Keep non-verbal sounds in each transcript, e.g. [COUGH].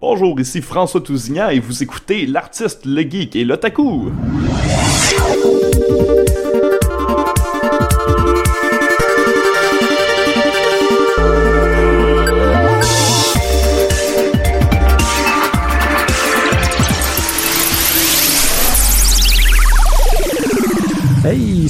Bonjour, ici François Tousignan et vous écoutez l'artiste, le geek et l'otaku.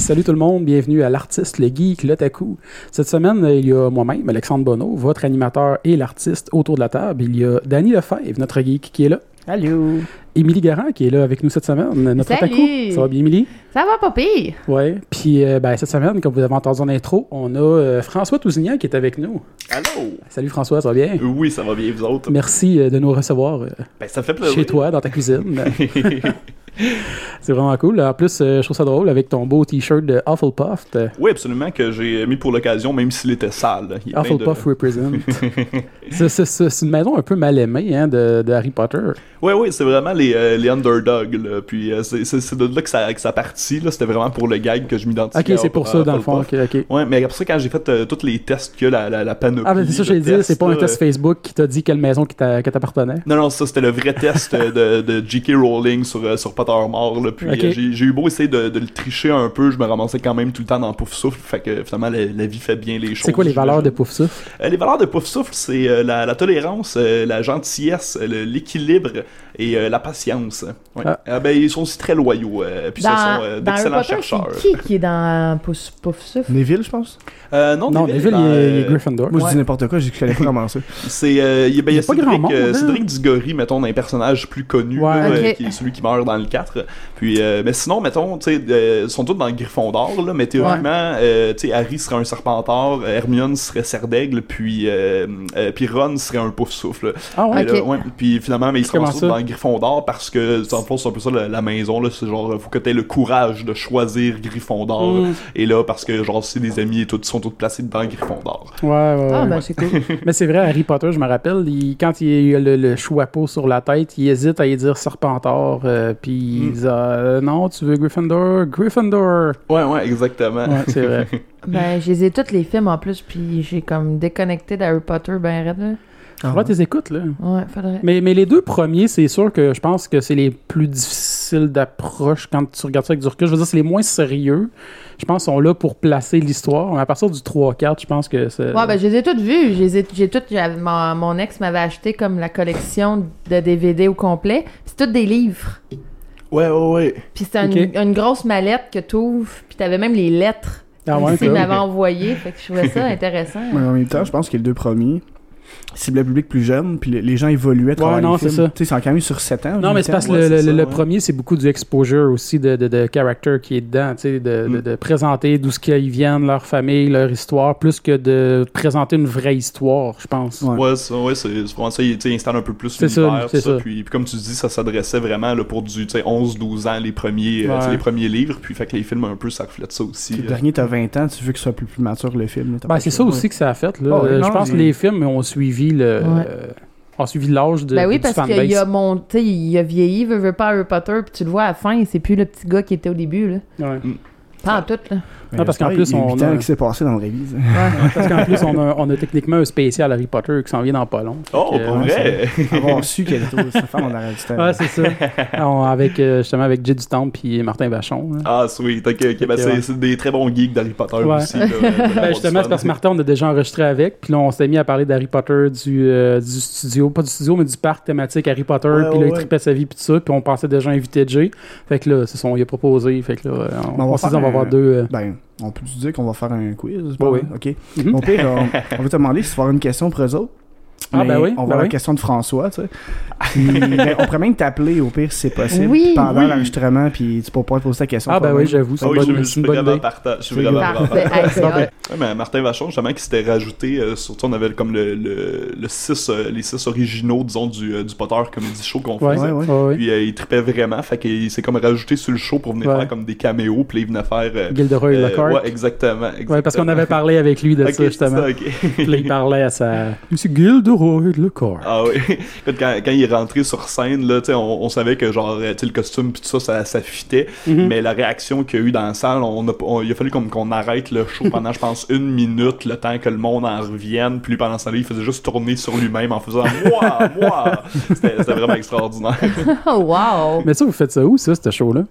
Salut tout le monde, bienvenue à l'artiste, le geek, l'otaku. Cette semaine, il y a moi-même, Alexandre Bonneau, votre animateur et l'artiste autour de la table. Il y a Danny Lefebvre, notre geek, qui est là. Allô. Émilie Garand, qui est là avec nous cette semaine, notre Salut. otaku. Ça va bien, Émilie? Ça va pas pire. Ouais. Puis, euh, ben, cette semaine, comme vous avez entendu en intro, on a euh, François Tousignan qui est avec nous. Allô? Salut François, ça va bien? Oui, ça va bien, vous autres? Merci euh, de nous recevoir euh, Ben, ça fait plaisir. chez toi, dans ta cuisine. [LAUGHS] [LAUGHS] C'est vraiment cool. En plus, euh, je trouve ça drôle avec ton beau t-shirt de Hufflepuff. de oui, absolument, que j'ai mis pour l'occasion, même s'il était sale. Il plein de- Hufflepuff represent. [LAUGHS] C'est- une maison un peu mal aimée hein, de, de Harry Potter. Ouais, ouais, c'est vraiment les, euh, les underdogs, là. Puis euh, c'est de là que ça, que ça partit, là. C'était vraiment pour le gag que je m'identifiais. Ok, c'est pour ça, dans le fond. Hufflepuff. ok, ok. Ouais, mais après ça, quand j'ai fait euh, tous les tests que la, la, la panoplie. Ah, ben c'est ça, j'allais dire, c'est pas un test Facebook qui t'a dit quelle maison qui t'appartenait. Non, non, ça c'était le vrai test euh, de, de J.K. Rowling sur, euh, Pottermore. Là. Puis euh, j'ai eu beau essayer de, de le tricher un peu, je me ramassais quand même tout le temps dans Pouf Souffle. Fait que finalement, la, la vie fait bien les choses. C'est quoi les valeurs de. Pouf Souffle? Euh, Les valeurs de Pouf Souffle, c'est euh, la, la tolérance, euh, la gentillesse, le- l'équilibre et euh, la patience. Ouais. Ah. Euh, ben, ils sont aussi très loyaux. euh, puis ce sont euh, d'excellents chercheurs. qui qui est dans Pouf Pouf Souffle? Neville, je pense? Euh, non, Non, Neville, Neville, dans, il, est, il est Gryffindor. Moi, Ouais. je dis n'importe quoi, je connais pas comment ça. C'est euh, il y a, ben, il y a Il y a pas Cédric, monde, euh, hein? Cédric Diggory, mettons, d'un personnage plus connu, Ouais. là, qui est celui qui meurt dans le 4. Puis, euh, mais sinon, mettons, tu sais, euh, ils sont tous dans le Gryffondor, là, mais théoriquement, euh, tu sais, Harry serait un Serpentard, euh, Hermione serait Serdaigle, puis, euh, euh, puis Ron serait un Pouf-Souffle. Ah ouais? Là, puis finalement, mais ils ça? tous dans le Gryffondor parce que, en c'est un peu ça la, la maison, là, c'est genre, faut que t'aies le courage de choisir Gryffondor. Mm. Et là, parce que, genre, c'est des amis et tout, ils sont tous placés dans Gryffondor. Ouais, ouais, Ah, ouais. ben c'est cool. [LAUGHS] Mais c'est vrai, Harry Potter, je me rappelle, il- quand il a le, le chapeau sur la tête, il hésite à y dire Serpentard, euh, puis il Mm. euh, Non, tu veux Gryffindor? Gryffindor! Ouais, ouais, exactement. Ouais, c'est vrai. [LAUGHS] ben, je les ai tous les films en plus, puis j'ai comme déconnecté d'Harry Potter ben raide, là. Faudrait tes écoutes, là. Ouais, faudrait. Mais, mais les deux premiers, c'est sûr que je pense que c'est les plus difficiles d'approche quand tu regardes ça avec du recul. Je veux dire, c'est les moins sérieux. Je pense qu'ils sont là pour placer l'histoire. À partir du 3-4, je pense que c'est. Ouais, ben, je les ai toutes vues. Je les ai- J'ai toutes. Mon, mon ex m'avait acheté comme la collection de DVD au complet. C'est toutes des livres. Ouais, ouais, ouais. Puis c'était une, grosse mallette que t'ouvres, puis t'avais même les lettres Ah ouais, qu'il cool. m'avait envoyées. Fait que je trouvais ça [LAUGHS] intéressant. Mais en même temps, je pense que les deux premiers ciblaient le public plus jeune, puis les- gens évoluaient à travers Ouais, non, les c'est films. ça. Tu sais, c'est quand même sur 7 ans. Non, mais c'est parce que le, ouais, le- c'est ça, le ouais. premier, c'est beaucoup du exposure aussi de, de, de character qui est dedans, tu sais, de, de, Mm. de présenter d'où ce qu'ils viennent, leur famille, leur histoire, plus que de présenter une vraie histoire, je pense. Ouais. Ouais, ça, ouais, c'est c'est vraiment ça. Il, tu sais, il installe un peu plus C'est ça, l'univers. ça. ça. Puis, puis comme tu dis, ça s'adressait vraiment là, pour du tu sais, 11-12 ans, les premiers, euh, les premiers livres. Puis fait que les films, un peu, ça reflète ça aussi. Le là. dernier, t'as 20 ans, tu veux que ce soit plus, plus mature le film. Ben, c'est ça aussi que ça a fait. Là. Ah Euh, je pense que les films ont suivi le. Ouais. euh, ont suivi l'âge de Ben oui, parce qu'il a monté, il a vieilli, veut, veut pas Harry Potter, puis tu le vois à la fin, c'est plus le petit gars qui était au début, là. Ouais. Pas en tout, là. Non, parce qu'en plus, il y a on a- s'est passé dans le révise. [LAUGHS] Parce qu'en plus, on a, on a techniquement un spécial Harry Potter qui s'en vient dans pas long. Oh, pour ouais, vrai? Avoir su qu'elle était femme, on aurait du temps. Ouais, c'est ça. On- avec, euh, justement avec Jay du Temple puis Martin Vachon. là. Ah, sweet. Ok. Ben, c'est ouais. des très bons geeks d'Harry Potter Ouais. aussi. là, [LAUGHS] Ben, justement, c'est parce que Martin, on a déjà enregistré avec. Puis là, on s'est mis à parler d'Harry Potter, du, euh, du studio, pas du studio, mais du parc thématique Harry Potter. Ouais, puis là, ouais, il tripait sa vie, puis tout ça. Puis on pensait déjà inviter Jay. Fait que là, c'est son, il a proposé. Fait que là, euh, on, Ben, on va on s'est dit, faire on va avoir deux. euh, Ben, on peut dire qu'on va faire un quiz? Pas oui. OK. Au pire, on, on va te demander si tu vas avoir une question pour eux autres. Ah, ben oui, On va ben oui. la question de François, tu sais. [LAUGHS] Puis, ben, on pourrait même t'appeler au pire si c'est possible. Oui, pendant oui. l'enregistrement, puis tu pourras poser ta question. Ah, ben oui, j'avoue, c'est Ah une oui, je, suis une bonne vraiment idée. partant. Je suis vraiment mais Martin Vachon, justement, qui s'était rajouté, euh, surtout on avait comme le, le, le six, euh, les six originaux, disons, du, euh, du Potter Comedy Show qu'on Ouais, faisait. ouais, ouais, ouais. Puis euh, il tripait vraiment, fait qu'il s'est comme rajouté sur le show pour venir Ouais. faire comme des caméos, puis là, il venait faire... euh, Gilderoy euh, Lockhart. ouais, exactement, exactement. Ouais, parce qu'on avait parlé avec lui de [LAUGHS] ça, justement. Puis là, il parlait à sa. Monsieur Guild, le corps. Ah oui. [LAUGHS] Quand, quand il est rentré sur scène, là, tu sais, on, on savait que genre, euh, tu sais, le costume pis tout ça, ça, ça fitait. Mhm. Mais la réaction qu'il y a eu dans la salle, on a, on- il a fallu comme qu'on arrête le show pendant, je pense, une minute, le temps que le monde en revienne. Puis lui, pendant ce temps-là, il faisait juste tourner sur lui-même en faisant moi, moi. C'était vraiment extraordinaire. [LAUGHS] Oh, wow! Mais ça, vous faites ça où, ça, ce show-là?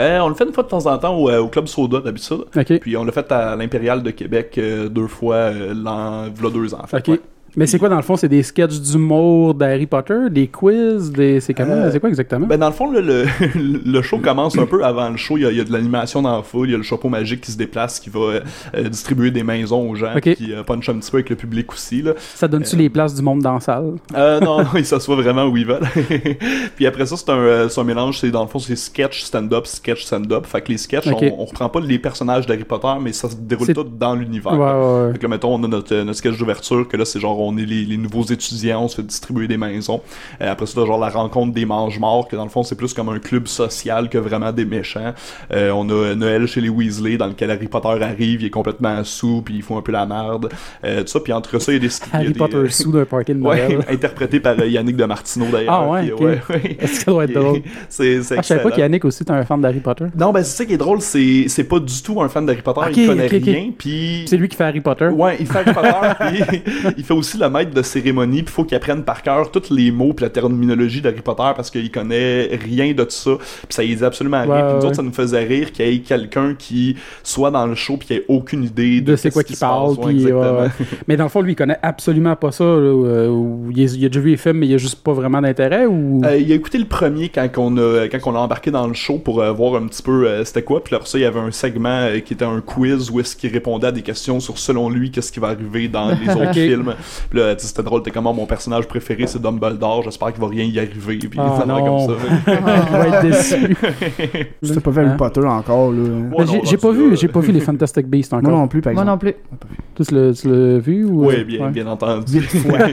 Euh, on le fait une fois de temps en temps au, euh, au Club Soda d'habitude. Puis on l'a fait à l'Impérial de Québec euh, deux fois euh, l'an, deux ans. En fait, ouais. Mais c'est quoi, dans le fond? C'est des sketchs d'humour d'Harry Potter? Des quiz? Des... C'est? Euh, quoi exactement? Ben dans le fond, le, le, [LAUGHS] le show commence un peu avant le show. Il y a, il y a de l'animation dans la foule, il y a le chapeau magique qui se déplace, qui va euh, distribuer des maisons aux gens, Ok. qui euh, punch un petit peu avec le public aussi. Là. ça donne-tu euh, les places du monde dans la salle? Euh, non, [LAUGHS] non, ils s'assoient vraiment où ils veulent. [LAUGHS] Puis après ça, c'est un, un mélange, c'est dans le fond, c'est sketch, stand-up, sketch, stand-up. Fait que les sketchs, on, on reprend pas les personnages d'Harry Potter, mais ça se déroule tout dans l'univers. Ouais, ouais, ouais. Fait que là, mettons, on a notre, notre sketch d'ouverture, que là, c'est genre, on est les, les nouveaux étudiants, on se fait distribuer des maisons. Euh, après ça, genre la rencontre des mange-morts, que dans le fond, c'est plus comme un club social que vraiment des méchants. Euh, on a Noël chez les Weasley, dans lequel Harry Potter arrive, il est complètement sous, puis il faut un peu la merde. Euh, tout ça, puis entre ça, il y a des... il y a Harry des, Potter sous d'un party de [LAUGHS] Ouais, Noël. interprété par euh, Yannick de Martino d'ailleurs. Ah ouais, Puis, ok. ouais, ouais. Est-ce que ça doit être drôle? [LAUGHS] c'est c'est Ah, je savais pas qu'Yannick aussi était un fan d'Harry Potter. Non, ben c'est ça qui est drôle, c'est c'est pas du tout un fan d'Harry Potter, Ok, il connaît ok, ok. rien, puis C'est lui qui fait Harry Potter. Ouais, il fait Harry Potter, puis [LAUGHS] il fait aussi le maître de cérémonie, puis il faut qu'il apprenne par cœur tous les mots puis la terminologie d'Harry Potter parce qu'il connaît rien de tout ça, puis ça y dit absolument rien. Ouais, puis nous ouais. autres, ça nous faisait rire qu'il y ait quelqu'un qui soit dans le show puis qui ait aucune idée de, de c'est quoi qui qu'il se parle. passe. Puis, ouais. [LAUGHS] Mais dans le fond, lui, il connaît absolument pas ça. là, euh, il, est- il a déjà vu les films, mais il a juste pas vraiment d'intérêt. Ou... Euh, il a écouté le premier quand on a quand on a embarqué dans le show pour euh, voir un petit peu euh, c'était quoi puis après ça il y avait un segment qui était un quiz où est-ce qu'il répondait à des questions sur selon lui qu'est-ce qui va arriver dans [LAUGHS] les autres films puis là tu sais, c'était drôle t'es comment mon personnage préféré c'est Dumbledore j'espère qu'il va rien y arriver puis Ah, ça comme non. ça [LAUGHS] il va être déçu. Si t'as pas vu Harry Hein? Potter encore, là. Ouais, non, j'ai, pas vu, j'ai pas vu les Fantastic Beasts encore. Moi non plus, par Moi exemple. non plus. Tu l'as, tu l'as vu ou Oui, bien, Ouais. bien entendu. Ouais,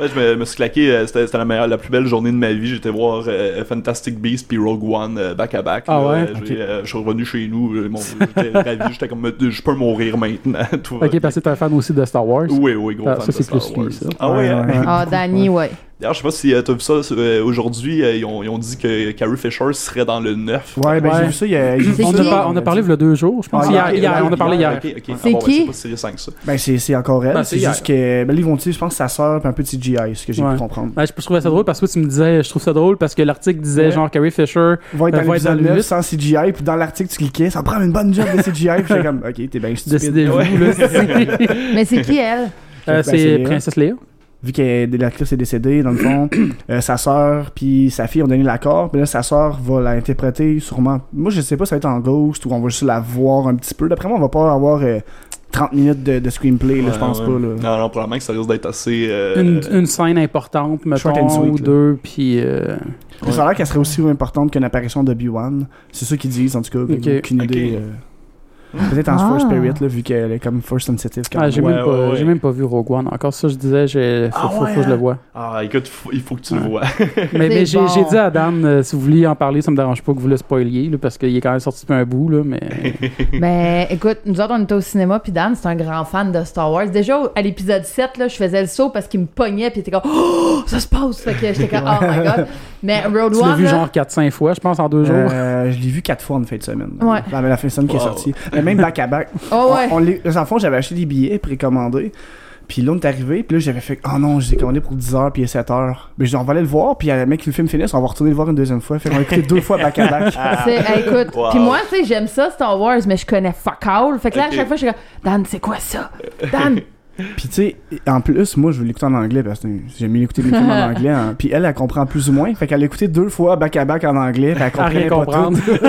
[LAUGHS] je me, me suis claqué, euh, c'était, c'était la, meilleure, la plus belle journée de ma vie. J'étais voir euh, Fantastic Beast puis Rogue One euh, back à back. Ah ouais? Euh, euh, je suis revenu chez nous, euh, mon- j'étais ravi, j'étais comme, je peux mourir maintenant. [LAUGHS] Tout Ok, bien. parce que t'es un fan aussi de Star Wars. Oui, oui, gros Ah, fan ça, de c'est Star plus ça. Ah ouais, Ouais, hein? ouais. Ah, [LAUGHS] Danny, ouais. D'ailleurs, je sais pas si euh, t'as vu ça euh, aujourd'hui, euh, ils, ont, ils ont dit que Carrie Fisher serait dans le 9. Ouais, ben Ouais. j'ai vu ça, il y a... On, a, par- on a parlé il y a deux jours, je pense. Ah, hier, ok, hier, ouais, on a parlé hier. Ok, ok. C'est Ah, bon, qui? C'est pas si récent que ça. Ben c'est c'est encore elle, Ben, c'est juste que... Ben là, ils vont dire, je pense, sa sœur puis un peu de CGI, ce que j'ai Ouais. pu comprendre. Ouais, je trouvais ça drôle parce que tu me disais, je trouve ça drôle parce que l'article disait Ouais. genre Carrie Fisher. Va être Ben, dans va être dans le 9 huit. sans CGI, puis dans l'article, tu cliquais, ça prend une bonne job de CGI, puis j'étais comme, ok, t'es bien stupide. [LAUGHS] Mais c'est qui, elle? Euh, c'est. Princesse Léa. Vu que l'actrice est décédée, dans le fond, [CLEARS THROAT] euh, sa sœur puis sa fille ont donné l'accord, puis là, sa sœur va l'interpréter sûrement. Moi, je sais pas si ça va être en ghost ou on va juste la voir un petit peu. D'après moi, on va pas avoir euh, 30 minutes de, de screenplay, là, je Ouais, pense ouais. pas. Là. Non, non, probablement que ça risque d'être assez. euh, Une, une scène importante, Short and mettons, sweet, ou là. deux, puis... euh, Mais Ça a l'air qu'elle serait aussi importante qu'une apparition de B1. C'est ça qu'ils disent, en tout cas. Ok. Aucune idée. euh, Peut-être en Ah. First Spirit, là, vu qu'elle est comme First Sensitive. quand Ah, même. j'ai Ouais, même, pas- ouais, ouais. j'ai même pas vu Rogue One. Encore ça, je disais, j'ai- faut, Ah faut, ouais, faut que je le vois. Ah, écoute, faut- il faut que tu le vois. [LAUGHS] Mais, mais j'ai bon. j'ai dit à Dan, euh, si vous vouliez en parler, ça me dérange pas que vous le spoiliez, là, parce qu'il est quand même sorti depuis un bout, là, mais... [LAUGHS] Ben, écoute, nous autres, on était au cinéma, puis Dan, c'est un grand fan de Star Wars. Déjà, à l'épisode 7, là, je faisais le saut parce qu'il me pognait, puis il était comme, oh, ça se passe! Fait que j'étais comme, oh my god. Mais Road tu l'as One, vu là, genre 4-5 fois, je pense, en deux jours. Euh, je l'ai vu quatre fois en fin de semaine. Ouais. La, la fin de semaine qui est sortie. Mais même back à back. [LAUGHS] oh ouais. On, on les- en fond, j'avais acheté des billets précommandés. Puis là, on est arrivé. Puis là, j'avais fait Oh non, je les ai commandés pour 10h, puis il est 7h. Mais je dis On va aller le voir. Puis le mec, le film finisse, on va retourner le voir une deuxième fois. Fait qu'on a écouté deux fois back à back. [LAUGHS] Hey, écoute, Wow. puis moi, tu sais, j'aime ça, Star Wars, mais je connais fuck all. Fait que là, à chaque fois, je suis comme, Dan, c'est quoi ça? Dan! Puis tu sais, en plus, moi, je veux l'écouter en anglais parce que j'aime mieux écouter des films en anglais. hein. Puis elle, elle comprend plus ou moins. Fait qu'elle a écouté deux fois back à back en anglais. Puis elle comprenait rien pas comprendre. tout. [LAUGHS]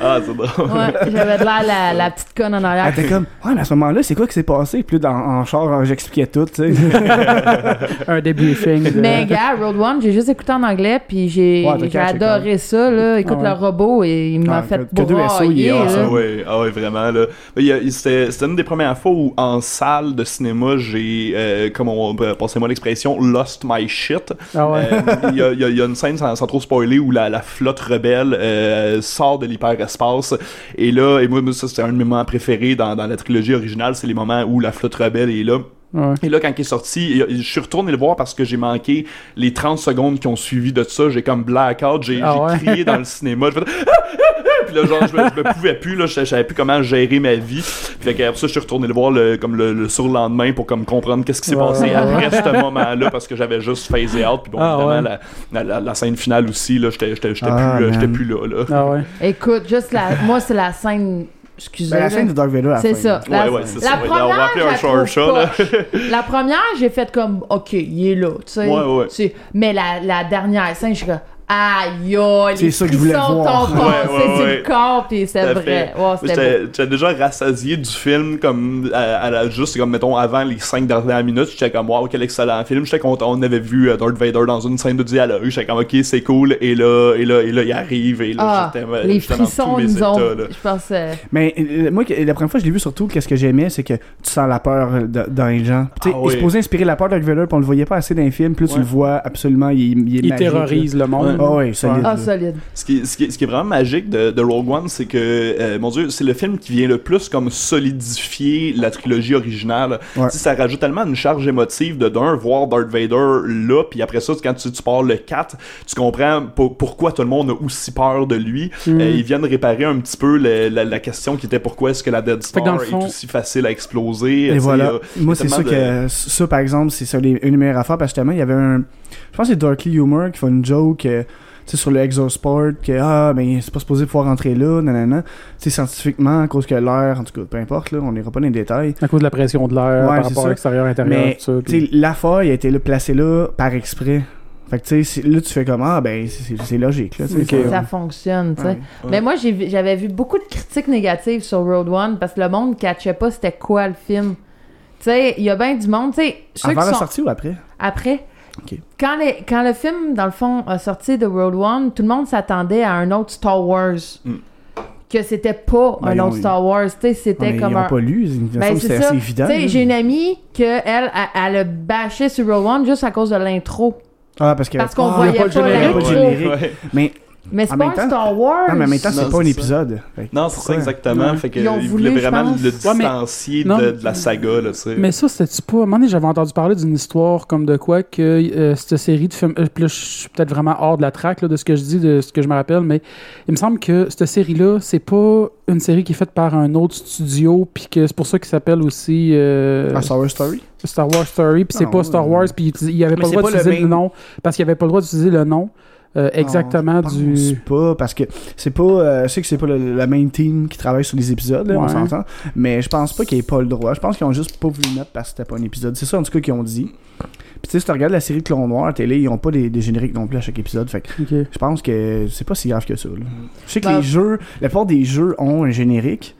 ah, c'est drôle. Ouais, j'avais de l'air la, la petite conne en Elle arrière. était comme Ouais, mais à ce moment-là, c'est quoi qui s'est passé? Puis là, dans, en char, j'expliquais tout, tu sais. [LAUGHS] un débriefing. de- Mais gars, Road One, j'ai juste écouté en anglais, puis j'ai, Ouais, adoré ça, là. Écoute, Ah ouais. le robot, et il m'a Ah, fait que- que deux SO, il est. Ah ouais, ah ouais, vraiment là. C'était une des premières fois où en salle de cinéma j'ai, euh, comme on euh, passez-moi l'expression, lost my shit. Ah ouais. Euh, Il y, a, il y a- il y a une scène sans, sans trop spoiler où la, la flotte rebelle euh, sort de l'hyperespace et là et moi, ça c'était un de mes moments préférés dans, dans la trilogie originale c'est les moments où la flotte rebelle est là Ouais. Et là, quand il est sorti, je suis retourné le voir parce que j'ai manqué les 30 secondes qui ont suivi de ça. J'ai comme blackout, j'ai Ah ouais? crié dans le cinéma. [LAUGHS] Puis là, genre, je me, je me pouvais plus, là, je, je savais plus comment gérer ma vie. Puis fait après ça, je suis retourné le voir le, comme le, le surlendemain pour comme comprendre qu'est-ce qui s'est Ouais, passé ouais, après ce moment-là parce que j'avais juste phasé out. Puis bon, Ah, évidemment, ouais. la, la, la- la scène finale aussi, là, j'étais j'étais- j'étais Ah, plus, euh, plus là. là. Ah ouais. Écoute, juste la. Moi, c'est la scène. Excusez. Ben, la scène de Dark Vader C'est ça. Ouais, La, ouais, c'est la ça. première, On va appeler un pas. là. La première, j'ai fait comme, OK, il est là, tu sais. Ouais, ouais. Tu sais, Mais la, la dernière scène, je suis comme, aïe, C'est les ça que je voulais frissons voir. t'ont Ouais, passé ouais, ouais. le corps, puis c'est vrai. J'étais déjà rassasié du film comme à, à la, juste comme mettons avant les cinq dernières minutes j'étais comme wow quel excellent film j'étais content on avait vu euh, Darth Vader dans une scène de dialogue j'étais comme ok c'est cool et là et là et là il arrive et là Ah, j'étais euh, les frissons nous ont. là. Je pense. euh, Mais euh, moi, la première fois que je l'ai vu, surtout, qu'est-ce que j'aimais, c'est que tu sens la peur de- dans les gens. Tu sais, Ah il se posait inspirer la peur de Dark Vader, puis on le voyait pas assez dans les films. Plus tu le vois, absolument, il, il est Il magique, terrorise le monde. Ah ouais, solide. Ah, solide. Ce qui, est- ce, qui ce qui est vraiment magique de, de Rogue One, c'est que, euh, mon dieu, c'est le film qui vient le plus comme solidifier la trilogie originale. Ouais. Ça rajoute tellement une charge émotive de d'un, voir Darth Vader là, puis après ça, quand tu, tu pars le 4, tu comprends pour- pourquoi tout le monde a aussi peur de lui. Mm. Euh, ils viennent réparer un petit peu le- la, la question qui était pourquoi est-ce que la Dead Star fond- est aussi facile à exploser. Et sais, voilà. euh, Moi, c'est ça tellement que. Ça, par exemple, c'est ça, les, une des meilleures affaires, parce que justement, il y avait un. Je pense que c'est Darkly Humor qui fait une joke. euh, tu sais, sur le Exosport, que ah, ben c'est pas supposé pouvoir rentrer là, nanana. Tu sais, scientifiquement, à cause que l'air, en tout cas, peu importe, là, on n'ira pas dans les détails. À cause de la pression de l'air Ouais, par c'est rapport ça. à l'extérieur, intérieur, Mais, tout ça. puis- la faille a été là, placée là par exprès. Fait que, tu sais, là, tu fais comme, ah, ben, c'est logique, là, ouais. Ça fonctionne, tu sais. Ouais. Mais moi, j'ai vu- j'avais vu beaucoup de critiques négatives sur Road One parce que le monde ne catchait pas c'était quoi le film. Tu sais, il y a bien du monde, tu sais, Avant la sont sortie ou après? après. Quand, les- quand le film, dans le fond, a sorti de Road One, tout le monde s'attendait à un autre Star Wars. Mm. Que c'était pas Ben, un autre Star Wars, tu sais, Ouais, c'était mais comme ils ont un. pas lu, Ben, c'est assez évident. Tu sais, là. j'ai une amie que elle, elle, elle a bâché sur Road One juste à cause de l'intro. Ah, parce qu'on Ah, voyait pas pas le générique. pas de l'intro. générique. Ouais. Mais, Mais c'est pas un Star Wars. non, mais en même temps, c'est pas un épisode. Non, c'est ça exactement. Ouais. Fait que Ils je vraiment pense. le Ouais, mais- distancier de, de la saga, là, tu sais. Mais ça, c'était-tu pas. À un moment donné, j'avais entendu parler d'une histoire comme de quoi que euh, cette série de films. euh, puis là, je suis peut-être vraiment hors de la traque là, de ce que je dis, de ce que je me rappelle, mais il me semble que cette série-là, c'est pas une série qui est faite par un autre studio, puis que c'est pour ça qu'il s'appelle aussi euh, Ah, Star Wars Story? Star Wars Story, puis c'est Ah, pas. Star Wars, puis il avait pas le droit d'utiliser le, nom, parce qu'il avait pas le droit d'utiliser le nom euh, exactement Non, je pense du. pas, parce que c'est pas. euh, je sais que c'est pas le- la main team qui travaille sur les épisodes, là, on Ouais. s'entend. Mais je pense pas qu'ils aient pas le droit. Je pense qu'ils ont juste pas voulu mettre parce que c'était pas un épisode. C'est ça, en tout cas, qu'ils ont dit. Puis tu sais, si tu regardes la série Clone Noir à télé, ils ont pas des, des génériques non plus à chaque épisode. Fait que je pense que c'est pas si grave que ça. là. Je sais que Ben- les jeux, la plupart des jeux ont un générique.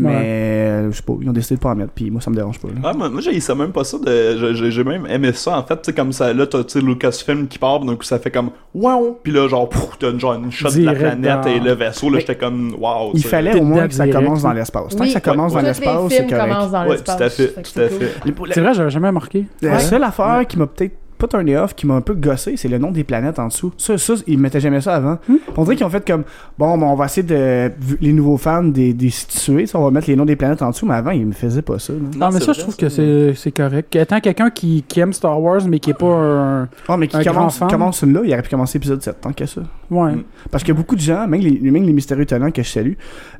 Mais euh, je sais pas, ils ont décidé de pas en mettre, puis moi ça me dérange pas. là. Moi, moi, j'ai ça même pas ça. de- j'ai- J'ai même aimé ça, en fait. Tu sais, comme ça, là, t'as Lucasfilm qui part, donc ça fait comme wow. Puis là, genre, pouf, t'as une, genre, une shot de la planète dans- et le vaisseau. Là, Mais j'étais comme wow. Il fallait au moins que ça commence dans l'espace. Tant Oui. que ça commence Ouais, dans l'espace, les c'est correct. l'espace. tout à fait, tout à fait. C'est vrai, j'avais jamais remarqué. La seule affaire qui m'a peut-être pas turné off, qui m'a un peu gossé, c'est le nom des planètes en dessous. Ça, ça ils mettaient jamais ça avant. Hmm? On dirait qu'ils ont fait comme, bon, ben, on va essayer de, les nouveaux fans des, des situés, ça, on va mettre les noms des planètes en dessous, mais avant, ils me faisaient pas ça. là. Non, mais c'est ça, vrai, je trouve que c'est c'est correct. Étant quelqu'un qui, qui aime Star Wars, mais qui est pas un. Ah, mais qui Un grand commence, fan. commence là, il aurait pu commencer épisode 7, tant que ça. Ouais. Mm. Parce que beaucoup de gens, même les, même les mystérieux talents que je salue,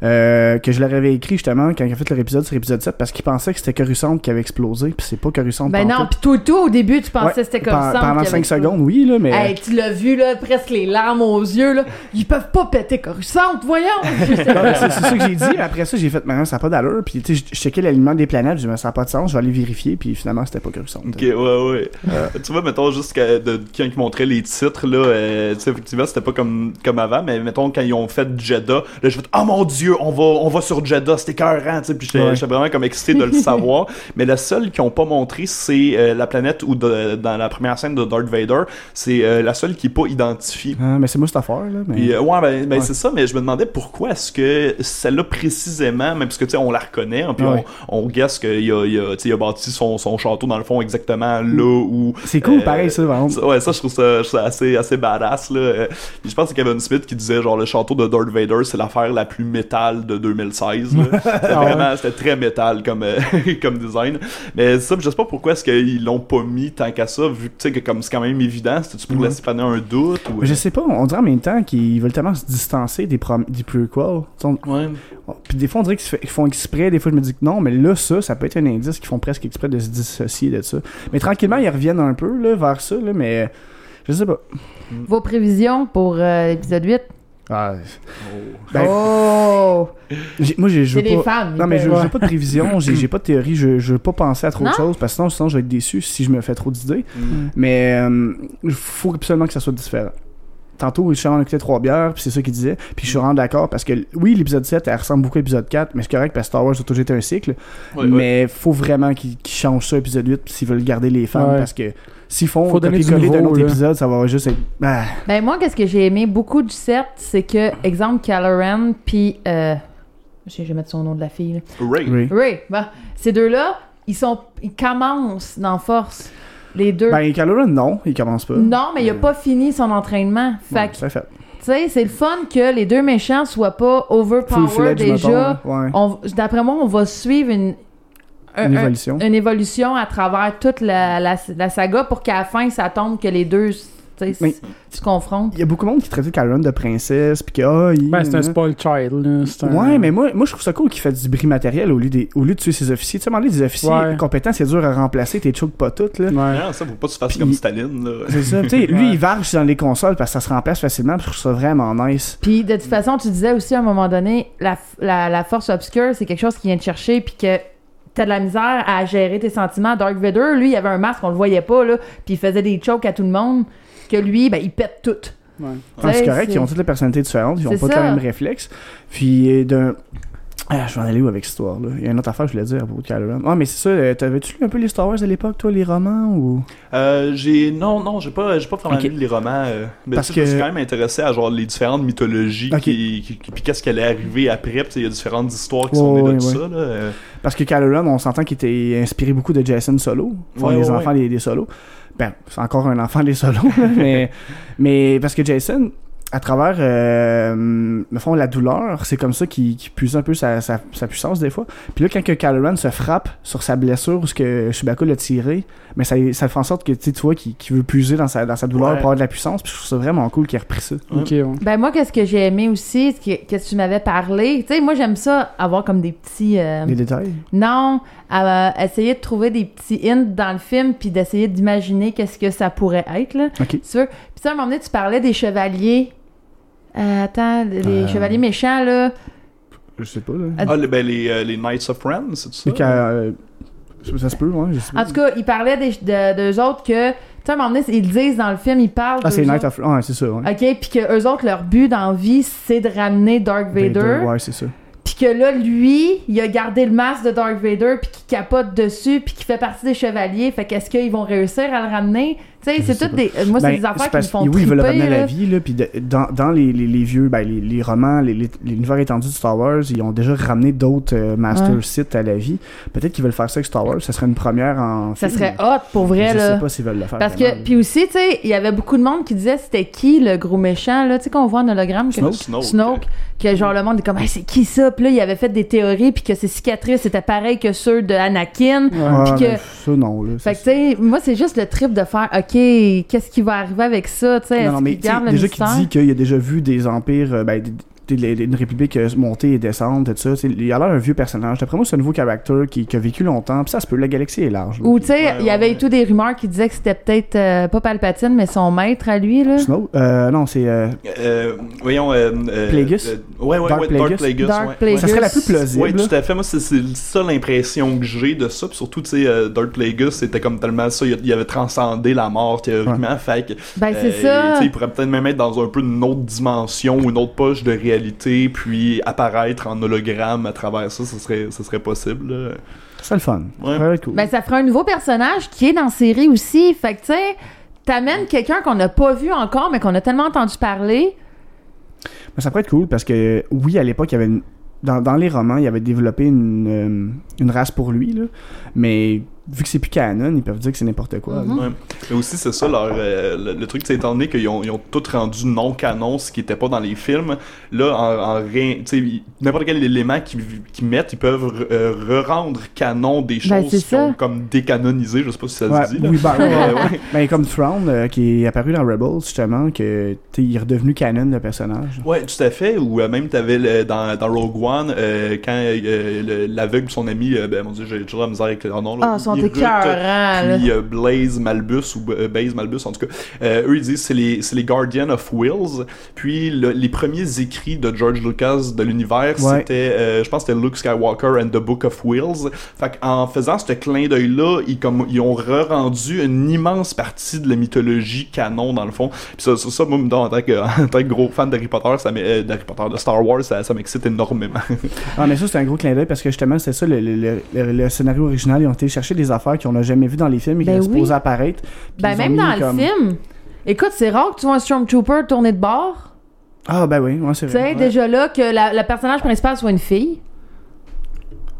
euh, que je leur avais écrit justement quand ils ont fait leur épisode sur épisode 7, parce qu'ils pensaient que c'était Coruscant qui avait explosé, puis c'est pas Coruscant. Ben non, pis tout, tout au début, tu pensais Ouais, que c'était comme Pen- ça. Pendant 5 secondes, oui, là, mais. Hey, tu l'as vu, là, presque les larmes aux yeux, là. Ils peuvent pas péter Coruscant, voyons! [LAUGHS] C'est ça que j'ai dit, mais après ça, j'ai fait, maintenant, ça n'a pas d'allure. Puis, tu sais, je je checkais l'alignement des planètes, je me ça n'a pas de sens, je vais aller vérifier, puis finalement, c'était pas Coruscant. Ok, ouais, ouais. tu vois, mettons, juste que, de, quand ils montraient les titres, là, euh, tu sais, effectivement, c'était pas comme, comme avant, mais mettons, quand ils ont fait Jeddah, là, j'ai fait, oh mon dieu, on va, on va sur Jeddah, c'était écœurant, tu sais, puis j'étais vraiment comme excité de le [LAUGHS] savoir. mais la seule qu'ils ont pas montré, c'est euh, la planète où, de- dans la première scène de Darth Vader, c'est euh, la seule qui est pas identifiée. Ah, mais c'est affaire, là. Mais... Puis, euh, ouais, ben, ben Ouais. c'est ça, mais je me demandais pourquoi est-ce que celle-là précisément, même parce que tu sais, on la reconnaît, hein, puis Ouais. on, on guesse qu'il a, il a, il a bâti son, son château dans le fond exactement là où. C'est cool, euh, pareil, ça, vraiment. ça- Ouais, ça, je trouve ça, je trouve ça assez, assez badass, là. Euh, puis je pense que c'est Kevin Smith qui disait, genre, le château de Darth Vader, c'est l'affaire la plus métal de 2016, là. [LAUGHS] C'était Ah vraiment, c'était très métal comme, euh, [LAUGHS] comme design. Mais ça, je sais pas pourquoi est-ce qu'ils l'ont pas mis tant qu'à ça, vu sais, que comme c'est quand même évident, c'était-tu pour Mhm. laisser planer un doute ou... Je sais pas, on dirait en même temps qu'ils veulent tellement se distancer des, prom- des prequels. On- Ouais. Puis des fois, on dirait qu'ils font exprès. Des fois, je me dis que non, mais là, ça, ça peut être un indice qu'ils font presque exprès de se dissocier de ça. Mais tranquillement, ils reviennent un peu là, vers ça, là, mais je sais pas. Vos prévisions pour euh, l'épisode 8? Ah, Ben, oh! j'ai- moi, j'ai je veux pas. fans. ils Non, mais je j'ai pas de prévision, j'ai j'ai pas de théorie, je, je veux pas penser à trop de choses parce que sinon, sinon je vais être déçu si je me fais trop d'idées. Mm. Mais euh, il faut absolument que ça soit différent. Tantôt, je suis en écouté trois bières, puis c'est ça qu'il disait. Puis je suis vraiment d'accord parce que oui, l'épisode 7, elle ressemble beaucoup à l'épisode 4, mais c'est correct parce que Star Wars a toujours été un cycle. Ouais, ouais. mais faut vraiment qu'ils changent ça épisode 8 s'ils veulent garder les fans Ouais. parce que s'ils font Faut donner du copier-coller d'un autre là. épisode, ça va juste être. Ah, Ben moi, qu'est-ce que j'ai aimé beaucoup du set, c'est que, exemple, Caloran, puis... Euh, je vais mettre son nom de la fille. là. Ray. oui. Ray, bah, ces deux-là, ils sont... Ils commencent dans Force. Les deux. Ben, Ren, non, il commence pas. non, mais il a pas fini son entraînement. Fait que, fait. tu sais, c'est le fun que les deux méchants soient pas overpowered Full-fledged, déjà. mettons, ouais. On- D'après moi, on va suivre une... un- Une un- évolution. une évolution à travers toute la, la, la saga pour qu'à la fin, ça tombe que les deux sais, Mais- s- se confrontent. Il y a beaucoup de monde qui traitait Kylo de princesse, puis que, ah, il. Ben, c'est un spoil child, là. C'est un- Ouais, mais moi, moi, je trouve ça cool qu'il fait du bris matériel au lieu, des, au lieu de tuer ses officiers. Tu sais, donné, des officiers Ouais. compétents, c'est dur à remplacer, t'es choke pas toutes, là. Ouais. Non, ça, faut pas que tu fasses comme Staline, là. C'est ça. Tu sais, lui, Ouais. il varge dans les consoles parce que ça se remplace facilement, puis je trouve ça vraiment nice. Puis de toute façon, tu disais aussi à un moment donné, la, la, la force obscure, c'est quelque chose qui vient te chercher, puis que t'as de la misère à gérer tes sentiments. Dark Vader, lui, il avait un masque, on le voyait pas, là, puis il faisait des chokes à tout le monde, que lui, ben, il pète tout. Ouais. Ah, c'est correct, ils ont toutes les personnalités différentes, ils ont C'est pas le même réflexe. Puis euh, d'un. Ah, je vais en aller où avec cette histoire-là? Il y a une autre affaire que je voulais dire à propos de Kylo Ren. Ah, mais c'est ça, euh, t'avais-tu lu un peu les Star Wars à l'époque, toi, les romans ou? Euh, j'ai non non j'ai pas j'ai pas vraiment Ok. lu les romans euh, mais Parce tu sais, je me suis que- quand même intéressé à genre les différentes mythologies Ok. qui, qui, qui- puis qu'est-ce qui allait arriver après puis il y a différentes histoires qui Ouais, sont nées de ouais. ça là euh. Parce que Kylo Ren, on s'entend qu'il était inspiré beaucoup de Jason Solo. Enfin, Ouais, les ouais, enfants des, des solos. Ben, c'est encore un enfant des solos, mais, mais parce que Jason, à travers, euh, le fond, la douleur, c'est comme ça qu'il qu'il puise un peu sa, sa, sa puissance des fois. Puis là, quand que Kylo Ren se frappe sur sa blessure, ce que Chewbacca l'a tiré, mais ça, ça fait en sorte que tu sais, tu vois qu'il qu'il veut puiser dans sa, dans sa douleur Ouais. pour avoir de la puissance. Puis je trouve ça vraiment cool qu'il ait repris ça. Ouais. Ben moi, qu'est-ce que j'ai aimé aussi, ce que, qu'est-ce que tu m'avais parlé, tu sais, moi, j'aime ça, avoir comme des petits... euh, Les détails? Non, euh, essayer de trouver des petits hints dans le film, puis d'essayer d'imaginer qu'est-ce que ça pourrait être, là. Ok. Tu veux? Puis ça, à un moment donné, tu parlais des chevaliers. Euh, attends, les Euh. chevaliers méchants, là. Je sais pas, là. Ah, ah les, ben, les, euh, les Knights of Ren c'est ça? Qu'à, euh, ça se peut, ouais. Je sais pas. En tout cas, ils parlaient des, de, d'eux autres que... Tu sais, à un moment donné, ils le disent dans le film, ils parlent Ah, c'est Night autres. of. Ouais, c'est ça, ouais. OK, puis que eux autres, leur but dans la vie, c'est de ramener Dark Vader. Ouais, c'est ça. Puis que là, lui, il a gardé le masque de Dark Vader, puis qu'il capote dessus, puis qu'il fait partie des chevaliers. Fait qu'est-ce qu'ils vont réussir à le ramener? Tu sais, Je c'est toutes des... Moi, c'est Ben, des affaires qui me font Oui, ils veulent ramener à la vie, là, puis de- dans, dans les, les, les vieux, ben, les, les romans, les, les, l'univers étendu de Star Wars, ils ont déjà ramené d'autres euh, Master Ouais. Sith à la vie. Peut-être qu'ils veulent faire ça avec Star Wars, ça serait une première en Ça film. serait hot, pour vrai, Je là. sais pas s'ils veulent le faire. Parce vraiment. que, puis aussi, tu sais, il y avait beaucoup de monde qui disait c'était qui le gros méchant, là, tu sais, qu'on voit en hologramme. que- Snoke. Snoke. Snoke, que genre le monde est comme, hey, c'est qui ça? Puis là, il avait fait des théories, puis que ses cicatrices étaient pareilles que ceux de Anakin. Ouais, puis que- ça, non, là. Fait que, ça, tu sais, moi, c'est juste le trip de faire, OK, qu'est-ce qui va arriver avec ça, tu sais? Non, non, mais garde le déjà qu'il mystère? dit qu'il a déjà vu des empires, euh, ben, des- une république euh, monter et descendre, tout ça. tu sais, Il a l'air un vieux personnage. D'après moi, c'est un nouveau caractère qui, qui a vécu longtemps. Puis ça se peut, la galaxie est large. Ou, tu sais, Ouais, il y avait ouais. tout des rumeurs qui disaient que c'était peut-être euh, pas Palpatine, mais son maître à lui, là. Snow? Euh, non, c'est. euh, Euh, voyons euh, euh, Plagueis? euh, ouais ouais Dark ouais Plagueis? Dark Plagueis Dark ouais. Plagueis. ça serait la plus plausible. Oui, tout à fait. Moi, c'est ça l'impression que j'ai de ça. Puis surtout, tu sais, euh, Darth Plagueis, c'était comme tellement ça. Il, avait transcendé la mort théoriquement. Fait que. Ben, c'est ça. Il pourrait peut-être même être dans un peu une autre dimension ou une autre poche de réalité, puis apparaître en hologramme à travers ça, ce serait, ce serait possible. là. C'est le fun. Ouais. Ça être cool. Ben, ça ferait un nouveau personnage qui est dans la série aussi. Fait que, tu sais, t'amènes quelqu'un qu'on n'a pas vu encore, mais qu'on a tellement entendu parler. Mais ça pourrait être cool parce que, oui, à l'époque, il y avait une- dans, dans les romans, il avait développé une, euh, une race pour lui, là. mais vu que c'est plus canon, ils peuvent dire que c'est n'importe quoi. Ouais. Mais aussi, c'est ça, leur, euh, le, le truc, c'est étant donné qu'ils ont, ils ont tout rendu non-canon, ce qui était pas dans les films, là, en, en rien, tu sais, ils- n'importe quel élément qu'ils mettent, ils peuvent re- euh, re-rendre canon des Ben, choses qui ont comme décanonisé, je sais pas si ça Ouais, se dit. là. oui, ben, ouais. [LAUGHS] Ben, comme Thrawn, euh, qui est apparu dans Rebels, justement, que il est redevenu canon, le personnage. Ouais, tout à fait. Ou euh, même t'avais le- dans, dans Rogue One euh, quand euh, le- l'aveugle, son ami, euh, ben mon dieu, j'ai toujours la misère avec leur nom. Là, Ah, sont Irut, écœurants, là. Puis euh, Blaze Malbus ou euh, Baze Malbus en tout cas. Euh, eux ils disent c'est les les Guardians of Wills. Puis le- les premiers écrits de George Lucas de l'univers Ouais. c'était euh, je pense c'était Luke Skywalker and the Book of Wills. Fait qu'en faisant ce clin d'œil là, ils comme ils ont re-rendu une immense partie de la mythologie canon dans le fond. Puis ça, ça, ça, moi, en tant que [LAUGHS] en tant que gros fan d'Harry Potter, ça euh, d'Harry Potter de Star Wars, ça, ça m'excite énormément. Ah, mais ça, c'est un gros clin d'œil parce que justement, c'est ça, le, le- le- le- le scénario original. Ils ont été chercher des affaires qu'on n'a jamais vues dans les films et qui Ben oui. supposées apparaître. Ben, même dans comme- le film. Écoute, c'est rare que tu vois un Stormtrooper tourner de bord. Ah, ben oui, ouais, c'est Tu sais, vrai. déjà là, que la- le personnage principal soit une fille.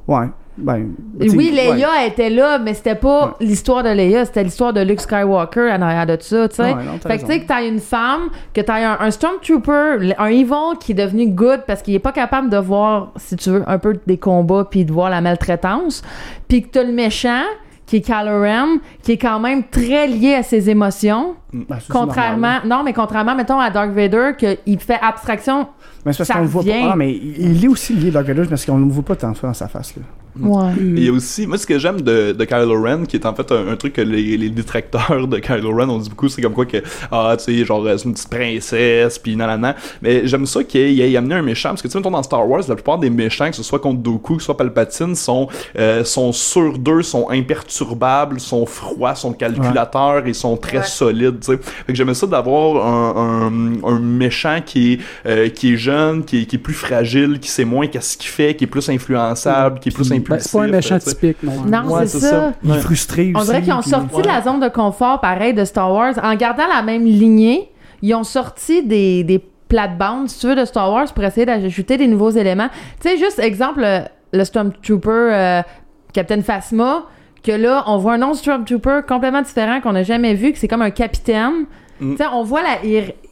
Ouais. Ben, oui, Leia ouais. était là, mais c'était pas l'histoire de Leia, c'était l'histoire de Luke Skywalker en arrière de ça, tu sais. Ouais, fait que tu sais que t'as une femme, que t'as un, un Stormtrooper, un Evil qui est devenu good parce qu'il est pas capable de voir, si tu veux, un peu des combats puis de voir la maltraitance. Puis que t'as le méchant, qui est Ren, qui est quand même très lié à ses émotions. Ben, ça, c'est Contrairement, normal. non, mais contrairement, mettons, à Dark Vader, qu'il fait abstraction. Mais c'est parce qu'on le voit pas. Ah, mais il est aussi lié Dark Vader parce qu'on ne le voit pas tant ça dans sa face. Là. Ouais. Et il y a aussi, moi, ce que j'aime de, de Kylo Ren, qui est en fait un, un truc que les, les détracteurs de Kylo Ren ont dit beaucoup, c'est comme quoi que, ah, tu sais, genre, c'est une petite princesse, puis nanana. Mais j'aime ça qu'il ait, ait amené un méchant, parce que, tu sais, mettons, dans Star Wars, la plupart des méchants, que ce soit contre Dooku, que ce soit Palpatine, sont, euh, sont sûrs d'eux, sont imperturbables, sont froids, sont calculateurs et sont très Ouais. solides, tu sais. Fait que j'aimais ça d'avoir un, un, un méchant qui est, euh, qui est jeune, qui est, qui est plus fragile, qui sait moins qu'est-ce qu'il fait, qui est plus influençable, qui est plus c'est pas un méchant sais. typique, non. Non, Ouais, c'est c'est ça. ça. Il est frustré On aussi. dirait qu'ils ont puis- sorti de la zone de confort, pareil, de Star Wars. En gardant la même lignée, ils ont sorti des, des plates-bandes, si tu veux, de Star Wars pour essayer d'ajouter des nouveaux éléments. Tu sais, juste exemple, le, le Stormtrooper euh, Captain Phasma, que là, on voit un autre Stormtrooper complètement différent qu'on n'a jamais vu, que c'est comme un capitaine. Mm. Tu sais, on voit la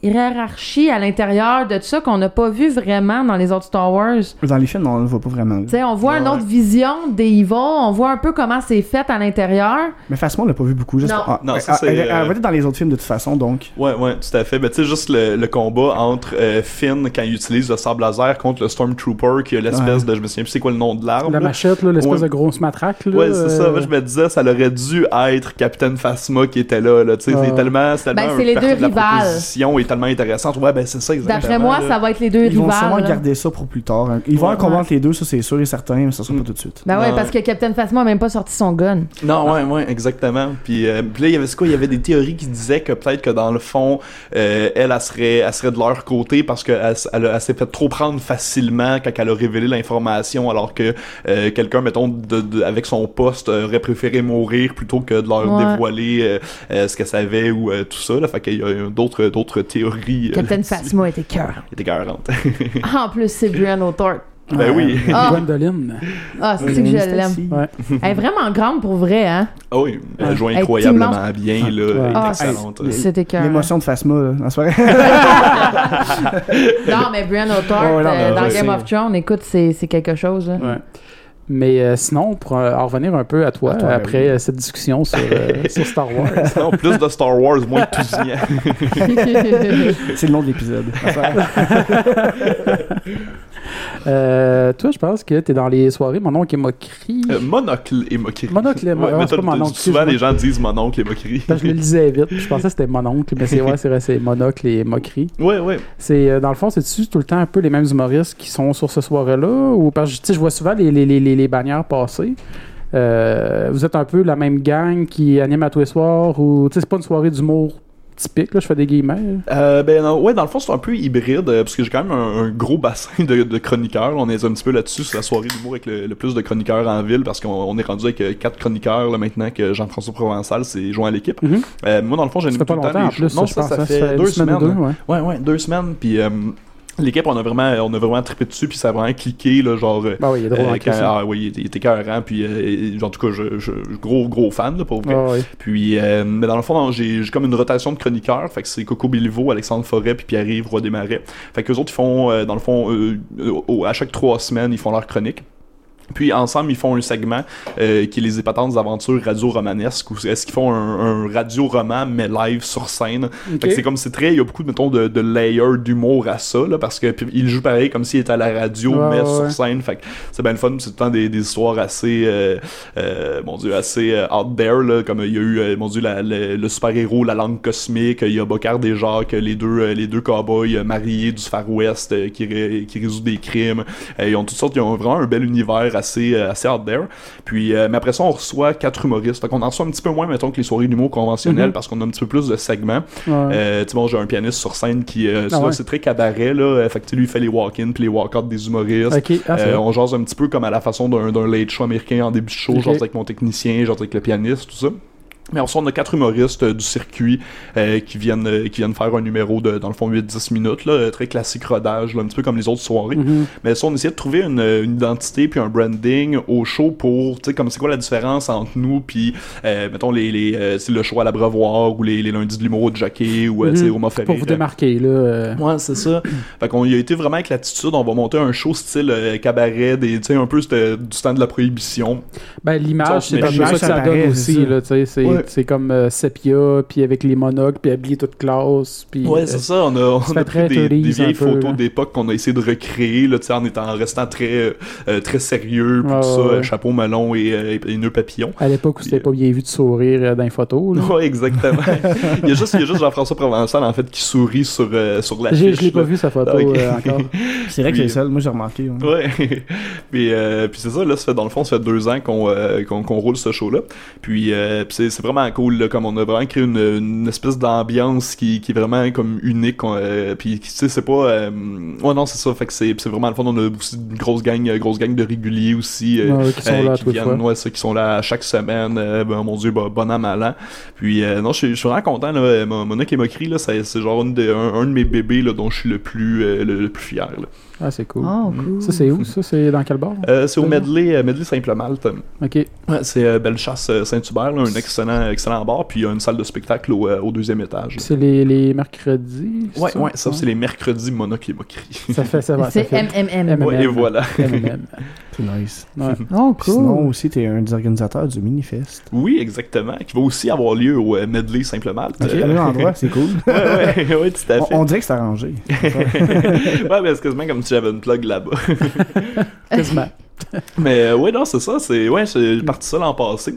hiérarchie à l'intérieur de tout ça qu'on n'a pas vu vraiment dans les autres Star Wars. Dans les films, on ne le voit pas vraiment. là. Tu sais, on voit Ouais, une autre ouais. vision des Evil, on voit un peu comment c'est fait à l'intérieur. Mais Phasma, on l'a pas vu beaucoup. Juste Non. Ah, Non, elle- ça, c'est, elle, euh, va être dans les autres films de toute façon, donc. Ouais, ouais, tout à fait. Ben, tu sais, juste le, le combat entre euh, Finn quand il utilise le sable laser contre le Stormtrooper qui a l'espèce de. Je me souviens plus c'est quoi le nom de l'arme. La là. machette, là, l'espèce Ouais. de grosse matraque. Là, Ouais, c'est ça. euh, Moi, je me disais, ça aurait dû être Captain Phasma qui était là. là. Tu sais, Ouais. c'est tellement. C'est tellement Ben, c'est les deux rivales. Est tellement intéressante. Ouais, ben, c'est ça, exactement. D'après moi, là. ça va être les deux Ils vont sûrement rivales. là. garder ça pour plus tard. hein. Ils vont Ouais. un combat entre les deux, ça c'est sûr et certain, mais ça sera Mm. pas tout de suite. Ben ouais, Ouais. parce que Captain Phasma a même pas sorti son gun. Non, ouais, ouais, exactement. Puis, euh, puis là, il y avait quoi? Il y avait des théories qui disaient que peut-être que dans le fond, euh, elle, elle serait, elle serait de leur côté parce qu'elle elle, elle s'est fait trop prendre facilement quand elle a révélé l'information, alors que euh, quelqu'un, mettons, de, de- avec son poste, euh, aurait préféré mourir plutôt que de leur Ouais. dévoiler euh, euh, ce qu'elle savait ou euh, tout ça. Là. Fait qu'il y a d'autres, d'autres théories. Euh, Captain. Phasma était cœur. qui étaient écœurantes. [LAUGHS] en plus, c'est Brian O'Thorpe. ben oui. Ah. Gwendoline. Ah, c'est que je l'aime. Ouais. Elle est vraiment grande pour vrai, hein? Ah oui, elle joue Elle est incroyablement bien, là. Elle est Ah, excellente. C'était cœur. L'émotion de Phasma, là, en soirée. [LAUGHS] Non, mais Brian O'Thorpe, Ouais, non, euh, dans ouais, Game of Thrones, écoute, c'est c'est quelque chose. hein. Ouais. Mais euh, sinon, pour euh, en revenir un peu à toi, À toi, après oui. euh, cette discussion sur, euh, [LAUGHS] sur Star Wars. Non, plus de Star Wars, moins de Tousignan. [LAUGHS] c'est le nom de l'épisode. [LAUGHS] Euh, toi, je pense que tu es dans les soirées Mon oncle et moquerie. Euh, monocle et moquerie. Mononcle et mo- Ouais, mais c'est t'as- pas mon oncle, Souvent, les gens disent mononcle et moquerie. Je le [LAUGHS] lisais vite. Je pensais que c'était mon oncle, mais c'est vrai, c'est vrai, c'est monocle et moquerie. Ouais, ouais. C'est euh, dans le fond, c'est-tu tout le temps un peu les mêmes humoristes qui sont sur ce soirée-là? Ou parce que je vois souvent les, les, les, les- bannières passer. Euh, vous êtes un peu la même gang qui anime à tous les soirs ou c'est pas une soirée d'humour typique, là, je fais des guillemets. Euh, ben non, ouais, dans le fond, c'est un peu hybride, euh, parce que j'ai quand même un, un gros bassin de, de chroniqueurs. On est un petit peu là-dessus, c'est la soirée d'humour avec le, le plus de chroniqueurs en ville, parce qu'on on est rendu avec euh, quatre chroniqueurs là, maintenant que Jean-François Provençal s'est joint à l'équipe. Mhm. Euh, moi, dans le fond, j'ai Ça une pas longtemps en plus, Non, ça, ça hein, fait deux semaines. deux, ouais. Ouais, ouais, deux semaines, puis l'équipe, on a vraiment on a vraiment trippé dessus, puis ça a vraiment cliqué, là, genre... Bah oui, il est drôle euh, quand- hein. ah oui, il était, écœurant, puis euh, en tout cas, je, je, gros gros fan là, pour vrai. Ah. Puis, euh, mais dans le fond, j'ai comme une rotation de chroniqueurs. Fait que c'est Coco Béliveau, Alexandre Forêt, puis Pierre-Yves Roy Desmarais. Fait que les autres, ils font, euh, dans le fond, à chaque trois semaines, ils font leur chronique. Puis ensemble, ils font un segment euh, qui est les épatantes aventures radio-romanesques, où est-ce qu'ils font un, un radio-roman, mais live sur scène. Ok. Fait que c'est comme, c'est très, il y a beaucoup, mettons, de, de layers d'humour à ça, là, parce que il joue pareil comme s'il était à la radio, mais ouais, sur scène. Fait c'est bien le fun, c'est tout le temps des, des histoires assez, euh, euh, mon dieu, assez euh, out there, là, comme il y a eu, euh, mon dieu, la- le, le super-héros, la langue cosmique, il y a Bocard et Jacques, les deux, euh, les deux cowboys mariés du Far West qui, qui résout des crimes. Ils ont toutes sortes, ils ont vraiment un bel univers assez, euh, assez out there. Puis, euh, mais après ça, on reçoit quatre humoristes. Fait qu'on en reçoit un petit peu moins, mettons, que les soirées d'humour conventionnelles, Mhm. parce qu'on a un petit peu plus de segments. Ouais. Euh, tu bon, j'ai un pianiste sur scène qui, Ah ouais. c'est très cabaret, là. Fait que, lui, il fait les walk-in puis les walk-out des humoristes. Ah, on jase un petit peu comme à la façon d'un late show américain en début de show, Ok. genre avec mon technicien, genre avec le pianiste, tout ça. Mais ensuite, on a quatre humoristes euh, du circuit euh, qui viennent euh, qui viennent faire un numéro de, dans le fond, 8-10 minutes, là, très classique rodage, là, un petit peu comme les autres soirées. Mhm. Mais ça, on essayait de trouver une, une identité puis un branding au show pour, tu sais, comme c'est quoi la différence entre nous puis, euh, mettons, les, les, euh, c'est le show à l'abreuvoir ou les, les lundis de l'humour de Jackie ou, tu sais, Mhm. Romain Pour vous démarquer, là. euh, Ouais, c'est ça. [CLEARS THROAT] fait qu'on y a été vraiment avec l'attitude, on va monter un show style euh, cabaret, des, tu sais, un peu c'était du temps de la prohibition. Ben, l'image, c'est l'image, ça que ça ça donne aussi, là, tu sais. C'est Ouais. C'est comme euh, Sepia, puis avec les monocles, puis habillé toute classe, puis... Ouais, euh, c'est ça. On a, on a très pris des, des 30s vieilles photos d'époque qu'on a essayé de recréer, là, en étant, en restant très, euh, très sérieux, puis Ouais, tout ça, ouais, chapeau melon et, euh, et nœud papillon. À l'époque où c'était pas bien vu de sourire euh, dans les photos, là. Ouais, exactement. [LAUGHS] il y a juste, il y a juste Jean-François Provençal, en fait, qui sourit sur, euh, sur la J'ai- Je l'ai pas vu, sa photo, ok. euh, encore. [LAUGHS] C'est vrai que c'est le seul, moi j'ai remarqué. ouais. Ouais. [LAUGHS] puis euh, puis c'est ça, là, ça fait, dans le fond, ça fait deux ans qu'on euh, qu'on qu'on roule ce show-là. Puis, euh, puis c'est c'est vraiment cool, là, comme on a vraiment créé une, une espèce d'ambiance qui, qui est vraiment comme unique. euh, puis, tu sais, c'est pas... euh, ouais, non, c'est ça, fait que c'est vraiment le fun. On a aussi une grosse gang, euh, grosse gang de réguliers aussi. euh, Ouais, qui sont là qui viennent, ouais, ça, qui sont là chaque semaine. ben, mon dieu, bah, bon an, mal an. Puis, non, je suis vraiment content, là. Mon- Mona qui m'a écrit, là, c'est c'est genre une de- un, un de mes bébés, là, dont je suis le plus, le, le plus fier, là. Ah, c'est cool. Oh, cool. Ça, c'est où, ça? C'est dans quel bar? Euh, c'est au. Medley, euh, Medley Simple-Malte. Ok. Ouais, c'est euh, Bellechasse euh, Saint-Hubert, un excellent, excellent bar, puis il y a une salle de spectacle au, au deuxième étage. C'est les, les mercredis? Ouais, ça? ouais, ça c'est les mercredis Mona qui m'a crié. Ça fait, ça va, C'est. MMM. Ouais, et voilà. [LAUGHS] C'est nice. Ouais. [LAUGHS] Oh, Puis Sinon cool. aussi, t'es un des organisateurs du Minifest. Oui, exactement, qui va aussi avoir lieu au euh, Medley Simple-Malte. Ok, Euh, le même endroit, c'est cool. [LAUGHS] ouais, ouais, ouais, tout à fait. On, on dirait que c'est arrangé. [LAUGHS] ouais, mais c'est quasiment comme si j'avais une plug là-bas. Quasiment. mais euh, ouais, non, c'est ça, c'est ouais, j'ai parti ça l'an passé.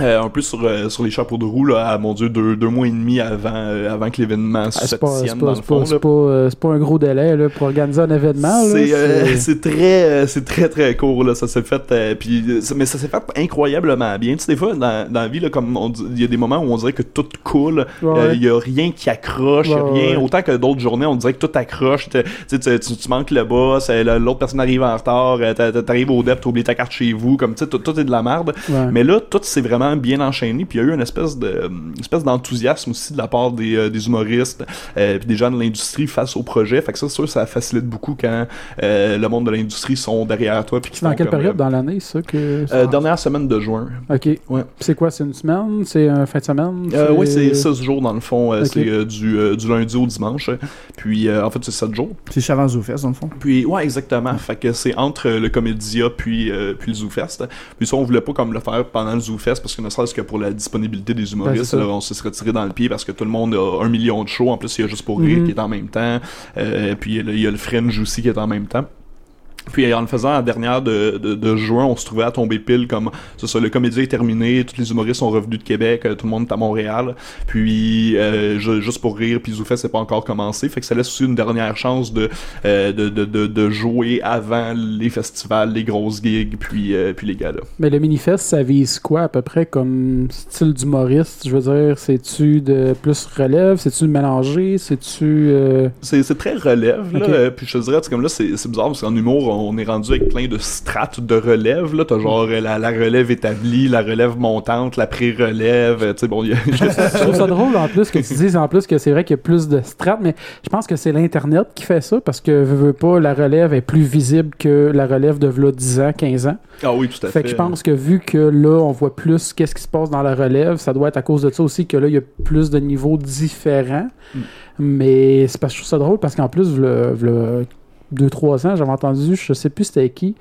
Euh, un peu sur, euh, sur les chapeaux de roue, là, à, mon dieu, deux, deux mois et demi avant, euh, avant que l'événement se Ah, c'est pas, c'est pas, dans c'est le fond. pas, c'est euh, c'est pas un gros délai là, pour organiser un événement. C'est euh, c'est- [LAUGHS] c'est très c'est très très court là ça s'est fait puis mais ça s'est fait incroyablement bien tu sais des fois dans, dans la vie là comme il y a des moments où on dirait que tout coule Euh, ouais. il y a rien qui accroche Ouais, rien ouais. autant que d'autres journées on dirait que tout accroche tu tu, tu, tu manques le boss l'autre personne arrive en retard t'a- t'a- t'arrives au dep t'as oublié ta carte chez vous comme tu sais tout, tout est de la merde mais là, tout s'est vraiment bien enchaîné, puis il y a eu une espèce de une espèce d'enthousiasme aussi de la part des, euh, des humoristes, euh, puis des gens de l'industrie face au projet. Fait que ça, c'est sûr, ça facilite beaucoup quand euh, le monde de l'industrie sont derrière toi. Puis dans quelle comme, période euh, dans l'année, ça que. euh, dernière semaine de juin. Ok. Ouais. C'est quoi C'est une semaine? C'est un fin de semaine? Euh, oui, c'est 16 jours dans le fond. C'est euh, du, euh, du lundi au dimanche. Puis euh, en fait, c'est 7 jours. C'est Chavant Zoufest, dans le fond. Puis ouais, exactement. Fait que c'est entre le Comédia puis euh, puis le ZooFest. Puis ça, on voulait pas comme le faire pendant le ZooFest parce que ne serait-ce que pour la disponibilité des Ben, humoristes, là, on se serait tiré dans le pied parce que tout le monde a un million de shows. En plus, il y a juste pour rire Mhm. qui est en même temps. Euh, puis il y a le Fringe aussi qui est en même temps. Puis en le faisant la dernière de, de, de juin, on se trouvait à tomber pile comme c'est ça, le comédien est terminé, tous les humoristes sont revenus de Québec, euh, tout le monde est à Montréal. Puis euh, ju- juste pour rire, puis Zoufet c'est pas encore commencé, fait que ça laisse aussi une dernière chance de euh, de, de, de, de jouer avant les festivals, les grosses gigs, puis euh, puis les galas. Mais le manifeste, ça vise quoi à peu près comme style d'humoriste? Je veux dire, c'est-tu de plus relève? C'est-tu mélangé? C'est-tu. euh, C'est c'est très relève, là. Ok. euh, puis je te dirais, c'est comme là, c'est c'est bizarre parce qu'en humour, on on est rendu avec plein de strates de relève. Là, t'as genre euh, la, relève établie, la relève montante, la pré-relève. Euh, tu sais, bon, [LAUGHS] je trouve ça drôle en plus que tu dises en plus que c'est vrai qu'il y a plus de strates, mais je pense que c'est l'Internet qui fait ça parce que pas, la relève est plus visible que la relève de 10 ans, 15 ans. Ah oui, tout à fait. Fait que je pense que vu que là, on voit plus qu'est-ce qui se passe dans la relève, ça doit être à cause de ça aussi que là, il y a plus de niveaux différents. Hmm. Mais c'est parce que je trouve ça drôle parce qu'en plus, le 2-3 ans, j'avais entendu, je sais plus c'était qui,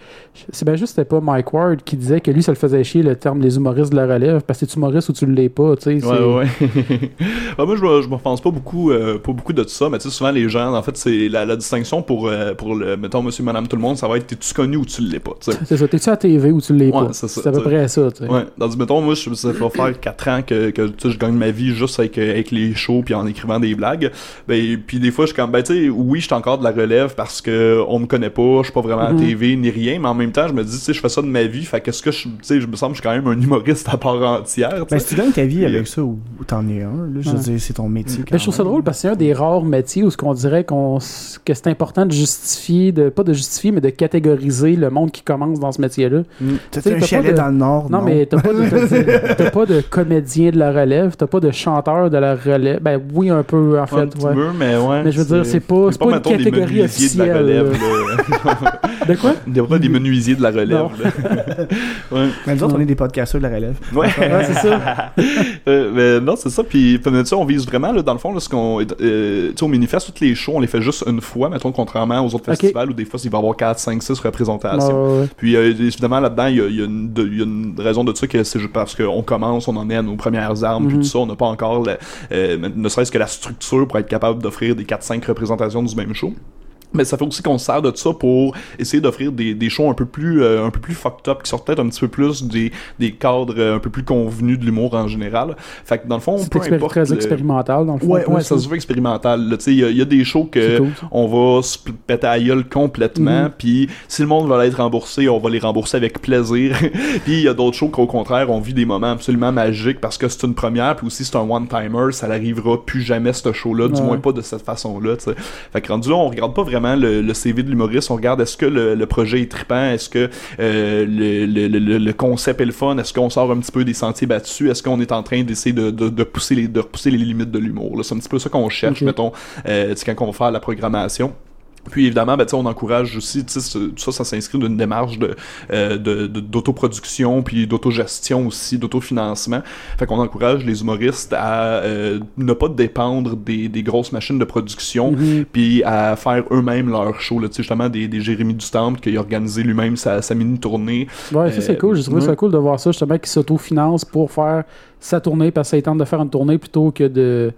c'est bien juste c'était pas Mike Ward qui disait que lui, ça le faisait chier le terme des humoristes de la relève, parce que tu humoriste ou tu l'es pas, tu sais. Ouais, ouais. [LAUGHS] Bah, moi, je me pense pas beaucoup, euh, pas beaucoup de tout ça, mais tu sais, souvent les gens, en fait, c'est la, distinction pour, euh, pour le, mettons, monsieur, madame, tout le monde, ça va être t'es-tu connu ou tu l'es pas, tu sais. C'est ça, t'es-tu à TV ou tu l'es pas? C'est à peu près ça, tu sais. Ouais, dans du mettons, moi, je, ça va faire 4 ans que, que je gagne ma vie juste avec, euh, avec les shows puis en écrivant des blagues. Ben, puis des fois, je suis comme, ben, tu sais, oui, je suis encore de la relève parce que on me connaît pas, je suis pas vraiment à Mhm. TV ni rien, mais en même temps, je me dis, tu sais, je fais ça de ma vie, fait qu'est-ce que je, tu sais, je me sens que je suis quand même un humoriste à part entière, tu Ben, si tu gagnes ta vie avec ça, ou, t'en es un, là, je veux dire, c'est ton métier. Ben, je trouve ça drôle parce que c'est un des rares métiers où ce qu'on dirait qu'on que c'est important de justifier, de pas de justifier, mais de catégoriser le monde qui commence dans ce métier-là. T'as t'sais, un t'as chalet pas de- dans le Nord, Non, mais t'as pas, de, t'as- [LAUGHS] t'as pas de comédien de la relève, t'as pas de chanteur de la relève. Ben oui, un peu en fait. petit ouais. peu, mais ouais. Mais je veux dire, c'est pas, c'est pas, une catégorie officielle. Relève, là. De quoi? Il n'y a pas des menuisiers de la relève, [LAUGHS] ouais. Mais nous autres, on est des podcasteurs de la relève. Ouais, Ouais, c'est ça. [LAUGHS] Euh, mais non, c'est ça. Puis, on vise vraiment, là, dans le fond, là, ce qu'on. Euh, tu sais, au Minifest, tous les shows, on les fait juste une fois, mettons, contrairement aux autres festivals où des fois, il va y avoir 4, 5, 6 représentations. Ouais. Puis, euh, évidemment, là-dedans, il y a, il y a une, de- il y a une raison de ça que c'est juste parce qu'on commence, on en est à nos premières armes, puis Mhm. tout ça. On n'a pas encore, la- euh, ne serait-ce que la structure pour être capable d'offrir des 4-5 représentations du même show. Mais ça fait aussi qu'on se sert de ça pour essayer d'offrir des, des shows un peu plus euh, un peu plus fucked up qui sortent peut-être un petit peu plus des, des cadres euh, un peu plus convenus de l'humour en général. Fait que dans le fond, C'est peu expéri- importe très le- expérimental dans le fond. Ouais, ouais, ça se veut expérimental. là. Tu sais, il y, a- il y a des shows que cool, on va se péter à gueule complètement, Mhm. puis si le monde va être remboursé, on va les rembourser avec plaisir. [LAUGHS] puis il y a d'autres shows qu'au contraire, on vit des moments absolument magiques parce que c'est une première, puis aussi c'est un one-timer, ça n'arrivera plus jamais ce show-là, du Ouais. moins pas de cette façon-là. tu sais. Fait que rendu là, on regarde pas vraiment le, le CV de l'humoriste, on regarde est-ce que le, le projet est trippant, est-ce que euh, le, le, le, le concept est le fun, est-ce qu'on sort un petit peu des sentiers battus, est-ce qu'on est en train d'essayer de, de, de pousser les de repousser les limites de l'humour? C'est un petit peu ça qu'on cherche, mettons, euh, quand on va faire la programmation. Puis évidemment, ben, tu sais, on encourage aussi, tu sais, ce- tout ça, ça s'inscrit d'une démarche de, euh, de, de- d'autoproduction, puis d'autogestion aussi, d'autofinancement. Fait qu'on encourage les humoristes à euh, ne pas dépendre des, des grosses machines de production, Mhm. puis à faire eux-mêmes leur show. Là, tu sais, justement, des, des Jérémy Dutemple qui a organisé lui-même sa, sa mini-tournée. Ouais, ça c'est Euh, cool. J'ai trouvé ouais. ça cool de voir ça, justement, qui s'autofinance pour faire sa tournée parce que ça tente de faire une tournée plutôt que de.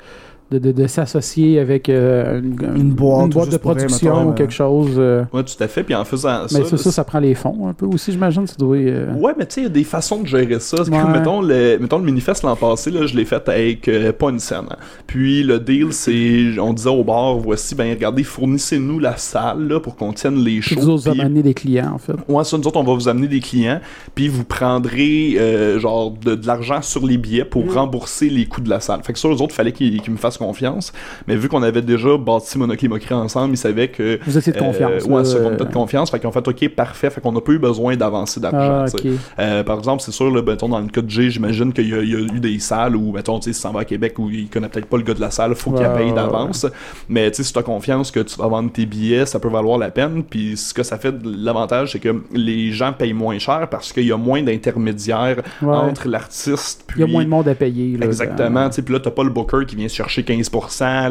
De, de, de s'associer avec euh, une, Une boîte, une boîte juste de production mettons, ou quelque chose. euh. Ouais, tout à fait. Puis en faisant ça... mais ça, ça, ça prend les fonds un peu aussi, j'imagine. Doit. euh, Ouais, mais tu sais, il y a des façons de gérer ça. Ouais. comme, mettons, le, mettons, le manifeste l'an passé, là, je l'ai fait avec euh, pas une scène. hein. Puis le deal, c'est, on disait au bar, voici, ben regardez, fournissez-nous la salle là, pour qu'on tienne les Puis shows. vous autres, puis- amener des clients, en fait. Ouais, ça, nous autres, on va vous amener des clients, puis vous prendrez euh, genre de, de l'argent sur les billets pour Mm. rembourser les coûts de la salle. Fait que ça, eux autres, fallait qu'ils qu'ils me fassent confiance. Mais vu qu'on avait déjà bâti Moquerie ensemble, ils savaient que Vous étiez de confiance. euh, ouais, là, ça, on euh, était de confiance. Fait qu'ils ont fait OK, parfait. Fait qu'on n'a pas eu besoin d'avancer d'argent. Ah. Euh, par exemple, c'est sûr, là, mettons, dans le cas de Jay, j'imagine qu'il y, a- il y a eu des salles où, mettons, tu sais, s'en va à Québec où il connaît peut-être pas le gars de la salle, faut qu'il Ouais, paye ouais, d'avance. Mais tu sais, si tu as confiance que tu vas vendre tes billets, ça peut valoir la peine. Puis ce que ça fait, l'avantage, c'est que les gens payent moins cher parce qu'il y a moins d'intermédiaires Ouais. entre l'artiste puis Il y a moins de monde à payer. là, Exactement, sais, puis là t'as pas le booker qui vient chercher 15%,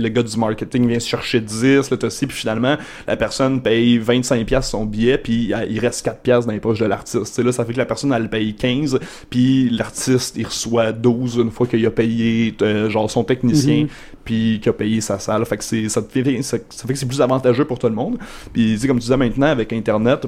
le, gars du marketing vient se chercher 10, là aussi, puis finalement la personne paye 25 pièces son billet, puis il- il reste 4 pièces dans les poches de l'artiste. Là ça fait que la personne elle paye Mm-hmm.15, puis l'artiste il reçoit 12 une fois qu'il a payé euh, genre son technicien, puis qui a payé sa salle. Fait que c'est, ça, fait, ça, ça fait que c'est plus avantageux pour tout le monde. Puis, comme tu disais maintenant, avec Internet,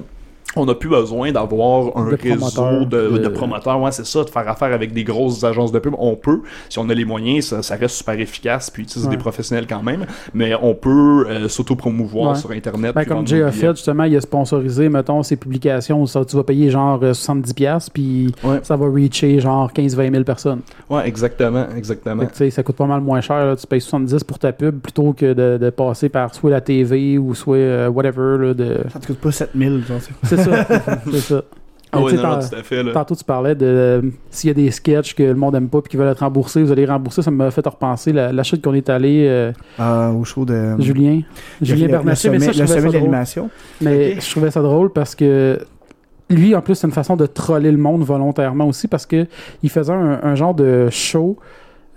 on n'a plus besoin d'avoir un De réseau de, de de- promoteurs. Ouais, c'est ça, de faire affaire avec des grosses agences de pub. On peut, si on a les moyens, ça, ça reste super efficace. Puis, tu sais, c'est Ouais. des professionnels quand même. Mais on peut euh, s'auto-promouvoir Ouais. sur Internet. Ben, puis comme Jay a fait, justement, il a sponsorisé, mettons, ses publications. Ça, tu vas payer genre euh, 70$, puis Ouais. ça va reacher genre 15-20 000 personnes. Ouais, exactement, exactement. Que, tu sais, ça coûte pas mal moins cher. là. Tu payes 70$ pour ta pub plutôt que de, de passer par soit la TV ou soit euh, whatever. Là, de... Ça te coûte pas 7000, genre, c'est- C'est ça. c'est ça. Ah ouais, non, non, tout à fait. Là. Tantôt, tu parlais de euh, s'il y a des sketchs que le monde aime pas et qui veulent être remboursés, vous allez les rembourser. Ça m'a fait repenser la, la chute qu'on est allé, euh, Ah, au show de. Julien. Julien Bernatchez, mais ça, je le trouvais sommet ça de drôle. l'animation. Mais je trouvais ça drôle parce que lui, en plus, c'est une façon de troller le monde volontairement aussi parce que il faisait un, un genre de show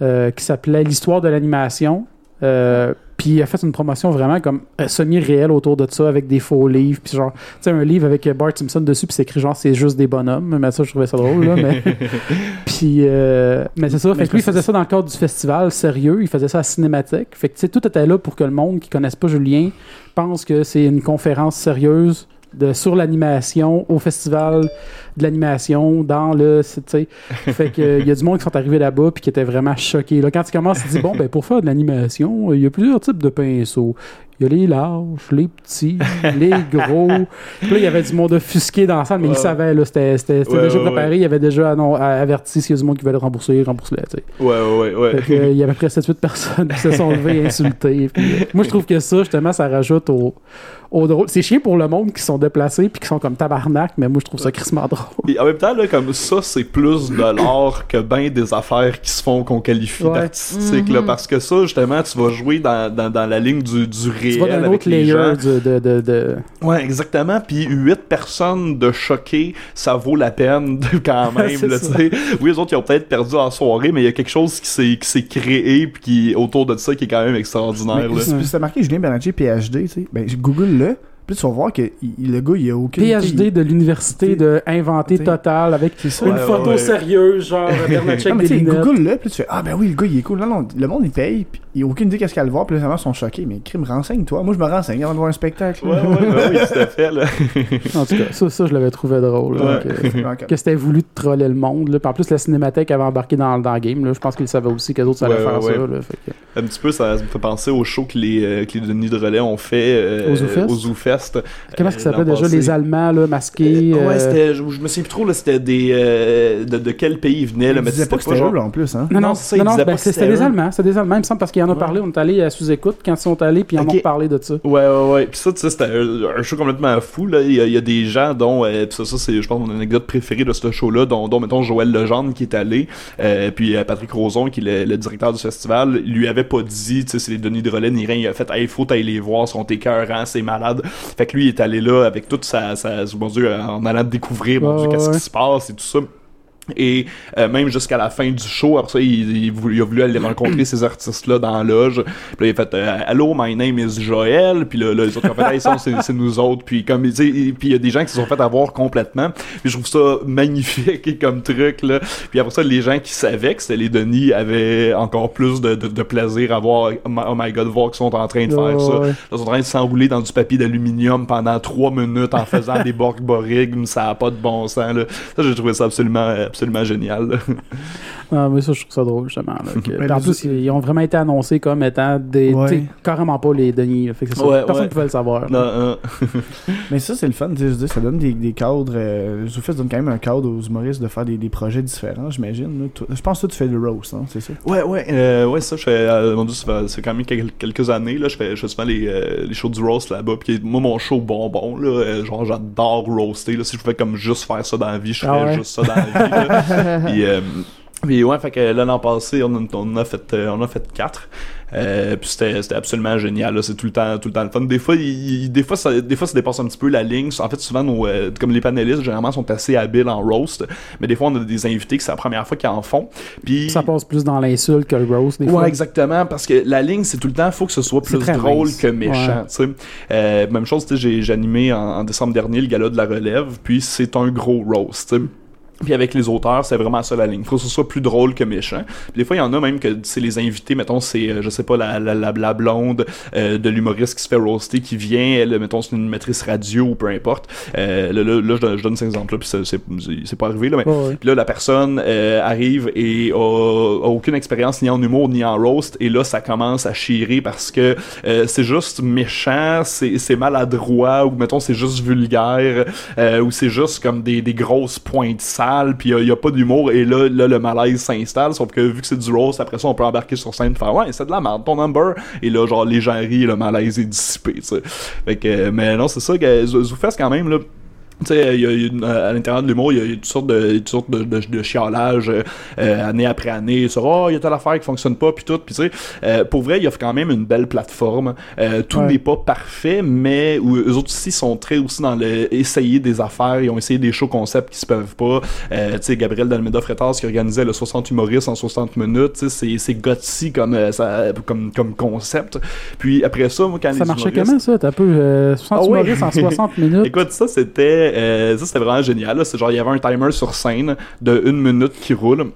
euh, qui s'appelait L'histoire de l'animation. Euh, puis il a fait une promotion vraiment comme euh, semi-réelle autour de ça avec des faux livres. Puis genre, tu sais, un livre avec Bart Simpson dessus, puis c'est écrit genre c'est juste des bonhommes. Mais ça, je trouvais ça drôle, là. Mais, [LAUGHS] puis, euh, mais c'est ça. Fait que lui, il faisait ça dans le cadre du festival sérieux. Il faisait ça à Cinémathèque. Fait que tu sais, tout était là pour que le monde qui connaisse pas Julien pense que c'est une conférence sérieuse de, sur l'animation au festival de l'animation dans le c'est- tu sais [LAUGHS] fait que euh, il y a du monde qui sont arrivés là-bas puis qui étaient vraiment choqués là quand tu commences tu dis bon ben pour faire de l'animation il y a plusieurs types de pinceaux il y a les larges, les petits, [LAUGHS] les gros. Puis là, il y avait du monde offusqué dans la salle, mais Ouais. il savait, là, c'était c'était- c'était Ouais, déjà préparé. ouais. Il avait déjà annon- averti s'il y a du monde qui veut le rembourser, rembourse-le, tu sais. Ouais, ouais, ouais. Fait que, euh, il y avait presque 7-8 personnes qui se sont levées insultées. Puis, euh, moi, je trouve que ça, justement, ça rajoute au, au drôle. C'est chiant pour le monde qui sont déplacés puis qui sont comme tabarnak, mais moi, je trouve ça crissement drôle. Et en même temps, là, comme ça, c'est plus de l'art que ben des affaires qui se font qu'on qualifie Ouais. d'artistique, là, Mhm. parce que ça, justement, tu vas jouer dans, dans, dans la ligne du, du réel Tu vas d'un avec autre les layer gens. de, de, de, de- Ouais, exactement. Puis huit personnes de choquer, ça vaut la peine de, [LAUGHS] quand même. Là, ça. oui, les autres, ils ont peut-être perdu en soirée, mais il y a quelque chose qui s'est qui s'est créé puis qui autour de ça qui est quand même extraordinaire. Mais là. as marqué Julien Bernatchez PhD, tu sais, ben google-le, puis tu vas voir que il- le gars, il a aucune. PhD de l'université de inventé T'sais, total avec ça. une Ouais, photo ouais. sérieuse, genre [LAUGHS] tu des lunettes. google-le, puis tu fais Ah, ben oui, le gars, il est cool. Non, non, le monde, il paye, puis il a aucune idée qu'est-ce qu'il a à le voir, puis les gens sont choqués. Mais crime, renseigne-toi. Moi, je me renseigne avant de voir un spectacle. Ouais, ouais, ouais, oui, tout à fait. Là. [LAUGHS] En tout cas, ça, ça je l'avais trouvé drôle. là, Ouais. que, [LAUGHS] que c'était voulu de troller le monde. Là. Puis en plus, la cinémathèque avait embarqué dans, dans le game. Là. Je pense qu'ils savaient aussi que d'autres ça allait faire ouais, ça. ouais. Là. Fait que- Un petit peu, ça me fait penser au show que les, euh, que les Denis de Relais ont fait euh, Au ZooFest? Comment est-ce que ça s'appelait déjà Les Allemands là, masqués Euh, euh, ouais, c'était, je, je me souviens plus trop, là, c'était des, euh, de, de quel pays ils venaient, là, Il mais c'était pas que c'était genre- eux, en plus, hein. Non, non, ça, ben, c'était c'était des. Allemands. C'était des Allemands, il me semble, parce qu'ils en ont Ouais. parlé. On est allé à sous-écoute quand ils sont allés, puis ils en ont parlé de ça. Ouais, ouais, ouais. Puis ça, tu sais, c'était un, un show complètement fou, là. Il y a, il y a des gens dont, euh, pis ça, ça c'est, je pense, mon anecdote préférée de ce show-là, dont, dont, mettons, Joël Legendre qui est allé, euh, puis euh, Patrick Roson, qui est le, le directeur du festival, il lui avait pas dit, tu sais, c'est les Denis de Relais, ni rien. Il a fait, hey, faut aller les voir, sont écœurants, c'est malade. Fait que lui, il est allé là avec toute sa, sa, mon Dieu, en allant découvrir, mon Dieu, qu'est-ce qui se passe et tout ça. Et euh, même jusqu'à la fin du show, après ça, il, il, il a voulu aller rencontrer [CLEARS THROAT] ces artistes-là dans la loge. Puis là, il a fait euh, Hello, my name is Joël. Puis là, là, les autres ont fait Hey, c'est nous autres. Puis comme, et- puis il y a des gens qui se sont fait avoir complètement. Puis je trouve ça magnifique [LAUGHS] comme truc, là. Puis après ça, les gens qui savaient que c'était les Denis avaient encore plus de, de, de plaisir à voir, oh my- oh god, voir qu'ils sont en train de faire ça. ouais. Là, Ils sont en train de s'enrouler dans du papier d'aluminium pendant trois minutes en faisant des borg-borigmes. Ça a pas de bon sens, là. Ça, j'ai trouvé ça absolument, absolument génial. [LAUGHS] Ah, mais ça, je trouve ça drôle, justement. là, que- Mais en plus, ils ont vraiment été annoncés comme étant des. Ouais. Carrément pas les Denis. là. Fait que c'est ça. Ouais, Personne ouais. pouvait le savoir. Non. [LAUGHS] Mais ça, c'est le fun. tu sais, Je dire, ça donne des, des cadres. Euh, Zoufest donne quand même un cadre aux humoristes de faire des, des projets différents, j'imagine. Je pense que toi, tu fais le roast, hein, c'est ça? Ouais, ouais, euh, ouais, ça, je fais, euh, mon dieu, ça fait, ça fait quand même quel- quelques années, là, je fais, je fais souvent les, euh, les shows du roast là-bas, puis moi, mon show bonbon, là, euh, genre, j'adore roaster, là, si je pouvais comme juste faire ça dans la vie, je ferais Ah ouais? juste ça dans la vie. [LAUGHS] [LAUGHS] Puis, euh, puis ouais, fait que là, l'an passé, on, a- on a fait, euh, on a fait quatre. Euh, puis c'était absolument génial c'est tout le temps tout le temps le fun des fois il, des fois ça des fois ça dépasse un petit peu la ligne en fait souvent nos euh, comme les panélistes généralement sont assez habiles en roast mais des fois on a des invités que c'est la première fois qu'ils en font puis Ça passe plus dans l'insulte que le roast, des Ouais, fois. exactement, parce que la ligne, c'est tout le temps, faut que ce soit plus drôle mince. que méchant. Euh, même chose, j'ai animé en, en décembre dernier le gala de la relève, puis c'est un gros roast. Puis avec les auteurs, c'est vraiment ça la ligne. Faut que ce soit plus drôle que méchant. Puis des fois, il y en a même que c'est les invités, mettons, c'est, euh, je sais pas, la, la, la, la blonde euh, de l'humoriste qui se fait roaster, qui vient, elle, mettons, c'est une maîtrise radio ou peu importe. Euh, là, là, là, je, donne, cet exemple-là, puis c'est, pas arrivé, là, mais ouais. puis là, la personne euh, arrive et a, a aucune expérience ni en humour ni en roast. Et là, ça commence à chirer parce que c'est juste méchant, c'est c'est maladroit, ou mettons, c'est juste vulgaire, ou c'est juste comme des, des grosses pointes sales, puis il n'y a, pas d'humour. Et là, là, le malaise s'installe. Sauf que vu que c'est du roast, après ça, on peut embarquer sur scène et faire Ouais, c'est de la merde, ton number. Et là, genre, les gens rient, le malaise est dissipé. Fait que, euh, mais non, c'est ça que Zou- Zoufest, quand même, là. Tu sais, il y a, il y a une- à l'intérieur de l'humour, il y a toutes sortes de, toutes sortes de, de, euh, euh, année après année sur oh il y a telle affaire qui fonctionne pas puis tout puis tu sais euh, pour vrai il y a quand même une belle plateforme Euh, tout Ouais. n'est pas parfait mais où eux autres aussi sont très aussi dans le essayer des affaires ils ont essayé des shows concepts qui se peuvent pas tu sais Gabriel Dalmeda Fretas qui organisait le 60 humoristes en 60 minutes tu sais c'est gutsy comme ça comme comme concept puis après ça moi quand Ça les marchait humoristes- comment, ça? T'as peu euh, 60 Ah ouais. humoristes en 60 [LAUGHS] minutes? Écoute, ça c'était euh, ça c'était vraiment génial. C'est genre il y avait un timer sur scène de une minute qui roule.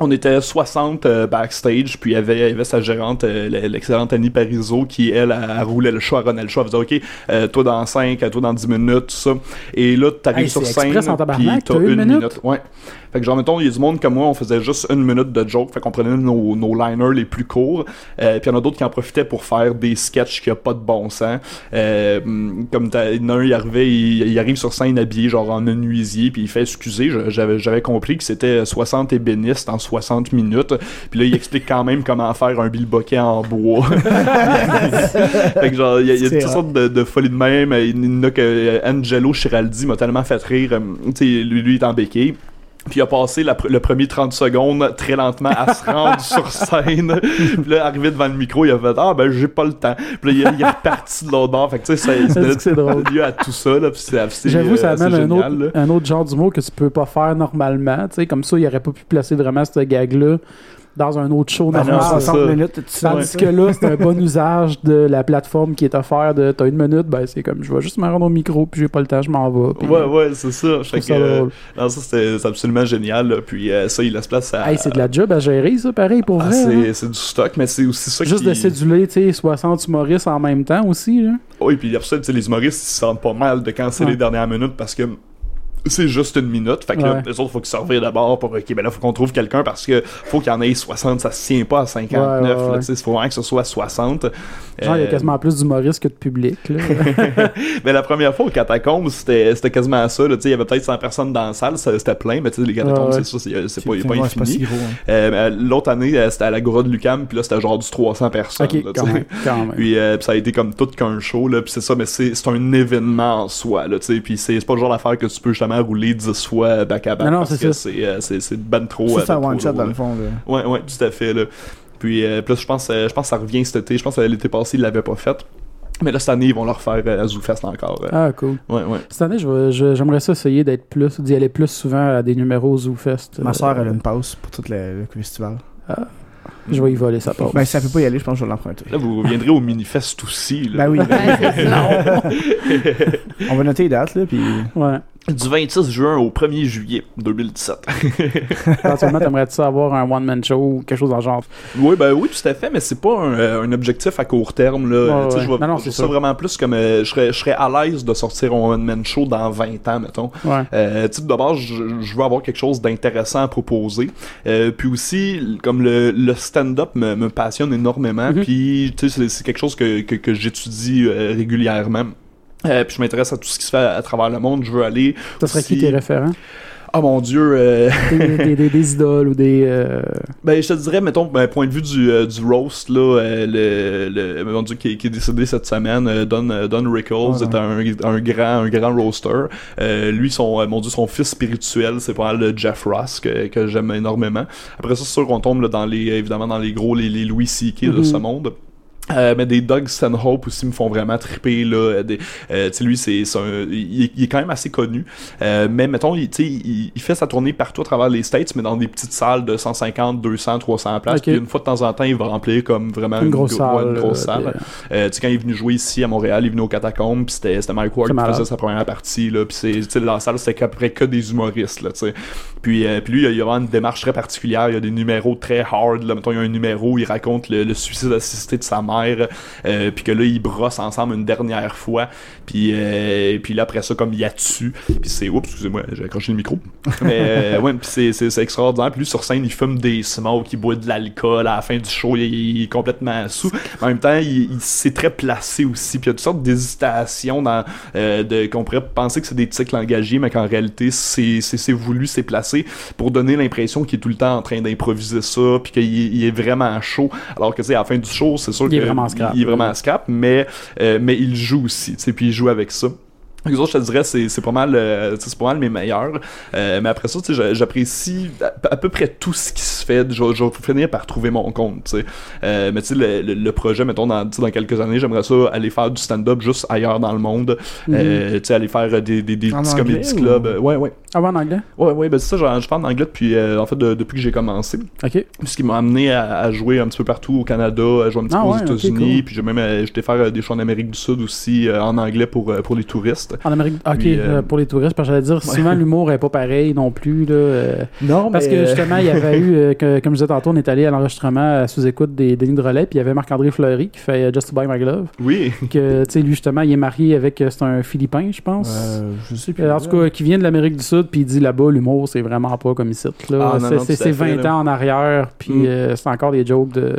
On était 60 euh, backstage, puis il y avait, sa gérante, euh, l'excellente Annie Parizeau, qui, elle, a, a roulé le show, elle runait le show, elle faisait OK, toi dans 5, toi dans 10 minutes, tout ça. Et là, t'arrives Hey, sur scène, puis t'as une minute? minute. Ouais. Fait que genre, mettons, il y a du monde comme moi, on faisait juste une minute de joke, fait qu'on prenait nos, nos liners les plus courts, euh, puis il y en a d'autres qui en profitaient pour faire des sketchs qui a pas de bon sens. Euh, comme t'as- il y en a un, il arrivait, il, il arrive sur scène habillé genre en menuisier, puis il fait excusez, j'avais j'avais compris que c'était 60 ébénistes en 60 minutes, puis là il explique quand même comment faire un bilboquet en bois. [LAUGHS] fait que genre il y a, il y a C'est toutes sortes de, de folies de même. Il y en a que euh, Angelo Chiraldi m'a tellement fait rire. euh, Tu sais, lui, lui il est en béquille. Puis il a passé la le premier 30 secondes très lentement à se rendre [LAUGHS] sur scène. Puis là, arrivé devant le micro, il a fait Ah ben j'ai pas le temps. Puis là, il, il est reparti de l'autre bord. Fait que tu sais, ça, c'est drôle? lieu à tout ça. Là, puis J'avoue, ça euh, amène un autre, là. un autre genre d'humour que tu peux pas faire normalement. Tu sais, comme ça, il aurait pas pu placer vraiment ce gag-là dans un autre show Ben non, normal. c'est 60 ça. minutes, Tandis que là, c'est un bon [LAUGHS] usage de la plateforme qui est offerte de t'as une minute, ben c'est comme je vais juste me rendre au micro, puis j'ai pas le temps, je m'en vais. puis- Ouais, ouais, c'est ça. je que, ça euh, non, ça, c'était c'est absolument génial. là. Puis euh, ça, il laisse place à. Hey, c'est de la job à gérer, ça, pareil, pour Ah, vrai. hein. c'est, c'est du stock, mais c'est aussi ça Juste qui... de céduler, tu sais, 60 humoristes en même temps aussi, là. Oui, puis après ça, les humoristes, ils se sentent pas mal de canceller Ouais. les dernières minutes parce que c'est juste une minute. Fait que là, Ouais. les autres, faut qu'ils se revirent d'abord pour, ok, ben là, faut qu'on trouve quelqu'un parce que faut qu'il y en ait 60, ça se tient pas à 59, Ouais, ouais, là, tu sais, faut vraiment que ce soit 60. Genre, il y a Euh, quasiment plus d'humoristes que de public, là. mais [LAUGHS] la première fois au Catacombes, c'était c'était quasiment ça, là, tu sais, il y avait peut-être 100 personnes dans la salle, c'était plein, mais tu sais, les Catacombes, c'est ça, c'est c'est pas, C'est- pas ouais, infini. pas si hein. Euh, mais L'autre année, euh, c'était à l'Agora de Lucam, puis là, c'était genre du 300 personnes. ok, là, tu quand sais. même. Quand même. Puis, euh, puis ça a été comme tout qu'un show, là. Puis c'est ça, mais c'est c'est un événement en soi, là, tu sais. Puis c'est c'est pas le genre d'affaire que tu peux justement rouler 10 fois back à back. Non, non, parce c'est que ça. c'est euh, c'est c'est ben trop. Ça, euh, c'est un ben trop one shot dans le fond. là. Ouais, ouais, tout à fait, là. Puis, euh, là, je pense, euh, je pense que ça revient cet été. Je pense que l'été passé, ils l'avaient pas fait. Mais là, cette année, ils vont le refaire euh, à ZooFest encore. euh. Ah, cool. Ouais, ouais. Cette année, je vais- je- j'aimerais ça essayer d'être plus, d'y aller plus souvent à des numéros ZooFest. Ma soeur, elle a une passe pour tout le, le festival. Je vais y voler sa part. Ben, si elle peut pas y aller, je pense que je vais l'emprunter. Là, vous reviendrez au Minifest aussi, là. Ben oui, [LAUGHS] [LAUGHS] ça. [LAUGHS] on va noter les dates, là, puis Ouais. Du 26 juin au 1er juillet 2017. [LAUGHS] Éventuellement, t'aimerais-tu avoir un one-man show ou quelque chose dans le genre? Oui, ben oui, tout à fait, mais c'est pas un, euh, un objectif à court terme. Là. Ouais, ouais. Je vois Non, non, je c'est vois ça vraiment plus comme. euh, je, serais, je serais à l'aise de sortir un one-man show dans 20 ans, mettons. Ouais. Euh, tu sais, d'abord, je, je veux avoir quelque chose d'intéressant à proposer. Euh, puis aussi, comme le, le stand-up me, me passionne énormément, Mhm. puis tu sais, c'est- quelque chose que, que, que j'étudie régulièrement. Euh, puis je m'intéresse à tout ce qui se fait à, à travers le monde. Je veux aller. Ça serait qui aussi- tes référents? Oh mon dieu. euh, Des, des, des- des idoles ou des. euh, [LAUGHS] Ben, je te dirais, mettons, ben, point de vue du, euh, du roast, là, euh, le, le, mon Dieu, qui, est- qui est décédé cette semaine, euh, Don, Don Rickles Ouais, est un, un grand, un grand roaster. Euh, lui, son, mon Dieu, son fils spirituel, c'est pas mal le Jeff Ross, que, que j'aime énormément. Après ça, c'est sûr qu'on tombe, là, dans les, évidemment, dans les gros, les, les Louis C.K. de Mhm. ce monde. Euh, mais des Doug Stanhope aussi me font vraiment triper là des, euh, tu sais lui c'est il, est- il est quand même assez connu Euh, mais mettons il, tu sais, il, il fait sa tournée partout à travers les States mais dans des petites salles de 150 200 300 places Ok. puis une fois de temps en temps il va remplir comme vraiment Une grosse salle. une grosse euh, salle euh, tu sais quand il est venu jouer ici à Montréal il est venu au Catacombe puis c'était c'était Mike Ward qui malade. faisait sa première partie là puis c'est tu sais dans la salle c'était qu'après que des humoristes là tu sais puis, euh, puis lui, il y a- il y a vraiment une démarche très particulière. Il y a des numéros très hard. Là. Mettons, il y a un numéro où il raconte le, le suicide assisté de sa mère. Euh, puis que là, ils brossent ensemble une dernière fois. Puis, euh, puis là, après ça, comme il y a dessus. Puis c'est... Oups, excusez-moi, j'ai accroché le micro. [LAUGHS] Mais euh, ouais, puis c'est, extraordinaire. Puis lui, sur scène, il fume des smokes, il boit de l'alcool. À la fin du show, il, il est complètement sous. En même temps, il, il s'est très placé aussi. Puis il y a toutes sortes d'hésitations dans, de, qu'on pourrait penser que c'est des tics langagiers, mais qu'en réalité, c'est, c'est, voulu, c'est placé pour donner l'impression qu'il est tout le temps en train d'improviser ça, puis qu'il est- vraiment chaud. Alors que, tu sais, à la fin du show, c'est sûr Il est vraiment scrap. il est vraiment scrap, mais, euh, mais il joue aussi, tu sais, puis il joue avec ça. Les autres, je te dirais, c'est, c'est pas mal, euh, c'est pas mal mes meilleurs. Euh, mais après ça, tu sais, j'a- j'apprécie à, à peu près tout ce qui se fait. Je, vais- je vais finir par trouver mon compte, tu sais. Euh, mais tu sais, le, le- le projet, mettons, dans, dans quelques années, j'aimerais ça aller faire du stand-up juste ailleurs dans le monde. Mhm. Euh, tu sais, aller faire euh, des, des, des petits comedy ou- clubs. Euh, Ouais, ouais. Ah ouais, en anglais? Ouais, ouais, ben c'est ça, je parle en anglais depuis, euh, en fait, de- depuis que j'ai commencé. OK. Ce qui m'a amené à, à jouer un petit peu partout au Canada, à jouer un petit Ah peu aux ouais, États-Unis, cool. puis j'ai même j'étais faire des shows en Amérique du Sud aussi, euh, en anglais pour, pour les touristes. En Amérique... OK, Puis, euh, euh, pour les touristes, parce que j'allais dire, souvent, l'humour est pas pareil non plus, là. euh, Non, Parce mais, que euh, justement, il y avait eu, euh, que- comme je disais tantôt, on est allé à l'enregistrement à sous-écoute des Denis de Relais, puis il y avait Marc-André Fleury qui fait Just to Buy My Glove. Oui. Que, tu sais, lui, justement, il est marié avec, c'est un Philippin, je pense. euh, je sais plus. En tout cas, qui vient de l'Amérique du Sud, puis il dit là-bas, l'humour, c'est vraiment pas comme ici. Là. Ah, c'est, non, c'est- tout à c'est fait, 20 là. ans en arrière, puis Mm. euh, c'est encore des jokes de.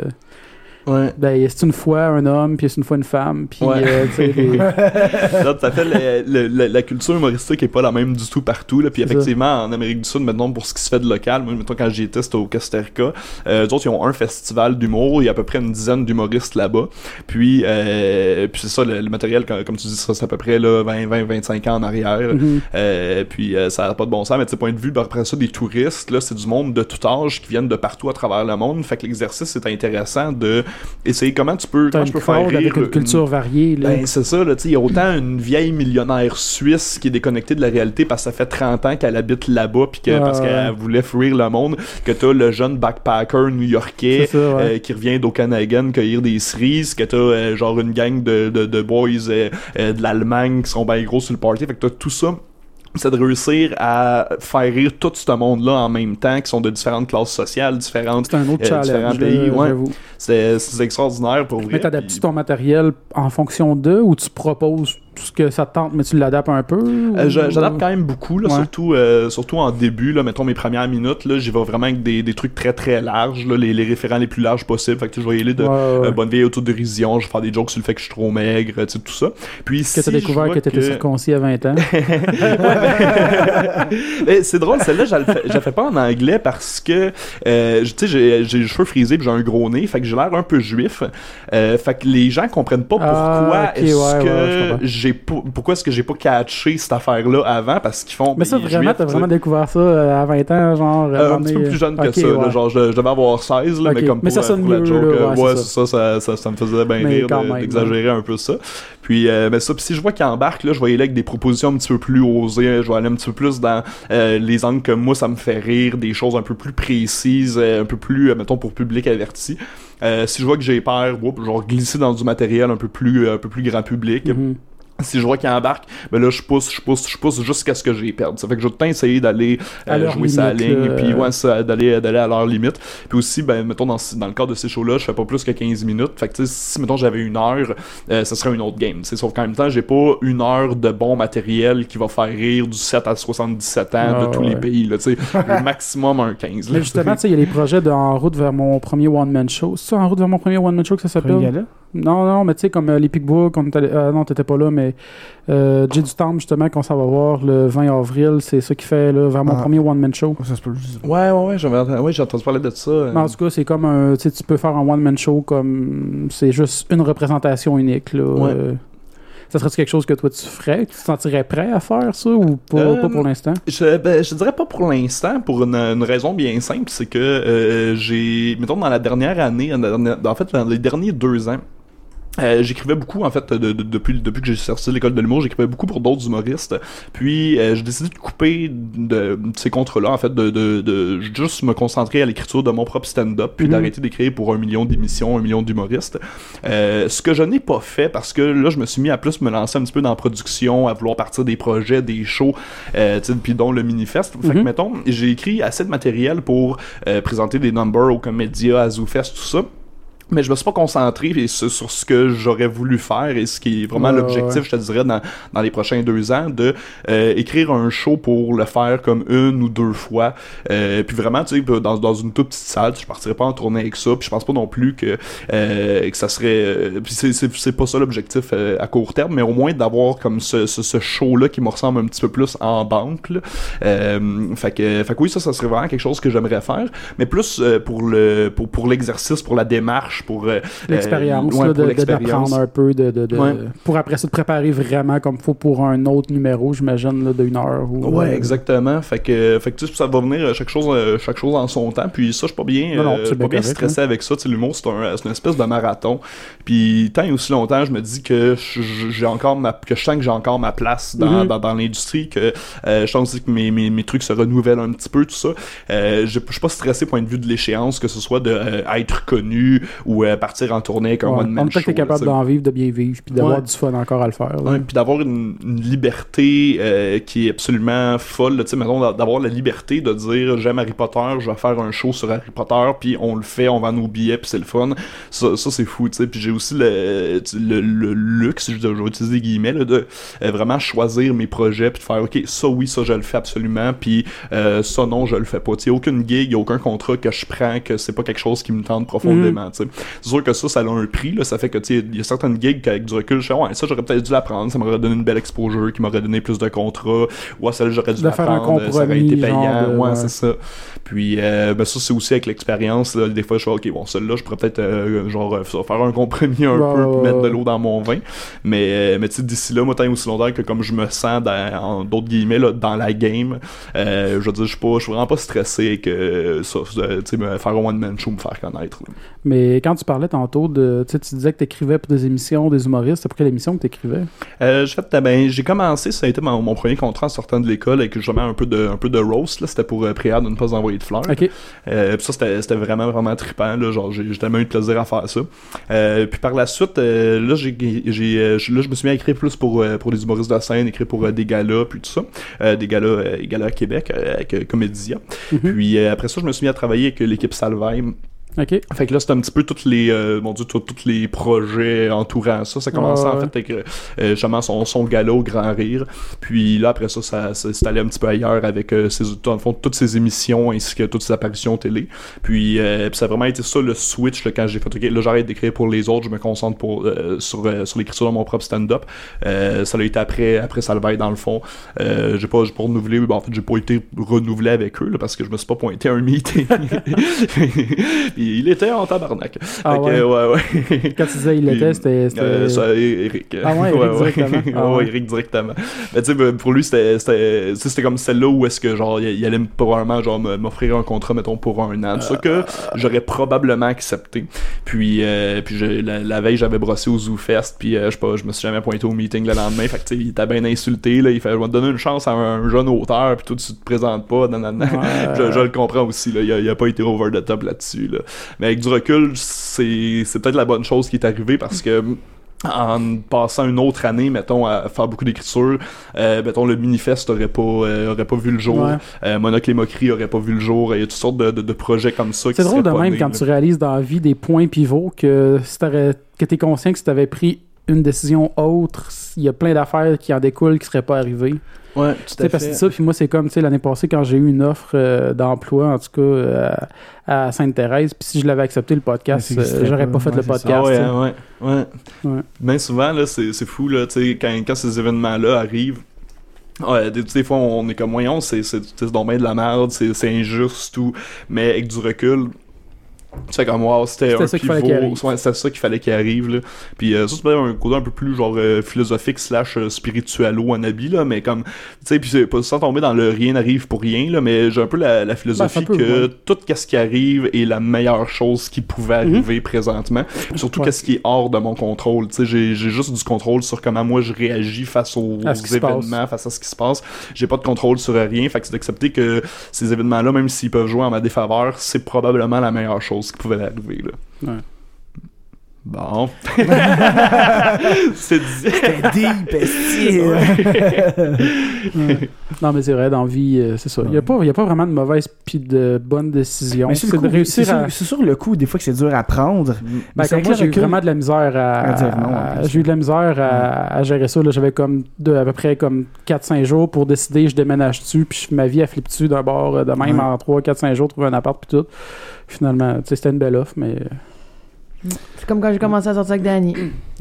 Ouais. Ben, c'est une fois un homme, puis c'est une fois une femme, puis Ouais. euh, tu [LAUGHS] fait, le- le- le- la culture humoristique est pas la même du tout partout. Là. Puis C'est ça. effectivement, en Amérique du Sud, maintenant, pour ce qui se fait de local, moi, mettons, quand j'y étais, c'était au Costa Rica, euh, eux autres, ils ont un festival d'humour, il y a à peu près une dizaine d'humoristes là-bas. Puis, euh, puis c'est ça, le, le matériel, comme, comme tu dis, ça, c'est à peu près là, 20, 20, 25 ans en arrière. Mhm. Euh, puis euh, ça n'a pas de bon sens, mais ce point de vue, ben, après ça, des touristes, là, c'est du monde de tout âge qui viennent de partout à travers le monde. Fait que l'exercice est intéressant de essayer comment tu peux, comment une je peux faire rire avec une culture variée. Là. ben, c'est ça, il y a autant une vieille millionnaire suisse qui est déconnectée de la réalité parce que ça fait 30 ans qu'elle habite là-bas puis que, parce qu'elle voulait fuir le monde, que t'as le jeune backpacker new-yorkais C'est ça, ouais. euh, qui revient d'Okanagan cueillir des cerises, que t'as euh, genre une gang de, de, de boys euh, euh, de l'Allemagne qui sont bien gros sur le party, fait que t'as tout ça c'est de réussir à faire rire tout ce monde-là en même temps, qui sont de différentes classes sociales, différentes. c'est un autre euh, challenge. différents pays, ouais. C'est extraordinaire pour vrai. Mais t'adaptes puis- ton matériel en fonction d'eux ou tu proposes ce que ça te tente, mais tu l'adaptes un peu? Euh, ou- j'a- J'adapte quand même beaucoup, là, Ouais. surtout, euh, surtout en début, là, mettons mes premières minutes, j'y vais vraiment avec des, des trucs très très larges, là, les, les référents les plus larges possibles. Fait que je vais y aller de Ouais, ouais. euh, bonne vieille autodérision, je vais faire des jokes sur le fait que je suis trop maigre, tout ça. Puis que si t'as découvert que t'étais circoncis à 20 ans? [LAUGHS] C'est drôle, celle-là, je la fais- pas en anglais parce que, euh, j'ai les cheveux frisés j'ai un gros nez, fait que j'ai l'air un peu juif. Euh, fait que les gens comprennent pas pourquoi Ah, ok, est-ce que. J'ai pourquoi est-ce que j'ai pas catché cette affaire-là avant? Parce qu'ils font. Mais ça, vraiment, t'as vraiment découvert ça euh, à 20 ans, genre. Euh, un petit peu plus jeune que ça, là, genre je, je devais avoir 16, là, mais comme pour, ça la- sonne pour la mieux, joke, là, ouais, c'est ouais, ça. ça, ça, ça, ça me faisait bien Mais rire d'exagérer un peu ça. Puis, euh, mais ça, puis si je vois qu'il embarque, là, je vais y aller avec des propositions un petit peu plus osées, je vais aller un petit peu plus dans euh, les angles que moi, ça me fait rire, des choses un peu plus précises, un peu plus, mettons, pour public averti. Si je vois que j'ai peur, vais glisser dans du matériel un peu plus, un peu plus grand public. Mhm. [LAUGHS] Si je vois qu'il embarque, ben là je pousse, je pousse, je pousse jusqu'à ce que j'ai perdu. Ça fait que je vais tout le temps essayer d'aller euh, jouer sa ligne, puis ouais, d'aller d'aller à leur limite. Puis aussi, ben mettons dans, dans le cadre de ces shows-là, je fais pas plus que 15 minutes. Fait que tu sais, si mettons j'avais une heure, euh, ça serait une autre game. tu sais. Sauf qu'en même temps, j'ai pas une heure de bon matériel qui va faire rire du 7 à 77 ans Ah, de tous les pays. Là. Le [LAUGHS] maximum un 15. là. Mais justement, tu sais, il y a les projets de En route vers mon premier one-man show. C'est ça, En route vers mon premier one-man show que ça s'appelle? Non, non, mais tu sais, comme euh, les Picbook, on est allé- euh, non, t'étais pas là, mais euh, Jay du Temple, justement, qu'on s'en va voir le 20 avril, c'est ça qui fait là, vers mon Ah. premier one-man show. Ça se peut. Ouais, ouais, ouais, j'avais entendu, ouais, j'ai entendu parler de ça. euh. Mais en tout cas, c'est comme un. Tu sais, tu peux faire un one-man show comme. C'est juste une représentation unique, là. Ouais. Euh, ça serait quelque chose que toi tu ferais? Tu te sentirais prêt à faire ça ou pas, Euh, pas pour l'instant? Je, ben, je dirais pas pour l'instant, pour une, une raison bien simple, c'est que euh, j'ai, mettons dans la dernière année, en, en fait dans les derniers deux ans, Euh, j'écrivais beaucoup en fait de, de- depuis depuis que j'ai sorti de l'école de l'humour j'écrivais beaucoup pour d'autres humoristes puis euh, j'ai décidé de couper de, de ces contrats là en fait de, de, de juste me concentrer à l'écriture de mon propre stand-up puis Mhm. d'arrêter d'écrire pour un million d'émissions un million d'humoristes euh, ce que je n'ai pas fait parce que là je me suis mis à plus me lancer un petit peu dans la production à vouloir partir des projets des shows euh, puis dont le Minifest fait que Mhm. mettons j'ai écrit assez de matériel pour euh, présenter des numbers au Comédia à ZooFest tout ça mais je me suis pas concentré sur, ce que j'aurais voulu faire et ce qui est vraiment Ouais, l'objectif, ouais. je te dirais, dans, dans les prochains deux ans, de euh, écrire un show pour le faire comme une ou deux fois. Euh, puis vraiment, tu sais, dans, dans une toute petite salle, je partirais pas en tournée avec ça. Puis je pense pas non plus que, euh, que ça serait... euh, puis c'est- pas ça l'objectif euh, à court terme, mais au moins d'avoir comme ce, ce, ce show-là qui me ressemble un petit peu plus en banque. là. Euh, fait, que, fait que oui, ça, ça serait vraiment quelque chose que j'aimerais faire, mais plus pour le pour, pour l'exercice, pour la démarche, pour euh, L'expérience, euh, ouais, d'apprendre un peu, de, de, de- Ouais. pour après ça te préparer vraiment comme faut pour un autre numéro, j'imagine, là, d'une heure. Ou, Ouais, euh, exactement. Fait que, fait que ça va venir chaque chose, chaque chose en son temps. Puis ça, je suis pas bien, Non, non, pas bien correct, stressé avec ça. L'humour, c'est un, une espèce de marathon. Puis tant et aussi longtemps, je me dis que j'ai encore ma, que je sens que j'ai encore ma place dans, Mhm. dans, dans l'industrie, que je sens que mes, mes, mes trucs se renouvellent un petit peu, tout ça. Je je suis pas stressé point de vue de l'échéance, que ce soit de euh, être connu ou euh, partir en tournée avec un ouais. one-man temps que show. t'es capable d'en vivre, de bien vivre, puis d'avoir Ouais. du fun encore à le faire. Ouais, puis d'avoir une, une liberté euh, qui est absolument folle, tu sais, mettons, d'avoir la liberté de dire j'aime Harry Potter, je vais faire un show sur Harry Potter, puis on le fait, on vend nos billets, puis c'est le fun. Ça, ça c'est fou, tu sais. Puis j'ai aussi le, le, le luxe, je vais utiliser des guillemets, là, de euh, vraiment choisir mes projets, puis de faire ok, ça oui, ça je le fais absolument, puis euh, ça non, je le fais pas. Tu sais, aucune gig, aucun contrat que je prends que c'est pas quelque chose qui me tente profondément, tu sais. C'est sûr que ça, ça a un prix, là, ça fait que, tu sais, il y a certaines gigs qu'avec du recul, je fais, ouais, ça j'aurais peut-être dû la prendre, ça m'aurait donné une belle exposure, qui m'aurait donné plus de contrats, ouais, celle j'aurais dû De la faire un ça aurait été payant, de- ouais, c'est ça. Puis, euh, ben ça, c'est aussi avec l'expérience, là, des fois, je fais, ok, bon, celle-là, je pourrais peut-être, euh, genre, euh, faire un compromis un peu, puis mettre de l'eau dans mon vin, mais, euh, mais tu sais, d'ici là, moi, tant aussi longtemps que comme je me sens, dans, en d'autres guillemets, là, dans la game, euh, je veux dire, je suis pas, je suis vraiment pas stressé que ça, tu sais, me faire un one-man show, me faire connaître, là. Mais quand tu parlais tantôt de. Tu sais, tu disais que tu écrivais pour des émissions, des humoristes, c'est pour quelle émission que tu écrivais Euh, j'ai fait, ben, j'ai commencé, ça a été mon, mon premier contrat en sortant de l'école avec justement un peu de, un peu de roast, là. C'était pour euh, prière de ne pas envoyer de fleurs. Euh, puis ça, c'était, c'était vraiment, vraiment trippant, là. Genre, j'ai, tellement eu de plaisir à faire ça. Euh, puis par la suite, là, j'ai, là, je me suis mis à écrire plus pour, pour les humoristes de la scène, écrire pour des galas, puis tout ça. Des galas, des galas à Québec, avec Comédia. Mhm. Puis après ça, je me suis mis à travailler avec l'équipe Salvaille. Ok. Fait que là, c'était un petit peu tous les, euh, mon Dieu, tous les projets entourant ça. Ça commençait Ouais, en fait avec euh, justement son, son gala au Grand Rire. Puis là, après ça, ça, ça s'est allé un petit peu ailleurs avec euh, ses, dans le fond, toutes ses émissions ainsi que toutes ses apparitions télé. Puis, euh, puis ça a vraiment été ça le switch là, quand j'ai fait, ok, là j'arrête d'écrire pour les autres, je me concentre pour, euh, sur, euh, sur l'écriture de mon propre stand-up. Ça l'a été après, après Salvaille dans le fond. J'ai pas, pas renouvelé, ben, en fait, j'ai pas été renouvelé avec eux là, parce que je me suis pas pointé à un meeting. [LAUGHS] Il était en tabarnak. Ah que, ouais? ouais, ouais. [LAUGHS] Quand tu disais il Puis, l'était, c'était. Euh, ça, Eric. Ah ouais, [LAUGHS] Eric directement. [LAUGHS] Ah ouais, ouais. Eric directement. Mais tu sais, ben, pour lui, c'était, comme celle-là où est-ce que, genre, il il allait me- probablement, genre, m'offrir un contrat, mettons, pour un an. Ça que j'aurais probablement accepté. Puis, euh, puis je- la, la veille, j'avais brossé au Zoo Fest, puis euh, je sais pas, je me suis jamais pointé au meeting le lendemain. Fait que, tu sais, il était bien insulté, là. Il fait, je vais te donner une chance à un, jeune auteur, puis toi, tu te présentes pas, nan, nan, nan. Ouais. je, je le comprends aussi, là. Il a, il a pas été over the top là-dessus, là. Mais avec du recul, c'est, peut-être la bonne chose qui est arrivée parce que en passant une autre année, mettons, à faire beaucoup d'écriture, euh, mettons, le Minifest aurait pas, euh, aurait pas vu le jour, Ouais. euh, Monocle et Moquerie aurait pas vu le jour, il y a toutes sortes de, de, de projets comme ça qui C'est drôle de même quand là. tu réalises dans la vie des points pivots que si t'aurais- que t'es conscient que si t'avais pris une décision autre, il y a plein d'affaires qui en découlent qui seraient pas arrivées. Ouais, Tu tout sais, parce que ça, puis moi, c'est comme, tu sais, l'année passée, quand j'ai eu une offre euh, d'emploi, en tout cas, euh, à Sainte-Thérèse, puis si je l'avais accepté, le podcast, euh, j'aurais pas. fait Ouais, le podcast. Ah ouais, hein, ouais, ouais. Ouais. Ben souvent, là, c'est c'est fou, là, tu sais, quand, quand ces événements-là arrivent, Ouais, des, des fois on est comme voyons, c'est c'est c'est donc bien de la merde, c'est c'est injuste tout, mais avec du recul, Tu sais, comme, wow, c'était un ça pivot. Ouais, c'était ça qu'il fallait qu'il arrive, là. Puis euh, ça, c'est peut-être un côté un peu plus, genre, euh, philosophique slash euh, spiritualo en habit, là, mais comme, tu sais, puis c'est pas sans tomber dans le rien n'arrive pour rien, là, mais j'ai un peu la, la philosophie Ben, c'est peu, que ouais. tout ce qui arrive est la meilleure chose qui pouvait arriver présentement. Surtout Ouais. qu'est-ce qui est hors de mon contrôle, tu sais, j'ai juste du contrôle sur comment moi je réagis face aux, événements, face à ce qui se passe. J'ai pas de contrôle sur rien, fait que c'est d'accepter que ces événements-là, même s'ils peuvent jouer en ma défaveur, c'est probablement la meilleure chose qui pouvait arriver, là. Ouais. Bon. [LAUGHS] c'est dit. deep, esti. [LAUGHS] Non, mais c'est vrai, dans la vie, euh, c'est ça. Il n'y a, pas- il y a pas vraiment de mauvaise puis de bonne décision. C'est le de coup, réussir c'est à. sûr, c'est sûr le coup, des fois que c'est dur à prendre. Ben, Mais moi, j'ai eu vraiment de la misère à, À dire non, en à- plus. j'ai eu de la misère à, à gérer ça. là. J'avais comme de, à peu près comme 4-5 jours pour décider, je déménage dessus, puis ma vie a flippé dessus d'un bord euh, de même Ouais. en 3-4-5 jours, trouver un appart, puis tout. Finalement, tu sais, c'était une belle offre, mais. C'est comme quand j'ai commencé à sortir avec Danny.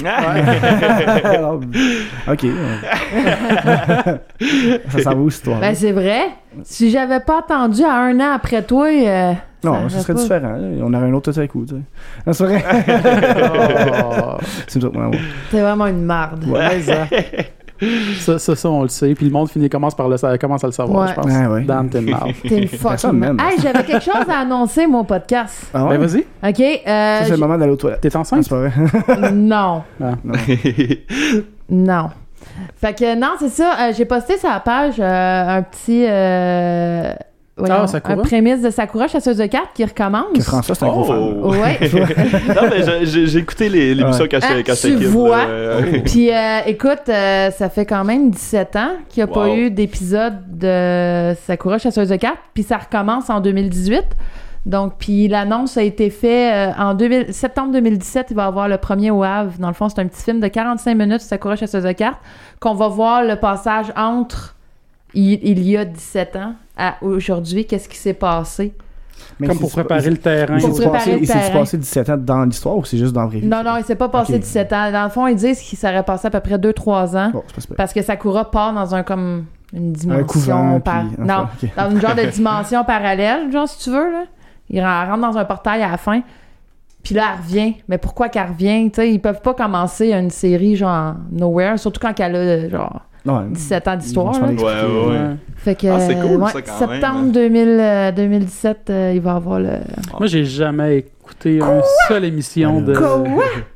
Alors, [LAUGHS] [LAUGHS] ok. [LAUGHS] ça s'en va où, cette histoire Ben, c'est vrai. Si j'avais pas attendu à un an après toi, euh, Non, ce serait pas- différent. là. On aurait un autre à coup, tu sais. C'est vrai. Oh. C'est vraiment une marde. ouais, ça. Ça, ça, ça, on le sait. Puis le monde finit, commence, par le, commence à le savoir, Ouais. je pense. Ouais, ouais. Dans tes mouth. T'es une [LAUGHS] fucking. Hey, j'avais quelque chose à annoncer, mon podcast. Ah ouais? Ben, vas-y. OK? euh, Ça, c'est le moment d'aller aux toilettes. T'es Ah, enceinte? c'est pas vrai. [LAUGHS] non. Ouais. Non. Fait que non, c'est ça. euh, j'ai posté sur la page euh, un petit. Euh, voyons, Ah, prémisse de Sakura, chasseuse de cartes, qui recommence. Que François, c'est un gros fan. Oh! Ouais. [LAUGHS] non, mais j'ai- écouté les- l'émission Ouais. quand j'étais Ah, tu vois? Euh, [LAUGHS] Puis euh, écoute, euh, ça fait quand même 17 ans qu'il n'y a pas eu d'épisode de Sakura chasseuse de cartes, puis ça recommence en 2018. Donc, puis l'annonce a été faite en 2000 septembre 2017. Il va y avoir le premier au Havre. Dans le fond, c'est un petit film de 45 minutes, Sakura chasseuse de cartes, qu'on va voir le passage entre il, il y a 17 ans à aujourd'hui. Qu'est-ce qui s'est passé? Mais Comme pour préparer le terrain. Il Pour s'est préparer passé, le il s'est passé 17 ans dans l'histoire ou c'est juste dans la vraie vie? Non, non, il s'est pas passé Ok. 17 ans. Dans le fond, ils disent qu'il serait passé à peu près 2-3 ans. Bon. Parce que Sakura part dans un comme une dimension couvent, par- puis- non, dans une genre de dimension parallèle, genre si tu veux là. Il ren- rentre dans un portail à la fin. Puis là, elle revient. Mais pourquoi qu'elle revient? Tu sais, ils peuvent pas commencer une série genre Nowhere, surtout quand elle a genre Non, ouais. 17 ans d'histoire. Ouais, expliquer. ouais, ouais. Ouais. Fait que Ah, c'est cool, ouais, ça, quand même, septembre hein. 2000, euh, 2017, euh, il va avoir le. Moi, j'ai jamais écouté une seule émission de. Quoi?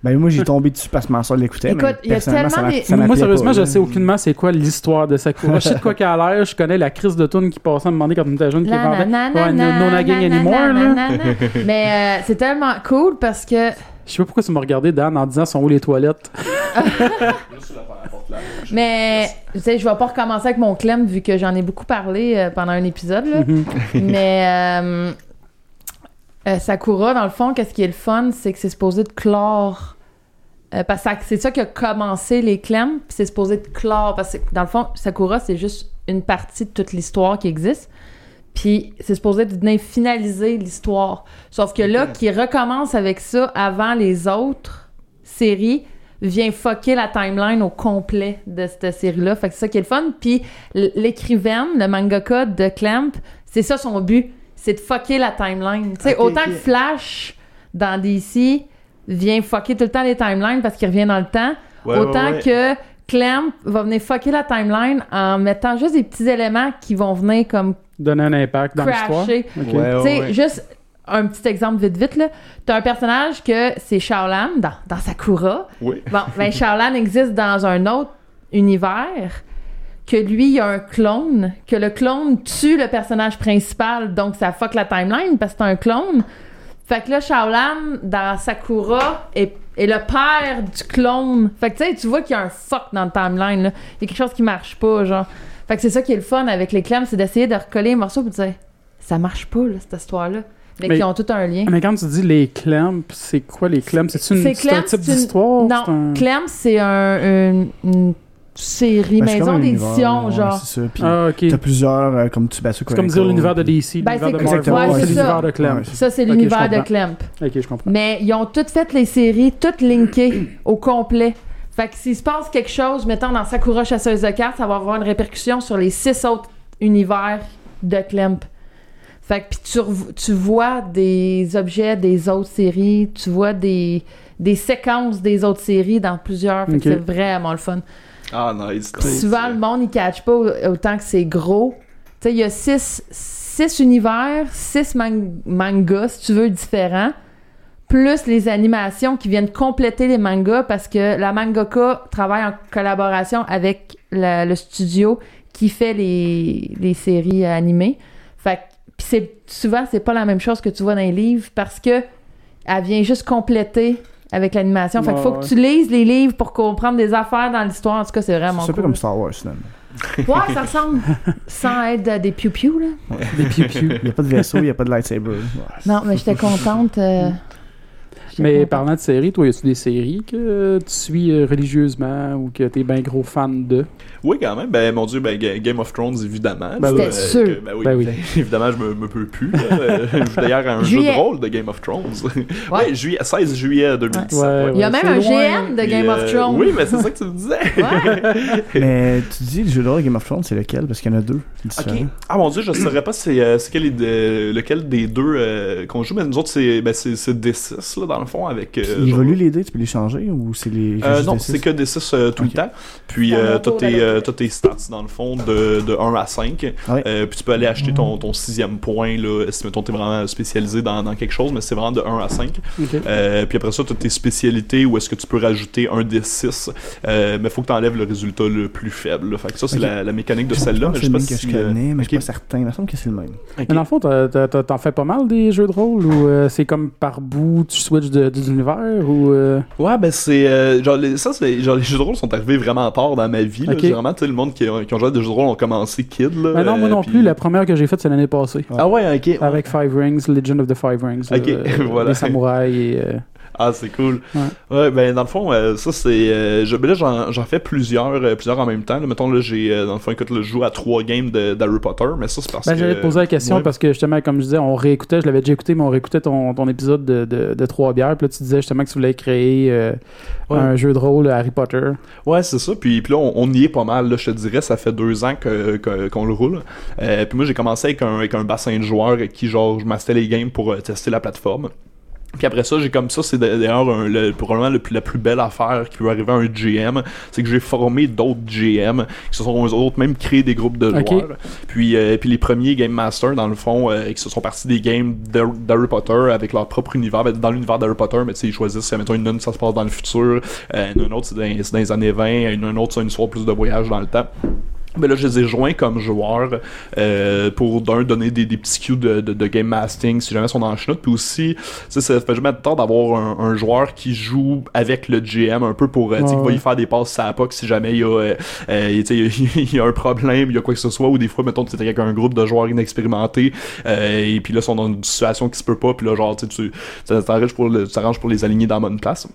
Ben, moi, j'ai tombé dessus parce que ma soeur l'écoutait. Écoute, mais il y a ça tellement m'a- des- ça Moi, sérieusement, pas, je sais aucunement c'est quoi l'histoire de Sakura. je sais de quoi qu'elle a l'air. Je connais la crise de tune qui passait à me demander quand on était jeune qui vendait. na- na- Ouais, na- no, no nagging na- na- anymore, là. [LAUGHS] Mais euh, c'est tellement cool parce que Je sais pas pourquoi tu m'as regardé, Dan, en disant sont où les toilettes? [LAUGHS] Mais, tu sais, je vais pas recommencer avec mon Clem vu que j'en ai beaucoup parlé euh, pendant un épisode, là. Mhm. [LAUGHS] Mais euh, euh, Sakura, dans le fond, qu'est-ce qui est le fun, c'est que c'est supposé de clore. parce que c'est ça qui a commencé les Clem, puis c'est supposé de clore. Parce que, dans le fond, Sakura, c'est juste une partie de toute l'histoire qui existe. Puis c'est supposé de venir finaliser l'histoire. Sauf que là, qui recommence avec ça avant les autres séries, vient fucker la timeline au complet de cette série-là. Fait que c'est ça qui est le fun. Puis l'écrivaine, le mangaka de Clamp, c'est ça son but. C'est de fucker la timeline. Tu sais, autant que Flash dans DC vient fucker tout le temps les timelines parce qu'il revient dans le temps, Ouais, autant ouais, ouais. que Clamp va venir fucker la timeline en mettant juste des petits éléments qui vont venir comme Donner un impact dans l'histoire. crasher. Ok. Ouais, Tu sais, ouais. juste un petit exemple vite vite là. T'as un personnage que c'est Shaolan dans, dans Sakura. Oui. Bon, ben Shaolan existe dans un autre univers que lui, il y a un clone, que le clone tue le personnage principal, donc ça fuck la timeline parce que c'est un clone. Fait que là, Shaolan, dans Sakura, est, est le père du clone. Fait que tu sais, tu vois qu'il y a un fuck dans le timeline, là. Il y a quelque chose qui marche pas, genre. Fait que c'est ça qui est le fun avec les clams, c'est d'essayer de recoller les morceaux pour dire ça marche pas, là, cette histoire-là. Mais, Mais- qui ont tout un lien. Mais quand tu dis les clamps, c'est quoi les clamps? C'est-tu une- C'est c'est un type une- d'histoire? Non, un- Clem, c'est un, une, une série, Ben, maison d'édition, genre. C'est ça. Puis Ah, t'as plusieurs, euh, comme tu C'est comme dire l'univers de DC, Ben, l'univers de c'est- Marvel, exactement, ouais, c'est l'univers ça. de Clamp. Ça, c'est l'univers de. Clamp. Ok, je comprends. Mais ils ont toutes fait les séries, toutes linkées au complet. Fait que s'il se passe quelque chose, mettons dans Sakura Chasseuse de cartes, ça va avoir une répercussion sur les six autres univers de Clamp. Fait que puis tu, rev- tu vois des objets des autres séries, tu vois des, des séquences des autres séries dans plusieurs. Fait Ok. que c'est vraiment le fun. Ah, nice. Souvent, le monde, il catch pas au- autant que c'est gros. Tu sais, il y a six, six univers, six man- mangas, si tu veux, différents, plus les animations qui viennent compléter les mangas parce que la mangaka travaille en collaboration avec la- le studio qui fait les, les séries animées. Fait que- puis c'est souvent, c'est pas la même chose que tu vois dans les livres parce que elle vient juste compléter avec l'animation. Fait qu'il faut Ouais, que tu lises les livres pour comprendre des affaires dans l'histoire. En tout cas, c'est vraiment C'est un peu cool. comme Star Wars, finalement. Ouais, ça [LAUGHS] ressemble. Sans être euh, des piou-piou, là. Des piou-piou. Il n'y a pas de vaisseau, il n'y a pas de lightsaber. Ouais. Non, mais j'étais contente. euh, Mais parlant de séries, toi, y a-tu des séries que tu suis euh, religieusement ou que t'es bien gros fan de? Oui, quand même. Ben, mon Dieu, ben, Ga- Game of Thrones, évidemment. Ben oui. Euh, C'était sûr. que- ben oui, Ben oui. [LAUGHS] Évidemment, je me, me peux plus. Euh, je joue d'ailleurs à un Juillet. jeu de rôle de Game of Thrones. [LAUGHS] ouais, juillet, 16 juillet 2017. Ouais, ouais. Il y a même un loin. GM de Puis, Game of euh, Thrones. Oui, mais c'est ça que tu me disais. [LAUGHS] Mais tu dis le jeu de rôle Game of Thrones, c'est lequel? Parce qu'il y en a deux. Ah mon dieu, je saurais pas c'est euh, de- lequel des deux euh, qu'on joue, mais nous autres c'est ben, c'est c'est D6 là dans le fond avec. euh, Puis il genre- évolue les dés, tu peux les changer ou c'est les. Euh, non, des c'est que D6 euh, tout le temps. Puis euh, t'as tour à tes, euh, stats dans le fond de, de 1 à 5. Ouais. Euh, puis tu peux aller acheter ton, ton sixième point là, si mettons t'es vraiment spécialisé dans, dans quelque chose, mais c'est vraiment de 1 à 5. Ok. Euh, puis après ça, tu as tes spécialités où est-ce que tu peux rajouter un D6, euh, mais faut que tu enlèves le résultat le plus faible. là. Fait que ça, c'est la, la mécanique de celle-là. je c'est sais le pas que si, je connais, mais je suis pas certain. Il me semble que c'est le même. Mais dans le fond, t'as- t'as- t'as- t'en fais pas mal des jeux de rôle ou euh, c'est comme par bout, tu switches de, univers ou. euh, Ouais, ben c'est. euh, genre, les, ça, c'est. Genre, les jeux de rôle sont arrivés vraiment tard dans ma vie. là. Ok. Généralement, tu sais, le monde qui, ont- qui ont joué à des jeux de rôle ont commencé kid. Là, Ben non, moi euh, non puis- plus. La première que j'ai faite, c'est l'année passée. Ah ouais, ok. Avec Five Rings, Legend of the Five Rings. Ok, là, euh, [LAUGHS] voilà. Les samouraïs et. Ah, c'est cool. Ouais. Ouais. ben dans le fond, euh, ça c'est. euh, je- ben là, j'en j'en fais plusieurs, euh, plusieurs en même temps. Là, mettons, là, j'ai. dans le fond, écoute, là, je joue à trois games de- d'Harry Potter, mais ça c'est parce Ben, que. j'allais te poser la question ouais. parce que justement, comme je disais, on réécoutait, je l'avais déjà écouté, mais on réécoutait ton, ton épisode de, de, de Trois bières. Puis là, tu disais justement que tu voulais créer Ouais. un jeu de rôle Harry Potter. Ouais, c'est ça. Puis, puis là, on, on y est pas mal. Là, je te dirais, ça fait deux ans que- que- qu'on le roule. Puis moi, j'ai commencé avec un, avec un bassin de joueurs avec qui, genre, je mastais les games pour tester la plateforme. Puis après ça, j'ai comme ça, c'est d'ailleurs probablement le la plus belle affaire qui peut arriver à un GM, c'est que j'ai formé d'autres GM qui se sont eux autres même créé des groupes de joueurs. Puis, euh, puis les premiers Game Masters, dans le fond, euh, qui se sont partis des games d'Har- d'Harry Potter avec leur propre univers, ben, dans l'univers d'Harry Potter, mais tu sais, ils choisissent, mettons, une, une, ça se passe dans le futur, euh, une autre, c'est dans, les années 20, une, une autre, c'est une histoire plus de voyage dans le temps. Ben là, je les ai joints comme joueurs euh, pour d'un donner des, des petits cues de, de, de game masting si jamais ils sont dans le chenoute. Puis aussi, sais, ça fait jamais de temps d'avoir un, un joueur qui joue avec le GM un peu pour, euh, tu sais, Ouais, va y faire des passes à la POC si jamais il y a, euh, euh, sais, [LAUGHS] il y a un problème, il y a quoi que ce soit, ou des fois, mettons, tu es avec un groupe de joueurs inexpérimentés, euh, et puis là, ils sont dans une situation qui se peut pas, puis là, genre, tu ça t'arranges pour, le- pour les aligner dans la bonne place.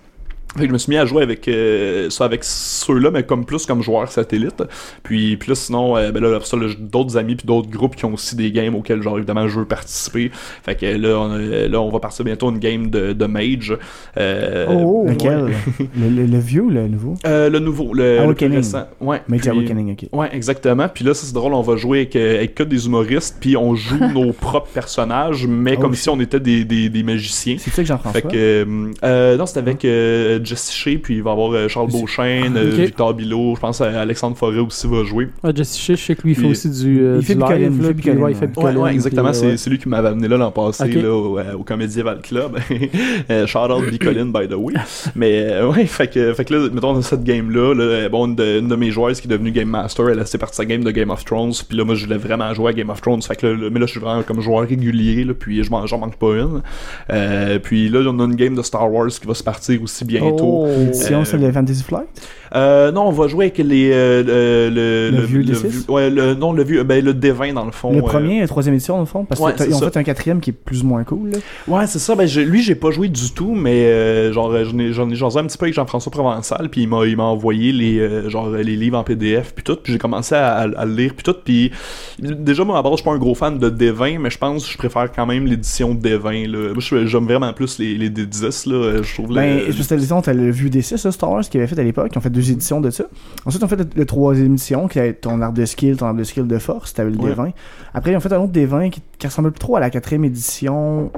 Fait que je me suis mis à jouer avec euh, ça avec ceux-là, mais comme plus comme joueur satellite. Puis, puis là, sinon, euh, ben là, ça, là, j'ai d'autres amis puis d'autres groupes qui ont aussi des games auxquels, genre, évidemment, je veux participer. Fait que là, on, a- là, on va partir bientôt une game de, de Mage. Euh, Oh. Lequel? le, le- le vieux ou le nouveau? Euh, le nouveau, le, le plus Awakening. récent. Ouais. Mage puis- Awakening, ok. Ouais, exactement. Puis là, ça, c'est drôle, on va jouer avec, euh, avec que des humoristes, puis on joue [LAUGHS] nos propres personnages, mais Oh, comme si on était des, des, des magiciens. C'est ça que Jean-François? Fait que, euh, euh, non, c'est avec euh, Jesse Shea, puis il va y avoir euh, Charles Beauchesne, Ah, euh. Victor Bilot, je pense euh, Alexandre Forêt aussi va jouer. Ah, Jesse Shea, je sais que lui, il fait aussi du, il fait live. Puis, il fait ouais. Exactement, c'est lui qui m'avait amené là l'an passé, là, au, euh, au Comédieval Club. [LAUGHS] shout out Bicoline, by the way. [LAUGHS] Mais, euh, ouais, fait que, fait que là, mettons, dans cette game-là, là, bon, une de, une de mes joueuses qui est devenue Game Master, elle a fait partie de sa game de Game of Thrones, puis là, moi, je voulais vraiment jouer à Game of Thrones, fait que là, là, mais là, je suis vraiment comme joueur régulier, là, puis je m'en j'en manque pas une. Euh, puis là, on a une game de Star Wars qui va se partir aussi bientôt. Oh. Édition, Euh, c'est le Fantasy Flight? Euh, non, on va jouer avec les euh, le, Le vieux D6? ouais, le non le vieux ben le D20 dans le fond. Le euh, premier, la troisième édition, dans le fond Parce Ouais, qu'ils ont fait un quatrième qui est plus ou moins cool. Là. Ouais, c'est ça. Ben, je- lui, j'ai pas joué du tout, mais euh, genre, euh, j'en ai, j'en ai jasé un petit peu avec Jean-François Provençal, puis il m'a, il m'a envoyé les, euh, genre, les livres en PDF, puis tout, puis j'ai commencé à, à- à le lire, puis tout, puis déjà, moi, à base, je suis pas un gros fan de D20, mais je pense que je préfère quand même l'édition D20, là. Moi, j'aime vraiment plus les, les D10, là, euh, je trouve. Ben, le- c'est parce que l'édition t'as le Vue des 6 Star Wars qu'ils avaient fait à l'époque. Ont fait deux éditions de ça. Ensuite, ont fait le, le troisième édition qui est ton arbre de skill, ton arbre de skill de force. T'avais le Ouais. D20. Après, ont fait un autre D20 qui, qui ressemble plus trop à la quatrième édition.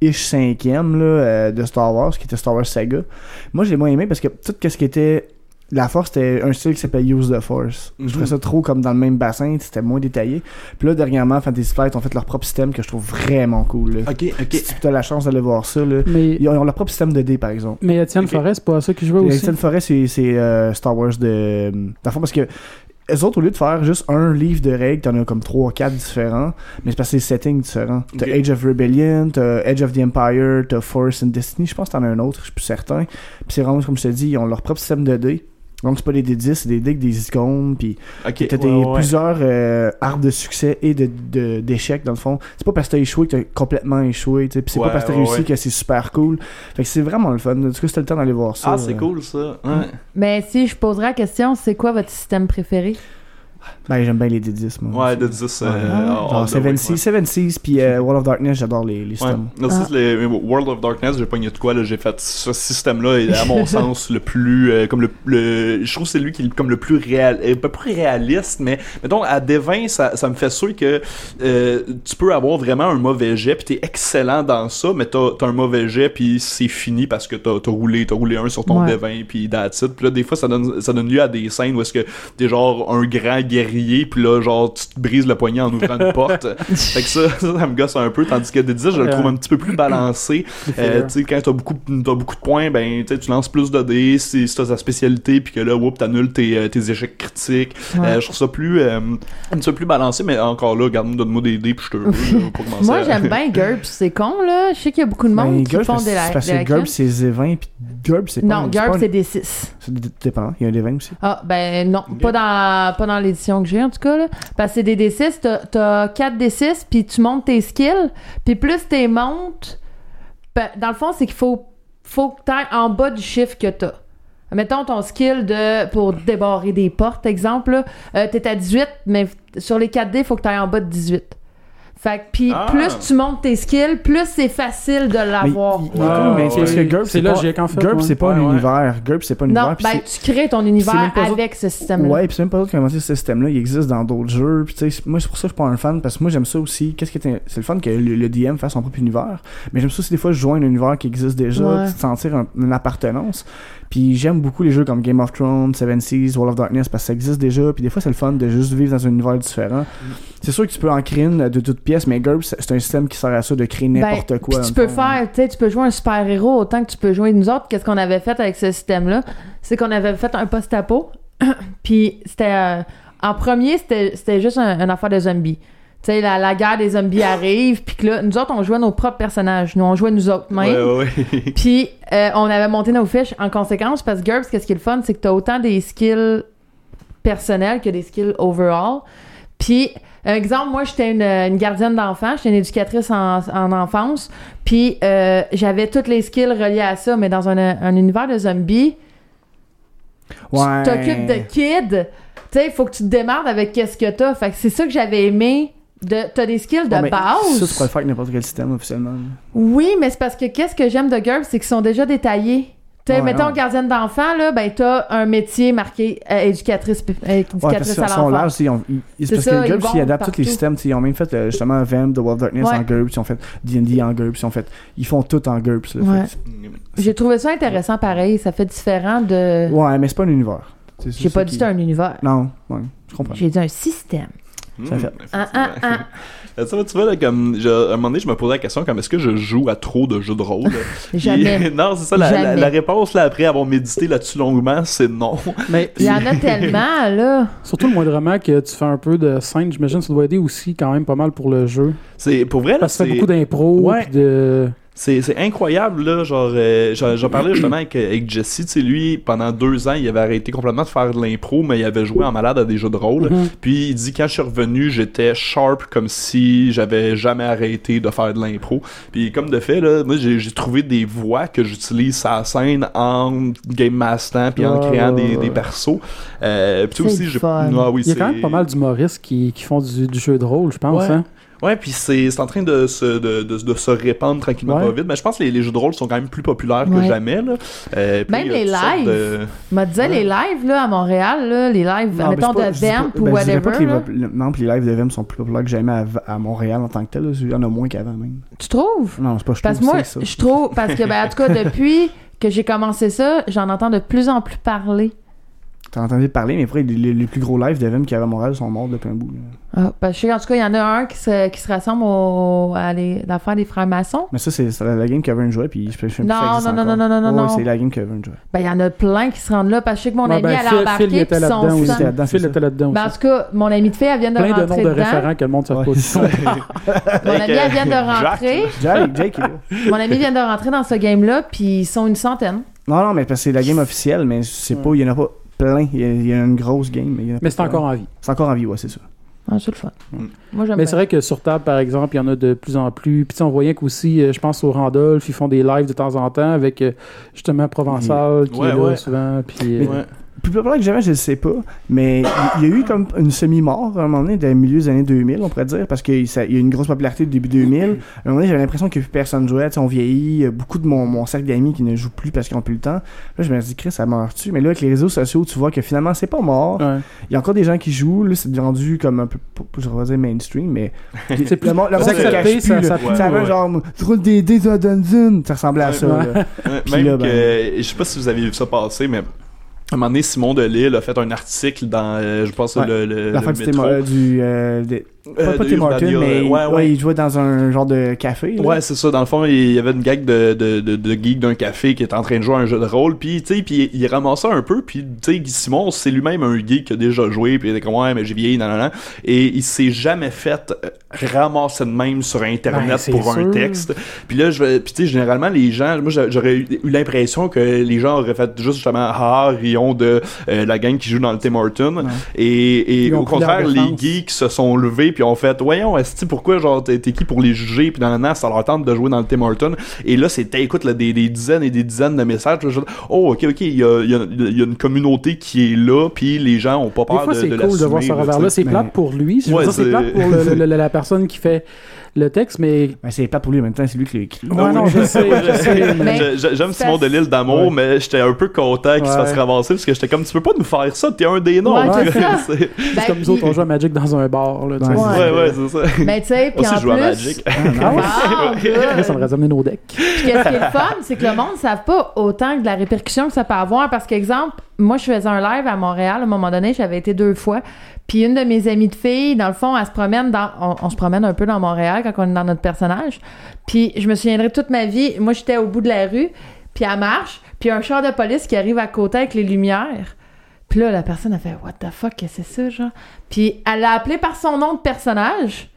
Ish cinquième là, euh, de Star Wars, qui était Star Wars Saga. Moi, je l'ai moins aimé parce que tout ce qui était la force, c'était un style qui s'appelle Use the Force. Je trouvais Mhm. ça trop comme dans le même bassin, c'était moins détaillé. Puis là, dernièrement, Fantasy Flight ont fait leur propre système que je trouve vraiment cool. là. Ok, ok. Si tu as la chance d'aller voir ça, là. Mais, Ils ont, ils ont leur propre système de dés, par exemple. mais Étienne Ok. Forêt, c'est pas ça qui jouait aussi? Étienne Forêt, c'est euh, Star Wars de. Dans le fond, parce que. Eux autres, au lieu de faire juste un livre de règles, t'en as comme 3 ou 4 différents, mais c'est parce que c'est des settings différents. T'as. Age of Rebellion, t'as Age of the Empire, t'as Force and Destiny, je pense que t'en as un autre, je suis plus certain. Puis c'est vraiment, comme je te dis, ils ont leur propre système de dés. Donc c'est pas des dés 10, c'est des dés avec des icônes, puis T'as des, ouais, ouais. plusieurs euh, arbres de succès et de- de- d'échecs dans le fond. C'est pas parce que t'as échoué que t'as complètement échoué, tu sais, puis c'est Ouais, pas parce que t'as ouais, réussi ouais. que c'est super cool. Fait que c'est vraiment le fun. Du coup, c'était le temps d'aller voir ça. Ah, c'est euh, cool ça. Ouais. Mais si je poserais la question, c'est quoi votre système préféré? Ben, j'aime bien les D10, moi. Ouais, de 10. euh, Ouais. Genre all the Seven way, Seas, ouais. Seven Seas, puis euh, World of Darkness, j'adore les, les Ouais. systèmes. Ça, Ah. les- World of Darkness, j'ai pogné de quoi, là, j'ai fait ce système-là, est à mon [LAUGHS] sens, le plus, euh, comme le, le- je trouve que c'est lui qui est comme le plus euh, pas plus réaliste, mais, mettons, à D20, ça, ça me fait sûr que, tu peux avoir vraiment un mauvais jet, puis t'es excellent dans ça, mais t'as, t'as un mauvais jet, puis c'est fini parce que t'as, t'as roulé, roulé un sur ton Ouais. D20, puis that's it. Puis là, des fois, ça donne, ça donne lieu à des scènes où est-ce que t'es genre un grand guerrier, puis là, genre, tu te brises le poignet en ouvrant une porte. [LAUGHS] Fait que ça, ça, ça me gosse un peu, tandis que des 10, je le trouve un petit peu plus balancé. Euh, tu sais, quand t'as beaucoup, t'as beaucoup de points, ben, tu sais, tu lances plus de dés, si, si t'as ta spécialité, puis que là, whoop, t'annules tes, euh, tes échecs critiques. Ouais. Euh, je trouve ça plus, euh, un petit peu plus balancé, mais encore là, garde-moi, donne-moi des dés, puis je te commencer. Moi, j'aime bien GURPS. C'est con, là. Je sais qu'il y a beaucoup de monde Ben, qui GURPS, font des la, c'est parce des que GURPS, c'est Z20, puis GURPS, c'est pas. Non, c'est GURPS, c'est des 6. C'est dépendant, il y a un D20 aussi. Ah, ben non, pas dans, pas dans que j'ai en tout cas. Là. Parce que c'est des D6, t'as- t'as 4 D6, puis tu montes tes skills, puis plus t'es montes, ben, dans le fond, c'est qu'il faut, faut que t'ailles en bas du chiffre que t'as. Mettons ton skill de pour débarrer des portes, exemple, euh, t'es à 18, mais sur les 4D, il faut que t'ailles en bas de 18. Fait puis Ah. plus tu montes tes skills, plus c'est facile de l'avoir. Mais, Ouais, mais ouais, c'est parce que ouais. GURPS, C'est pas- logique, en fait, GURPS, ouais. c'est pas Ouais, un univers. C'est pas un Non, univers. puis ben tu crées ton univers avec ce système-là. Ouais, puis c'est même pas d'autre inventé ce système-là. Il existe dans d'autres jeux. Puis tu sais, moi, c'est pour ça que je suis pas un fan, parce que moi, j'aime ça aussi. Qu'est-ce qui est. C'est le fun que le, le DM fasse son propre univers. Mais j'aime ça aussi des fois joindre un univers qui existe déjà, sentir un- une appartenance. Puis j'aime beaucoup les jeux comme Game of Thrones, Seven Seas, World of Darkness, parce que ça existe déjà. Puis des fois, c'est le fun de juste vivre dans un univers différent. C'est sûr que tu peux en créer une de toutes pièces, mais GURPS, c'est un système qui sert à ça de créer n'importe Ben, quoi. puis dans tu peux faire, tu sais, tu peux jouer un super-héros autant que tu peux jouer nous autres. Qu'est-ce qu'on avait fait avec ce système-là? C'est qu'on avait fait un post-apo. [CLEARS THROAT] puis c'était. euh, en premier, c'était c'était juste un, une affaire de zombies. Tu sais, la, la guerre des zombies arrive, puis que là, nous autres, on jouait nos propres personnages. Nous, on jouait nous autres mêmes. Ouais, ouais, ouais. [LAUGHS] Puis euh, on avait monté nos fiches en conséquence parce que GURPS, qu'est-ce qui est le fun, c'est que t'as autant des skills personnels que des skills overall. Puis, un exemple, moi, j'étais une, une gardienne d'enfants, j'étais une éducatrice en, en enfance, puis euh, j'avais toutes les skills reliés à ça, mais dans un, un univers de zombies, Ouais. tu t'occupes de kids, tu sais, il faut que tu te démarres avec qu'est-ce que t'as. Fait que c'est ça que j'avais aimé. De, t'as des skills de Ouais, mais base. Ça, tu pourrais le faire avec n'importe quel système officiellement. Oui, mais c'est parce que qu'est-ce que j'aime de GURPS, c'est qu'ils sont déjà détaillés. Tu sais, Ouais, mettons, gardienne d'enfant, là, ben, t'as un métier marqué euh, éducatrice, euh, Ouais, parce éducatrice qu'ils à l'enfant. ils ont- ils- ils- C'est parce ça, que ils GURPS, ils adaptent tous les systèmes. t'sais, Ils ont même fait euh, justement Vamp de World of Darkness Ouais. en GURPS, ils ont fait D&D en GURPS, ils ont fait... Ils font tout en Ouais. que J'ai trouvé ça intéressant pareil, ça fait différent de... c'est- ouais, mais c'est pas un univers. C'est J'ai pas dit un univers. Non, ouais, je comprends. J'ai dit un système. Ça fait- Ah, ah, ah. Euh, Ça va, tu vois, là, comme, je- à un moment donné, je me posais la question, comme, est-ce que je joue à trop de jeux de rôle? [LAUGHS] Jamais. [LAUGHS] non, c'est ça, la, la- Jamais. la réponse, là, après avoir médité là-dessus longuement, c'est non. [LAUGHS] Mais Il y en a tellement, là. surtout le moindrement que tu fais un peu de scène, j'imagine que ça doit aider aussi quand même pas mal pour le jeu. C'est, pour vrai, là, Parce que tu fais c'est... beaucoup d'impro, Ouais. de... C'est, c'est incroyable, là. Genre, euh, j'en, parlais justement avec, avec Jesse. Tu sais, lui, pendant deux ans, il avait arrêté complètement de faire de l'impro, mais il avait joué en malade à des jeux de rôle. Mhm. Puis il dit, quand je suis revenu, j'étais sharp comme si j'avais jamais arrêté de faire de l'impro. Puis comme de fait, là, moi, j'ai, trouvé des voix que j'utilise sur la scène en game master puis en Ouais, créant des, des persos. Euh, puis aussi, j'ai... Ah oui, Il y a quand même pas mal d'humoristes qui, qui font du, du jeu de rôle, je pense. Ouais. Hein? Ouais, puis c'est c'est en train de se, de, de, de se répandre tranquillement Ouais. pas vite. Mais je pense que les, les jeux de rôle sont quand même plus populaires que jamais. Là. Euh, Même les lives. de- m'a dit les lives là, à Montréal, là, les lives, Non, mettons pas- de Vamp ou ben, pas whatever. que là. les, le- non, puis les lives de VM sont plus populaires que jamais à, à Montréal en tant que tel. là. Il y en a moins qu'avant même. Tu trouves? Non, c'est pas je Parce que trouve, moi, ça. je trouve, parce que, ben, en tout cas, [LAUGHS] depuis que j'ai commencé ça, j'en entends de plus en plus parler. T'as entendu parler, mais après, les, les- plus gros lives de VM qu'il y avait à Montréal sont morts depuis un bout. là. Ah, parce que je sais, en tout cas, il y en a un qui se, qui se rassemble au, à les- l'affaire des frères maçons. Mais ça, c'est la, game Kevin jouait, puis je je Non, non, non, non, non, non, Ouais, non. c'est la game jouait. Ben, il y en a plein qui se rendent là, parce que je sais que mon Ouais, ami, ben, elle Phil- a Phil, embarqué, était puis là-dedans aussi. Phil était là-dedans Ben, en aussi. tout cas, mon ami de fille, elle vient de Plein de rentrer noms de dedans. référents que le monde ne pas. [LAUGHS] Mon ami, elle vient de rentrer. Jake, Jake. [LAUGHS] Mon ami vient de rentrer dans ce game-là, puis ils sont une centaine. Non, non, mais parce que c'est la game officielle, mais c'est pas, il y en a pas plein. Il y a, il y a une grosse game. Mais, il y en a Mais c'est encore en vie. C'est encore en vie, ouais, c'est ça. Ah, c'est le fun. Mm. Moi, j'aime Mais c'est vrai que sur table, par exemple, il y en a de plus en plus. Puis tu sais, on voyait qu'aussi, euh, je pense au Randolph, ils font des lives de temps en temps avec euh, justement Provençal qui Ouais, est là ouais. souvent. Puis, euh, Ouais. Plus populaire que jamais, je ne sais pas. Mais il y a eu comme une semi-mort à un moment donné, dans les milieux des années 2000, on pourrait dire, parce qu'il y a eu une grosse popularité au début 2000. À un moment donné, j'avais l'impression que plus personne jouait. Tu sais, on vieillit. Beaucoup de mon, mon cercle d'amis qui ne jouent plus parce qu'ils n'ont plus le temps. Là, je me dis, Chris, ça meurt-tu? Mais là, avec les réseaux sociaux, tu vois que finalement, c'est pas mort. ouais. Il y a encore des gens qui jouent. Là, c'est rendu comme un peu, je vais pas dire mainstream, mais. [LAUGHS] C'est plus le monde, le monde se plus. ça- ouais. genre, tu roules des dés à Dungeon. Ça ressemblait à ça. Ouais. là. Même là, que, ben- je sais pas si vous avez vu ça passer, mais un moment donné, Simon Delille a fait un article dans, euh, je pense, Ouais. le, le, La le du euh, des- Euh, pas pas Tim Hortons, Urbania, mais euh, ouais, il jouait dans un genre de café. là. Ouais, c'est ça. Dans le fond, il y avait une gang de, de, de, de geeks d'un café qui était en train de jouer à un jeu de rôle. Puis, tu sais, puis il ramassait un peu. Puis, tu sais, Guy Simon, c'est lui-même un geek qui a déjà joué. Puis il était comme, ouais, mais j'ai vieilli, nan, nan, nan. Et il s'est jamais fait euh, ramasser de même sur Internet Ben, pour un sûr. texte. Puis là, je vais- puis tu sais, généralement, les gens, moi, j'a- j'aurais eu, eu l'impression que les gens auraient fait juste justement, ah, rions de euh, la gang qui joue dans le Tim Hortons. Et, et au contraire, les geeks se sont levés puis ont fait, voyons, est pourquoi, genre, t'es t'es qui pour les juger? Puis dans le ça leur tente de jouer dans le Tim Hortons. Et là, c'était, écoute, là, des, des dizaines et des dizaines de messages. Je- je- oh, ok, ok, il y a, il y a- il y a une communauté qui est là, puis les gens ont pas Des peur fois, de, c'est de cool de voir ce l'assumer, là. C'est plate pour lui. Ouais, c'est c'est- plate pour le- le- le- la personne qui fait le texte, mais. Ben, c'est pas pour lui en même temps, c'est lui qui l'a écrit. Ouais, non, je sais, je [LAUGHS] sais. mais- Mais- J'aime Simon parce- Delille d'amour, Ouais. mais j'étais un peu content qu'il se fasse ramasser parce que j'étais comme, tu peux pas nous faire ça, t'es un des noms. Ouais, [LAUGHS] c'est. C'est- Ben, comme nous autres, on joue à Magic dans un bar. Là. Ouais. ouais, ouais, c'est ça. Mais tu sais, puis en je joue à plus... Magic. Ça me amené nos decks. Puis qu'est-ce qui est le fun, c'est que le monde ne savent pas autant de la répercussion que ça peut avoir. Parce qu'exemple, moi, je faisais un live à Montréal. À un moment donné, j'avais été deux fois. Puis une de mes amies de filles, dans le fond, elle se promène dans... On, se promène un peu dans Montréal quand on est dans notre personnage. Puis je me souviendrai toute ma vie, moi, j'étais au bout de la rue, puis elle marche, puis un char de police qui arrive à côté avec les lumières. Puis là, la personne a fait « What the fuck, qu'est-ce que c'est ça, genre? » Puis elle l'a appelé par son nom de personnage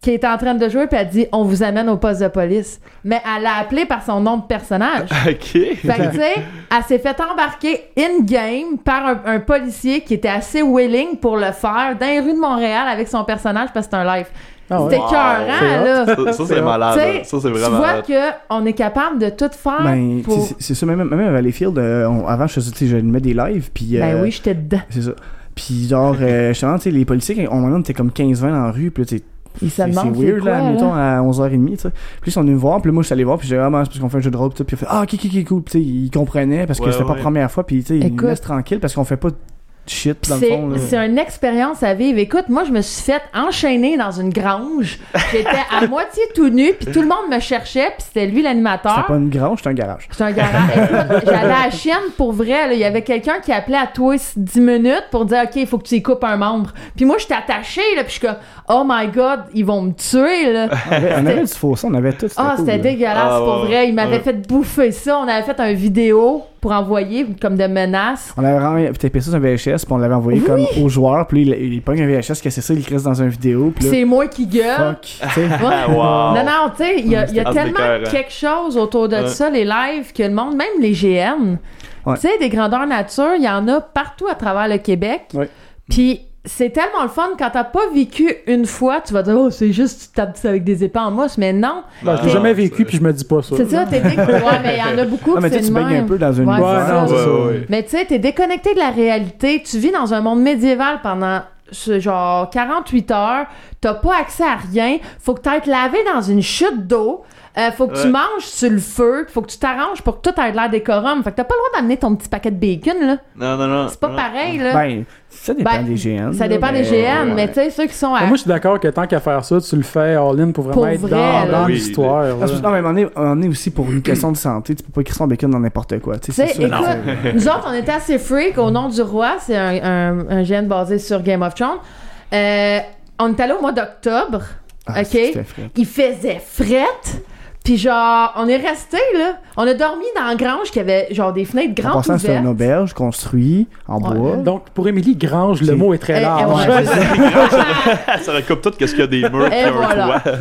qui était en train de jouer, puis elle dit On vous amène au poste de police. Mais elle l'a appelé par son nom de personnage. [LAUGHS] ok. Fait que, tu sais, elle s'est fait embarquer in-game par un, un policier qui était assez willing pour le faire dans les rues de Montréal avec son personnage parce que c'est un live. Ah ouais. C'était Wow. là. Ça, ça, c'est malade. Tu. Ça, c'est Tu vraiment vois malade. qu'on est capable de tout faire Ben, pour... c'est- ça, même, même à Valleyfield, euh, on- avant, je faisais, tu sais, je mets des lives, puis... Ben euh, oui, j'étais dedans. C'est ça. Puis genre, euh, [LAUGHS] justement, tu sais, les policiers, on on était comme 15-20 dans la rue, puis là, tu sais, Ils se c'est c'est weird, quoi, là, mettons, à 11h30, tu sais. Puis ils sont venus me voir, puis là, moi, je suis allé voir, puis j'ai dit, ah, ben, c'est parce qu'on fait un jeu de rôle, puis il a fait, ah, ok, ok, ok, cool. Puis tu sais, ils comprenaient, parce que Ouais, c'était pas la première fois, puis tu sais, ils nous laissent tranquille, parce qu'on fait pas de shit, dans le C'est fond, c'est une expérience à vivre. Écoute, moi, je me suis fait enchaîner dans une grange. J'étais à [LAUGHS] moitié tout nu, puis tout le monde me cherchait, puis c'était lui l'animateur. C'était pas une grange, c'était un garage. C'est un garage. [LAUGHS] Écoute, J'avais la chienne pour vrai. Il y avait quelqu'un qui appelait à toi 10 minutes pour dire OK, il faut que tu y coupes un membre. Puis moi, j'étais attachée, là, puis je suis comme Oh my god, ils vont me tuer. Là. On avait, du faux son, on avait tout. Ah, c'était dégueulasse Ah, pour ouais, vrai. Ils m'avaient ouais. fait bouffer ça. On avait fait un vidéo pour envoyer comme de menaces. On avait vraiment tapé ça sur un VHS, puis on l'avait envoyé comme aux joueurs, puis là, il, il pogne un VHS, que c'est ça, il crée dans une vidéo, puis là, C'est moi qui gueule. fuck, tu sais. [LAUGHS] Ouais. Wow. Non, non, tu sais, il y a, il y a Ah, tellement quelque chose autour de Ouais. ça, les lives, que le monde, même les GN, Ouais. tu sais, des grandeurs nature, il y en a partout à travers le Québec. Puis c'est tellement le fun quand t'as pas vécu une fois, tu vas dire, oh, c'est juste, tu tapes ça avec des épées en mousse, mais non. Ben, je l'ai Ah, jamais vécu, puis je me dis pas ça. C'est ça, t'es dé- Ouais, mais il y en a beaucoup Ah, qui mais tu baignes un peu dans un Ouais, univers. Ouais, non, Ouais, ça. ouais, ouais. Mais tu sais, t'es déconnecté de la réalité. Tu vis dans un monde médiéval pendant genre 48 heures, t'as pas accès à rien, faut que t'ailles te laver dans une chute d'eau, euh, faut que tu manges sur le feu, faut que tu t'arranges pour que tout ait de l'air décorum. Fait que t'as pas le droit d'amener ton petit paquet de bacon, là. Non, non, non. C'est pas non. pareil, là. Ben, ça dépend Ben, des GN. ça dépend des mais- GN, ouais. mais tu sais, ceux qui sont à. Mais Moi, je suis d'accord que tant qu'à faire ça, tu le fais all-in pour vraiment Pour être vrai, dans, là. dans Oui, l'histoire. là. Parce que- non, mais on est, on est aussi pour une question de santé. Tu peux pas écrire son bacon dans n'importe quoi. Tu sais, écoute, nous autres, on était assez freak au nom du roi. C'est un, un, un GN basé sur Game of Thrones. Euh, on est allé au mois d'octobre. Ah, ok? Il faisait frette. Puis genre, on est resté là. On a dormi dans la grange qui avait genre des fenêtres En grandes c'est ouvertes. une auberge construite en Ouais. bois. Donc, pour Émilie Grange, le C'est- mot est très Eh, eh, large. ouais. [LAUGHS] [LAUGHS] ça recoupe tout qu'est-ce qu'il y a des murs Et un voilà. toit.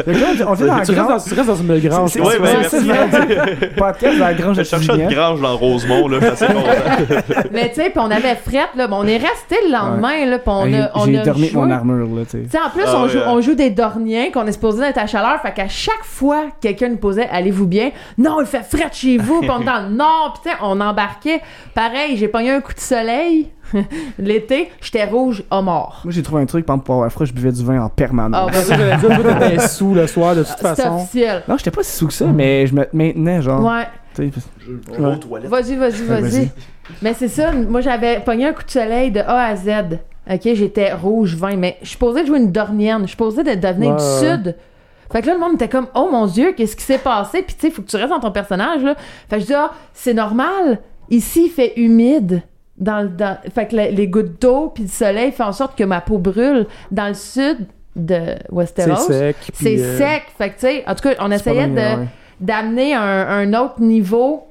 On était dans la tu, restes dans, grange. tu restes dans une grange. C'est-. Ouais, c'est- ben, c'est- merci. c'est- Podcast dans la grange Je de cherchais une grange dans Rosemont, là, assez. [LAUGHS] Mais tu sais, puis on avait frette là. On est resté le lendemain là. Puis on a, on J'ai a dormi mon armure, là, tu sais. En plus, Ah on, ouais, joue, ouais. on joue des dorniens qu'on est supposé d'être à chaleur. Fait qu'à chaque fois, quelqu'un nous posait Allez-vous bien? Non, il fait fret chez vous. [LAUGHS] Puis on dans le nord. Sais, on embarquait. Pareil, j'ai pogné un coup de soleil. [LAUGHS] L'été, j'étais rouge à mort. Moi, j'ai trouvé un truc, par exemple, pour avoir froid, je buvais du vin en Ah, permanence. C'est ça que j'allais dire, t'étais sous le soir de toute C'est façon. officiel. Non, j'étais pas si sous que ça, mais je me maintenais, genre. Ouais. Je. Vas-y, vas-y, Ouais, vas-y. vas-y. Mais c'est ça, moi j'avais pogné un coup de soleil de A à Z. OK, j'étais rouge vin, mais je suis posée de jouer une dornienne. Je suis posée de devenir Ouais, du sud. Fait que là, le monde était comme, oh mon Dieu, qu'est-ce qui s'est passé? Puis tu sais, faut que tu restes dans ton personnage, là. Fait que je dis, ah, c'est normal. Ici, il fait humide. Dans le, dans- Fait que le- les gouttes d'eau puis le soleil font en sorte que ma peau brûle. Dans le sud de C'est Westeros, sec. puis, c'est euh, sec. Fait que tu sais, en tout cas, on c'est essayait de d'amener un, un autre niveau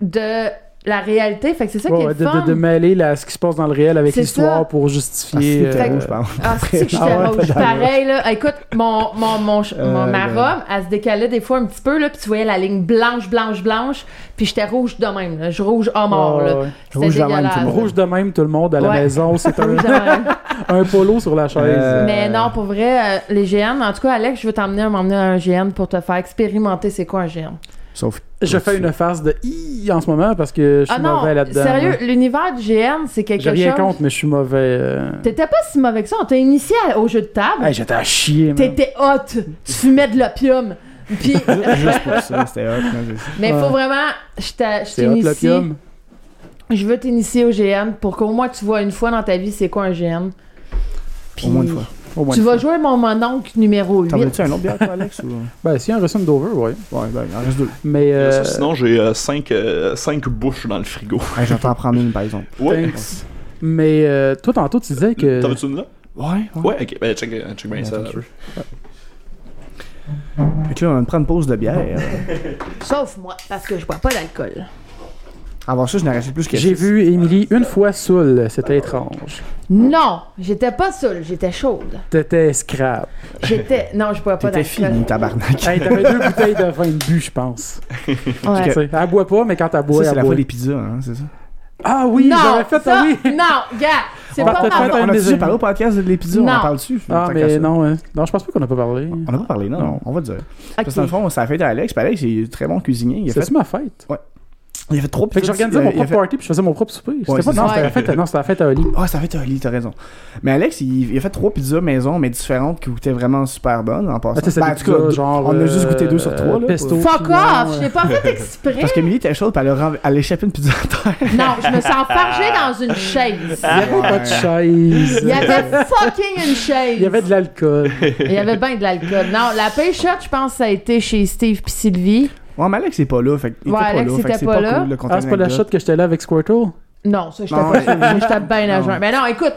de la réalité. Fait que c'est ça qui est de, fun. de, de mêler la- ce qui se passe dans le réel avec l'histoire pour Ah, justifier. c'était euh, rouge, pardon. Ah, c'est que j'étais [LAUGHS] Ah rouge. Pareil, là. Écoute, mon, mon, mon, Euh, mon- ma ben. robe, elle se décalait des fois un petit peu, là, puis tu voyais la ligne blanche, blanche, blanche, puis j'étais rouge de même, là. Je rouge à mort, là. Rouge de même, tout le monde. Rouge de même, tout le monde à la Ouais. maison. C'est un, Rouge de même. [LAUGHS] un polo sur la chaise. Euh, Mais non, pour vrai, euh, les GN, en tout cas, Alex, je veux t'emmener m'emmener à un GN pour te faire expérimenter c'est quoi un GN. Sauf. Je fais une face de i en ce moment parce que je suis Ah non, mauvais là-dedans. sérieux, là. l'univers du GN, c'est quelque J'ai chose... rien contre, mais je suis mauvais. euh. T'étais pas si mauvais que ça, on t'a initié au jeu de table. Hey, J'étais à chier. T'étais hot, tu fumais de l'opium. Puis, [LAUGHS] Juste pour ça, c'était hot. mais c'est- mais il Ouais. faut vraiment, je t'initie. l'opium? Je veux t'initier au GN pour qu'au moins tu vois une fois dans ta vie c'est quoi un GN. Puis, Au moins une fois. Tu vas fois. jouer mon mononcle numéro 8. T'en veux-tu un autre bière, toi, Alex [LAUGHS] ou... Ben, si, un Russian Dover, ouais. Ouais, ben, il en reste deux. Mais. euh, Ça, Sinon, j'ai 5 bouches dans le frigo. [LAUGHS] Hey, J'entends en prendre une, par exemple. Ouais. thanks. Mais euh, toi, tantôt, tu disais que. T'en veux-tu une là? Ouais, Ouais, ok. Ben, check, euh, check bien ça. Fait que là, on va prendre une pause de bière. [LAUGHS] Sauf moi, parce que je bois pas d'alcool. Avant ça, je n'ai arraché plus que J'ai vu Émilie une fois saoule. C'était étrange. Non, j'étais pas saoule, j'étais chaude. T'étais scrap. J'étais. Non, je bois pas T'étais fini, tabarnak. Hey, t'avais deux bouteilles de vin de bu, je pense. Ouais. Tu sais, Elle boit pas, mais quand elle boit, Ça, c'est elle la boit. fois des pizzas, hein, c'est ça? Ah oui, non, j'avais fait ça, oui. Non, gars, c'est On pas ma On a déjà parlé au podcast de l'épisode, on Non. en parle dessus. Ah, tant qu'à mais ça. non, hein. non, je pense pas qu'on a pas parlé. On n'a pas parlé, non, Non. on va dire. Ok. Parce que dans le fond, ça a fait à Alex, puis Alex, il est très bon cuisinier. Il a fait, C'était ma fête. Il a fait trois Fait que j'organisais mon propre fait- party puis je faisais mon propre souper. C'était Ouais, pas, non, ça. c'était la fête, non, c'était la fête à Oli. Ah, ça a fait un lit, t'as raison. Mais Alex, il, il a fait trois pizzas maison, mais différentes, qui goûtaient vraiment super bonnes en passant. Ah, Ben, en tout cas, genre. on a juste goûté euh, deux sur trois, là, Pesto. Fuck piment, off, je l'ai pas fait [LAUGHS] exprès. Parce qu'Emilie était chaude, puis elle a, elle a échappé une pizza à terre. Non, je me suis enfargée [LAUGHS] dans une chaise. Il y avait pas de chaise. Il y avait fucking une chaise. Il y avait de l'alcool. Il y avait bien de l'alcool. Non, la shot, je pense que ça a été chez Steve puis Sylvie. Ouais, mais Alex, il est pas là. Fait qu'il Ouais, était pas Alex là. Fait était que c'est pas pas, là. cool Ah, c'est pas la shot que j'étais là avec Squirtle? Non, ça, sûre. J'étais bien à jeun. Mais non, écoute,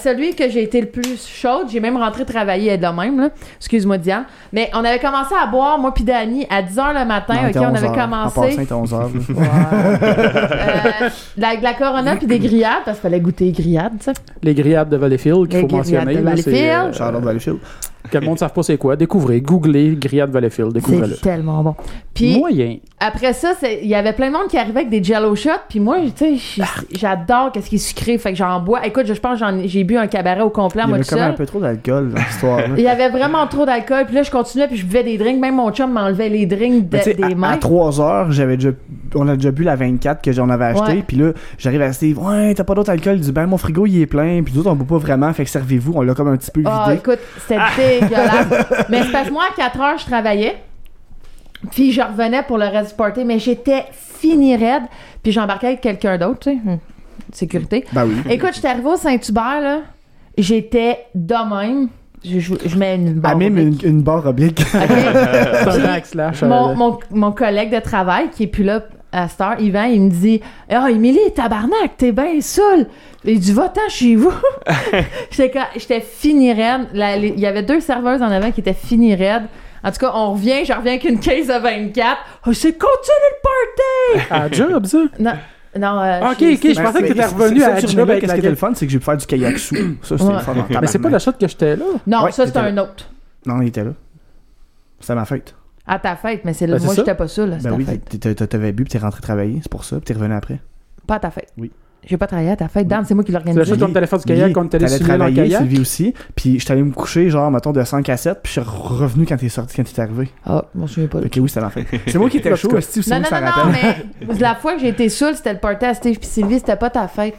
celui que j'ai été le plus chaude, j'ai même rentré travailler de même, là. Excuse-moi, Diane. Mais on avait commencé à boire, moi puis Dani, à 10h le matin, Non, ok? On 11 avait heures. En passant, commencé. il était 11 heures. euh, de la, la Corona puis des grillades, parce qu'il fallait goûter les grillades, sais. Les grillades de Valleyfield qu'il Les faut grillades mentionner. de c'est, Valleyfield. euh, Valleyfield. Que le monde ne savent pas c'est quoi, découvrez, googlez Grillade Valleyfield, découvrez-le. C'est tellement bon. Puis Moyen. après ça, il y avait plein de monde qui arrivait avec des jello shots. Puis moi, tu sais, j'adore qu'est-ce qui est sucré. Fait que j'en bois. Écoute, je je pense que j'ai bu un cabaret au complet à Il y moi avait un peu trop d'alcool dans l'histoire. Il y avait vraiment trop d'alcool. Puis là, je continuais, puis je buvais des drinks. Même mon chum m'enlevait les drinks de- des à, mains. à 3 heures, j'avais déjà, on a déjà bu la 24 que j'en avais acheté. Puis là, j'arrive à Steve, ouais, t'as pas d'autre alcool. Il dit, ben mon frigo il est plein. Puis d'autres on boit pas vraiment. Fait que servez-vous. On l'a comme un petit peu Ah, vidé. écoute, c'était dégueulasse. mais c'est parce que moi, à 4 heures, je travaillais. Puis je revenais pour le reste du party, mais j'étais fini raide. Puis j'embarquais avec quelqu'un d'autre, tu sais. hum, Sécurité. Ben oui. Écoute, j'étais arrivée au Saint-Hubert, là. J'étais de même. Je, je- je mets une barre À même une, une barre oblique. OK? [LAUGHS] C'est Puis, un backslash. euh, mon, mon, mon collègue de travail qui est plus là à cette heure, Yvan, il me dit Ah, Émilie, tabarnak, t'es bien saoul. Il dit Va-t'en chez vous. [LAUGHS] J'étais fini raide. Il y avait deux serveuses en avant qui étaient fini raides. En tout cas, on revient, je reviens avec une case de 24. Oh, c'est continue le party! À job, ça? Non, non. euh, Ok, j'ai- ok, je pensais que t'étais revenu à Qu'est-ce la qui était le fun, c'est que j'ai pu faire du kayak sous. Ça, c'était Ouais. le fun. Mais c'est pas la shot que j'étais là. Non, Ouais, ça, c'est c'était un autre. Non, il était là. C'était ma fête. À ta fête, mais c'est Ben, moi, j'étais pas ça, là. Ben ta oui, t'avais bu, puis t'es rentré travailler. C'est pour ça, puis t'es revenu après. Pas à ta fête. Oui. J'ai pas travaillé à ta fête. Dan, c'est moi qui l'ai C'est la shot qu'on allait faire du kayak, travailler, kayak? Sylvie aussi. Puis j'étais allé me coucher, genre, mettons, de 5 à 7, puis je suis revenu quand t'es sorti, quand t'es arrivé. Ah, je m'en souviens pas. Ok, oui, c'était ma [LAUGHS] fête. C'est moi qui étais chaud, Steve, c'est Non, non, non, mais la fois que j'ai été saoul, c'était le party à Steve puis Sylvie, c'était pas ta fête.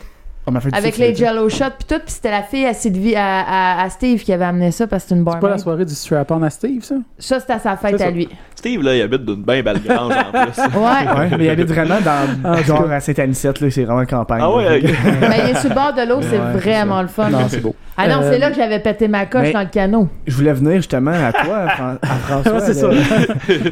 On m'a fait Avec les jello shots puis tout, puis c'était la fille à Sylvie, à, à, à Steve qui avait amené ça parce que c'est une C'est pas la barmaid. soirée du strap-on à Steve, ça? Ça, c'était à sa fête à ça. lui. Steve, là, il habite d'une bien belle grange en plus. [LAUGHS] Ouais. Ouais, mais il habite vraiment dans, Ah, genre, à Saint-Anicette, là, c'est vraiment campagne. Ah ouais, ok. [LAUGHS] mais il est sur le bord de l'eau, c'est Ouais, vraiment le fun. Non, c'est beau. Ah non, Euh, c'est là que j'avais pété ma coche mais- dans le canot. Je voulais venir justement à toi, à, Fran- à François. Ouais, [LAUGHS] c'est de- ça.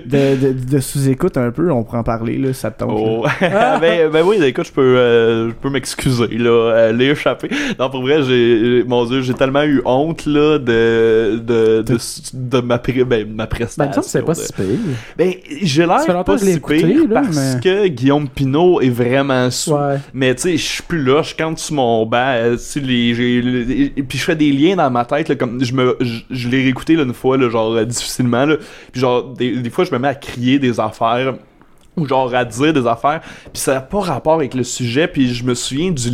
De, de, de sous-écoute un peu, on pourrait en parler, là, ça te tente. Oh. ben, ben oui, écoute, je peux, euh, je peux m'excuser, là, euh, l'échapper. Non, pour vrai, j'ai, mon dieu, j'ai tellement eu honte, là, de, de, de, de ma, pré- ben, ma Ben, prestation. semble que c'est pas de- si pire. Ben, j'ai l'air pas si pire parce mais- que Guillaume Pinot est vraiment sous. Ouais. Mais tu sais, je suis plus là, je compte sur mon banc, euh, tu les, et puis je fais des liens dans ma tête, là, comme je me, je, je l'ai réécouté là, une fois, là, genre euh, difficilement, là, puis genre des, des fois je me mets à crier des affaires ou genre à dire des affaires, puis ça n'a pas rapport avec le sujet, puis je me souviens du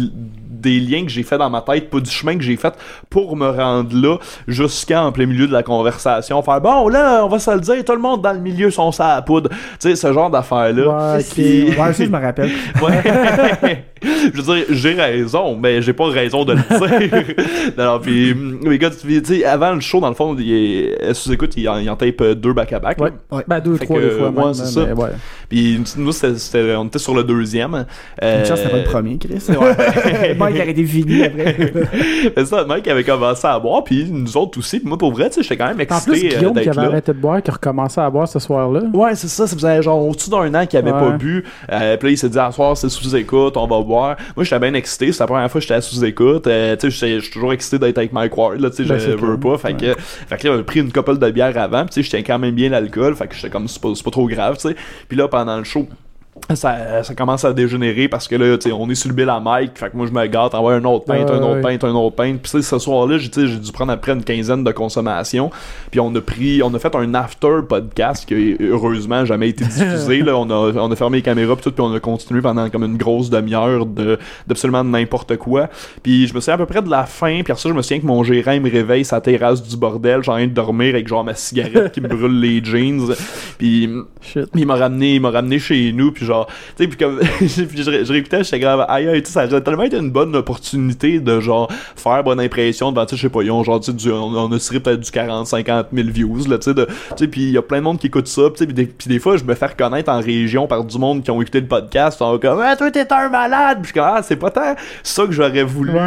des liens que j'ai fait dans ma tête, pas du chemin que j'ai fait pour me rendre là, jusqu'à en plein milieu de la conversation, faire bon là, on va se le dire, tout le monde dans le milieu sont ça à la poudre, tu sais, ce genre d'affaires là. Ouais, Puis-. Ouais, ça, je me rappelle. [LAUGHS] Ouais. [LAUGHS] je veux dire, j'ai raison, mais j'ai pas raison de le dire. [LAUGHS] non, non, puis, mais gars, tu sais, avant le show, dans le fond, il est, sous écoute, il en, il en tape euh, deux back-à-back. Ouais. là? Ben, deux, Fait trois, que, des fois. ouais, même, c'est ça. ouais. Puis nous, on était sur le deuxième. Euh, Une chance, c'était pas le premier, Chris. Ouais. Mike aurait été fini après. [LAUGHS] c'est ça, le mec avait commencé à boire, puis nous autres aussi. Puis moi, pour vrai, tu sais, j'étais quand même En plus, excité euh, Guillaume qui avait là. arrêté de boire, qui recommençait à boire ce soir-là. Ouais, c'est ça, ça faisait genre au-dessus d'un an qu'il avait Ouais. pas bu. Euh, puis là, il s'est dit, à soir, c'est sous-écoute, on va boire. Moi, j'étais bien excité, c'est la première fois que j'étais à sous-écoute. Euh, tu sais, j'étais- je suis toujours excité d'être avec Mike Ward, là, tu sais, Ben, je veux pas. Fait que, fait que là, on a pris une couple de bière avant, puis tu sais, j'étais quand même bien l'alcool, fait que j'étais comme, c'est pas, c'est pas trop grave, tu sais. Puis là, pendant le show, ça, ça commence à dégénérer parce que là, tu sais, on est sur le bill à Mike, fait que moi je me gâte, envoie un autre Ouais, un autre pinte, un autre pinte. Puis ce soir-là, j'ai dû prendre après une quinzaine de consommation. Puis on a pris, on a fait un after podcast qui a heureusement jamais été [LAUGHS] diffusé. là, on a, on a fermé les caméras puis tout, puis on a continué pendant comme une grosse demi-heure de d'absolument n'importe quoi. Puis je me souviens à peu près de la fin. Puis après ça, je me souviens que mon gérant il me réveille sa terrasse du bordel, j'ai envie de dormir avec genre ma cigarette qui me brûle les jeans. Puis il m'a ramené, il m'a ramené chez nous, puis genre, tu sais, puis comme, [LAUGHS] puis je, je réécoutais, j'étais grave, aïe, aïe, tu sais, ça a tellement été une bonne opportunité de genre faire bonne impression devant, tu sais, je sais pas, ils ont genre, tu sais, on, on a tiré peut-être du 40, 50 000 views, là, tu sais, de- tu sais, puis il y a plein de monde qui écoute ça, tu sais, puis des, puis des fois, je me fais reconnaître en région par du monde qui ont écouté le podcast, sont comme, ah, toi, t'es un malade, puis je comme, ah, c'est pas tant ça que j'aurais voulu Ouais, ouais,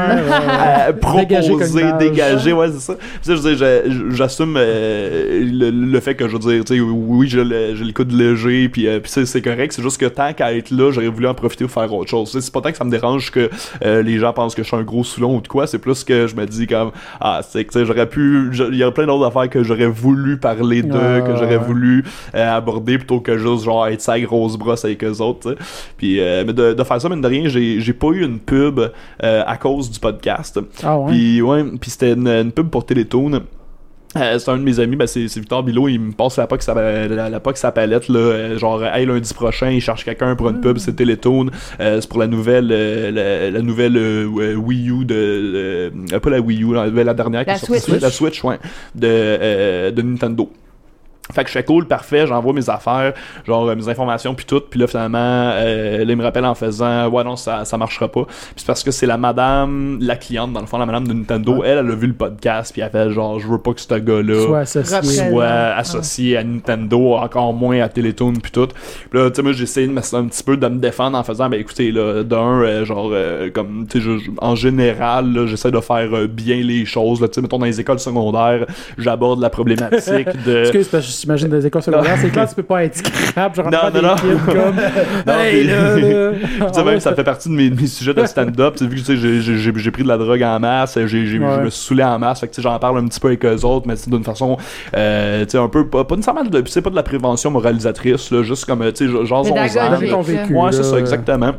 euh, Dégager comme proposer, image. dégager, ouais, c'est ça. Puis je veux j'assume euh, le, le fait que je veux dire, tu sais, oui, je l'écoute léger, puis, euh, puis c'est correct. C'est juste que tant qu'à être là, j'aurais voulu en profiter pour faire autre chose. C'est pas tant que ça me dérange que euh, les gens pensent que je suis un gros soulon ou de quoi. C'est plus que je me dis comme, ah, c'est que j'aurais pu, il y a plein d'autres affaires que j'aurais voulu parler Ouais, que j'aurais ouais. voulu euh, aborder plutôt que juste genre être sa grosse brosse avec eux autres. Puis, euh, mais de, de faire ça, mine de rien, j'ai j'ai pas eu une pub à cause du podcast. Ah ouais? Puis ouais, puis c'était une, une pub pour Télétoon. Euh, c'est un de mes amis, ben c'est c'est Victor Bilot, il me passe la POC sa, la, la POC sa palette, là, euh, genre, hey, lundi prochain, il cherche quelqu'un pour une pub, c'est Télétoon, euh, c'est pour la nouvelle, euh, la, la nouvelle euh, Wii U de, euh, pas la Wii U, la, la dernière qui La sortie, Switch. la Switch, ouais, de, euh, de Nintendo. Fait que je fais cool, parfait, j'envoie mes affaires, genre euh, mes informations puis tout, puis là finalement, euh, là il me rappelle en faisant ouais non ça ça marchera pas. Puis c'est parce que c'est la madame, la cliente dans le fond, la madame de Nintendo, elle elle a vu le podcast puis elle fait genre je veux pas que ce gars-là Soit associé. Soit associé à Nintendo, encore moins à Télétoon puis tout. Puis là, tu sais, moi, j'ai essayé de un petit peu de me défendre en faisant, ben écoutez, là, d'un, euh, genre, euh, comme, tu sais, en général, là, j'essaie de faire euh, bien les choses, là, tu sais, mettons, dans les écoles secondaires, j'aborde la problématique [LAUGHS] de... Que j'imagine des écoles secondaires, c'est clair, tu peux pas être scrap, genre Non, pas des non, non. kids [LAUGHS] comme. Non, hey, là. [LAUGHS] Tu même, ça fait partie de mes, mes sujets de stand-up. Tu sais, vu que tu j'ai- j'ai j'ai- j'ai pris de la drogue en masse, j'ai je me suis saoulé en masse. Fait que tu j'en parle un petit peu avec eux autres, mais c'est d'une façon, euh, tu sais, un peu, pas, pas nécessairement de, c'est pas de la prévention moralisatrice, là, juste comme, tu sais, genre, vécu. Ouais, c'est ça, exactement.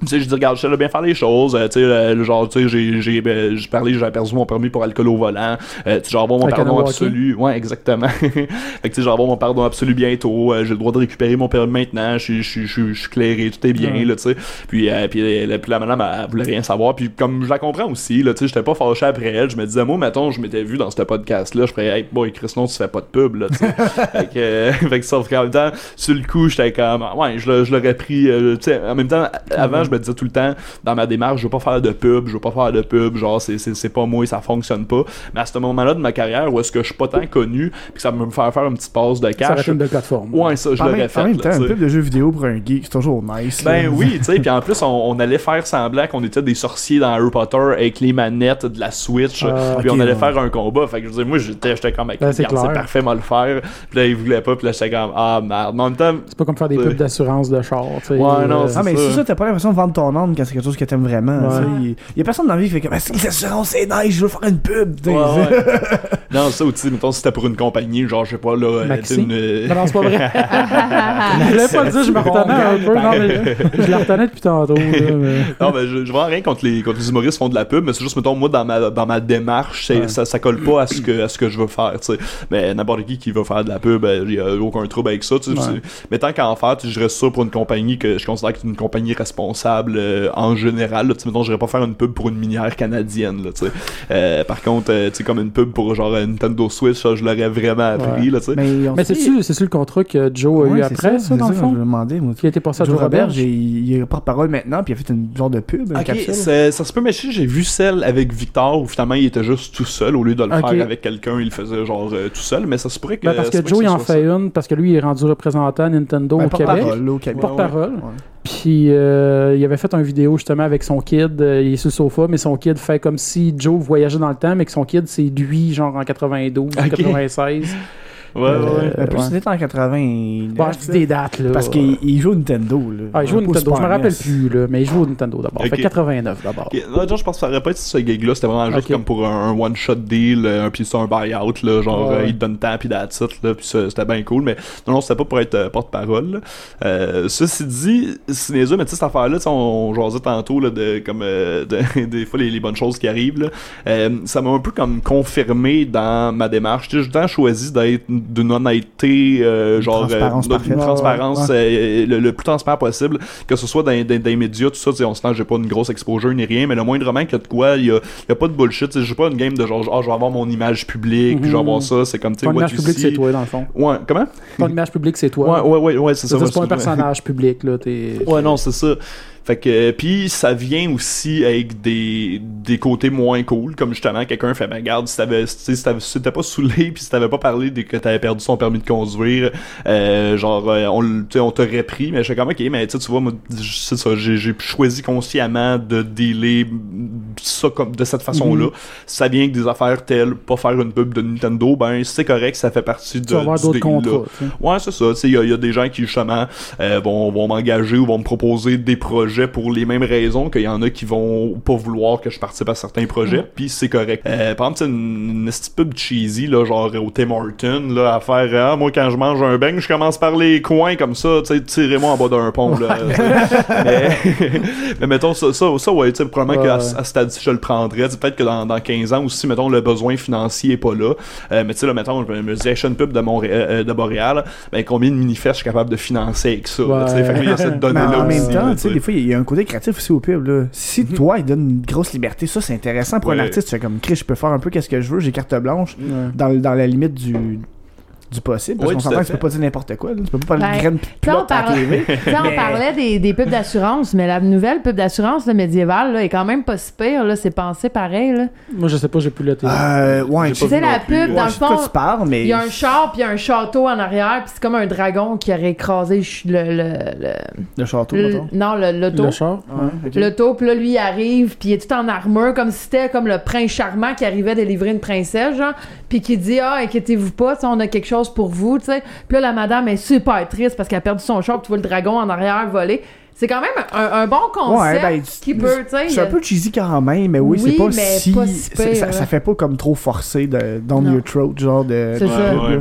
Tu sais, je dis, regarde, je sais bien faire les choses. euh, tu sais, euh, genre, tu sais, j'ai, j'ai, ben, j'ai parlé, j'ai perdu mon permis pour alcool au volant. Euh, tu sais, genre, avoir mon pardon absolu. Ouais, exactement. [LAUGHS] fait que, tu sais, genre, avoir mon pardon absolu bientôt. euh, j'ai le droit de récupérer mon permis maintenant. Je suis, je suis, je suis- je suis clairé, tout est bien, là, tu sais. Puis, euh, puis, euh, puis la madame, elle, elle voulait rien savoir. Puis, comme je la comprends aussi, là, tu sais, j'étais pas fâché après elle. Je me disais, moi, mettons, je m'étais vu dans ce podcast-là. Je ferais, hey, boy, Chris, non, tu fais pas de pub, là, tu sais. [LAUGHS] fait que, [LAUGHS] fait que sauf qu'en même temps, sur le coup, j'étais comme, ouais, je, l'a- l'aurais pris, tu sais, en même temps, avant, je me disais tout le temps, dans ma démarche, je veux pas faire de pub, je veux pas faire de pub, genre, c'est, c'est, c'est pas moi, ça fonctionne pas. Mais à ce moment-là de ma carrière, où est-ce que je suis pas tant connu, puis que ça va me faire faire une petite passe de Ça cash. aurait une belle plateforme. Ouais, ça, je En l'aurais même, fait. en même temps, sais. pub de jeux vidéo pour un geek, c'est toujours nice. là. Ben oui, tu sais, puis en [LAUGHS] plus, on, on allait faire semblant qu'on était des sorciers dans Harry Potter avec les manettes de la Switch, Ah, puis on allait ouais. faire un combat. Fait que je veux dire, moi, j'étais, j'étais comme, Ben, c'est parfait, moi le faire. Puis là, il voulait pas, puis là, j'étais comme, ah merde. Mais en même temps, C'est pas comme faire des Ouais. pubs d'assurance de char. tu sais, Ouais, non, euh, c'est Ah, mais ça. c'est ça, t'as pas l'impression de vendre ton âme quand c'est quelque chose que t'aimes vraiment. Ouais. sais. Il y a personne dans la vie qui fait comme, Ah, c'est les assurances, c'est nice, je veux faire une pub. Ouais, ouais. [LAUGHS] non, ça aussi, mettons, si c'était pour une compagnie, genre, je sais pas, là, euh, Maxi? une. euh, non, c'est pas vrai. [LAUGHS] je voulais pas le dire, je me retenais un peu. Non, mais je la retenais depuis tantôt. là, mais- non, mais je, je vois rien contre les, contre les humoristes qui font de la pub, mais c'est juste, mettons, moi, dans ma, dans ma démarche, ça, ça colle pas à ce que, à ce que je veux faire, tu sais. Mais n'importe qui qui veut faire de la pub, il y a aucun trouble avec ça, tu sais. Mais tant qu'à en faire, je reste ça pour une compagnie que je considère que c'est une compagnie responsable euh, en général, là, tu sais, mettons, j'irais pas faire une pub pour une minière canadienne, là, tu sais. Euh, par contre, euh, tu sais, comme une pub pour genre un Nintendo Switch, ça, je l'aurais vraiment appris, Ouais. là, tu sais. Mais, Mais c'est-tu c'est-tu le contrat que Joe a Ouais, eu c'est après, ça, c'est dans le Je fond? me demandais, moi. Qui a été passé à Joe Joe Robert, Robert? il est porte-parole maintenant, puis il a fait une genre de pub, une Ok, capsule. c'est- ça se peut, mais je j'ai vu celle avec Victor où finalement il était juste tout seul au lieu de le faire avec quelqu'un, il le faisait genre euh, tout seul, mais ça se pourrait que. Ben, parce ça que Joe, il ça en fait ça. une, parce que lui, il est rendu représentant Nintendo Ben, au Québec. porte-parole, là, au Québec. Porte-parole. Ouais. Puis euh, il avait fait une vidéo justement avec son kid. euh, il est sur le sofa, mais son kid fait comme si Joe voyageait dans le temps, mais que son kid, c'est lui, genre en 92, Ok. 96. Ouais, ouais, ouais. Euh, Ben, plus ouais. c'était en 80. Bon, je dis des dates, là. Parce qu'il il joue au Nintendo. Là. Ah, il joue Nintendo, je me rappelle NES. plus, là, mais il joue au Nintendo d'abord. Fait 89 d'abord. Non, genre, je pense que ça aurait pas été ce gig-là, c'était vraiment juste comme pour un, un one-shot deal, euh, puis c'est un buy-out, là, genre, Ouais. euh, il te donne temps, puis that's it, là, puis ça, c'était bien cool, mais non, non, c'était pas pour être euh, porte-parole, là. Euh, ceci dit, c'est niaiseux, mais tu sais, cette affaire-là, tu sais, on, on jasait tantôt, là, de, comme, euh, [LAUGHS] de- des fois, les, les bonnes choses qui arrivent, là, Euh, ça m'a un peu comme confirmé dans ma démarche, tu sais, j'ai tout le temps choisi d'être d'une honnêteté, euh, genre, euh, transparence parfaite. transparence Ouais, euh, le, le plus transparent possible, que ce soit dans, dans, dans les médias, tout ça, on se j'ai pas une grosse exposure ni rien, mais le moindrement qu'il y a de quoi, il y a, il y a pas de bullshit, sais, j'ai pas une game de genre, ah, je vais avoir mon image publique, puis je vais avoir ça, c'est comme, tu sais, image publique, c'est toi, dans le fond. Ouais, comment? Ton image publique, c'est toi. ouais, ouais, ouais, c'est C'est ça. c'est pas un personnage public, là. t'es- Ouais, non, c'est ça. Fait que puis ça vient aussi avec des, des côtés moins cool, comme justement quelqu'un fait ben regarde si t'avais si t'avais- si t'étais pas saoulé puis si t'avais pas parlé de que t'avais perdu son permis de conduire, euh, genre euh, on on t'aurait pris, mais je fais comme ok mais tu sais, tu vois moi c'est ça j'ai j'ai choisi consciemment de dealer ça comme de cette façon là. Mhm. Ça vient avec des affaires telles pas faire une pub de Nintendo, ben c'est correct, ça fait partie de Tu vas avoir d'autres contrats. Ouais, c'est ça. Tu sais, il y, y a des gens qui, justement, euh, vont, vont m'engager ou vont me proposer des projets pour les mêmes raisons qu'il y en a qui vont pas vouloir que je participe à certains projets, puis c'est correct. Euh, par exemple, c'est une, une petite pub cheesy, là, genre au Tim Horton, là, à faire, ah, moi, quand je mange un beigne, je commence par les coins comme ça, tu sais, tirez-moi en bas d'un pont, là. [LAUGHS] mais, [LAUGHS] mais mettons, ça, ça, ça ouais, tu sais, probablement Ouais. qu'à à ce stade elle dit si je le prendrais. Peut-être que dans, dans 15 ans aussi, mettons, le besoin financier est pas là. Euh, mais tu sais, là, mettons, je me disais, action pub de, Montréal, euh, de Boréal, ben, combien de mini-fesses je suis capable de financer avec ça? là? Fait que il y a cette [LAUGHS] Mais donnée-là en aussi. même temps, là, des fois, il y a un côté créatif aussi au pub. Là. Si toi, il donne une grosse liberté, ça, c'est intéressant pour un artiste. Tu fais comme, Chris, je peux faire un peu qu'est-ce que je veux, j'ai carte blanche dans, dans la limite du, du possible. Parce qu'on s'entend que tu peux pas dire n'importe quoi. là. Tu peux pas parler Ben, de graines Tu sais, on, parlait- [LAUGHS] on parlait des, des pubs d'assurance, mais la nouvelle pub d'assurance médiévale là, est quand même pas si pire. là. C'est pensé pareil. Là. Moi, je sais pas, j'ai plus le télé. Euh, ouais, Tu sais, la pub, dans Ouais, le fond, tu parles, mais. il y a un char puis il y a un château en arrière, puis c'est comme un dragon qui aurait écrasé le, le, le- Le château, le- non le l'auto. le char. Ouais, ok. L'auto, puis là, lui, il arrive, puis il est tout en armure, comme si c'était comme le prince charmant qui arrivait délivrer une princesse, genre, puis qui dit « Ah, inquiétez-vous pas, on a quelque chose pour vous, tu sais. » Puis là, la madame est super triste parce qu'elle a perdu son char, puis tu vois le dragon en arrière voler. C'est quand même un, un bon concept Ouais, ben, qui peut, tu sais... C'est un peu cheesy quand même, mais oui, Oui, c'est pas si. pas si c'est- pire, ça, fait pas comme trop forcé de down your throat, genre de. C'est ça. Ouais.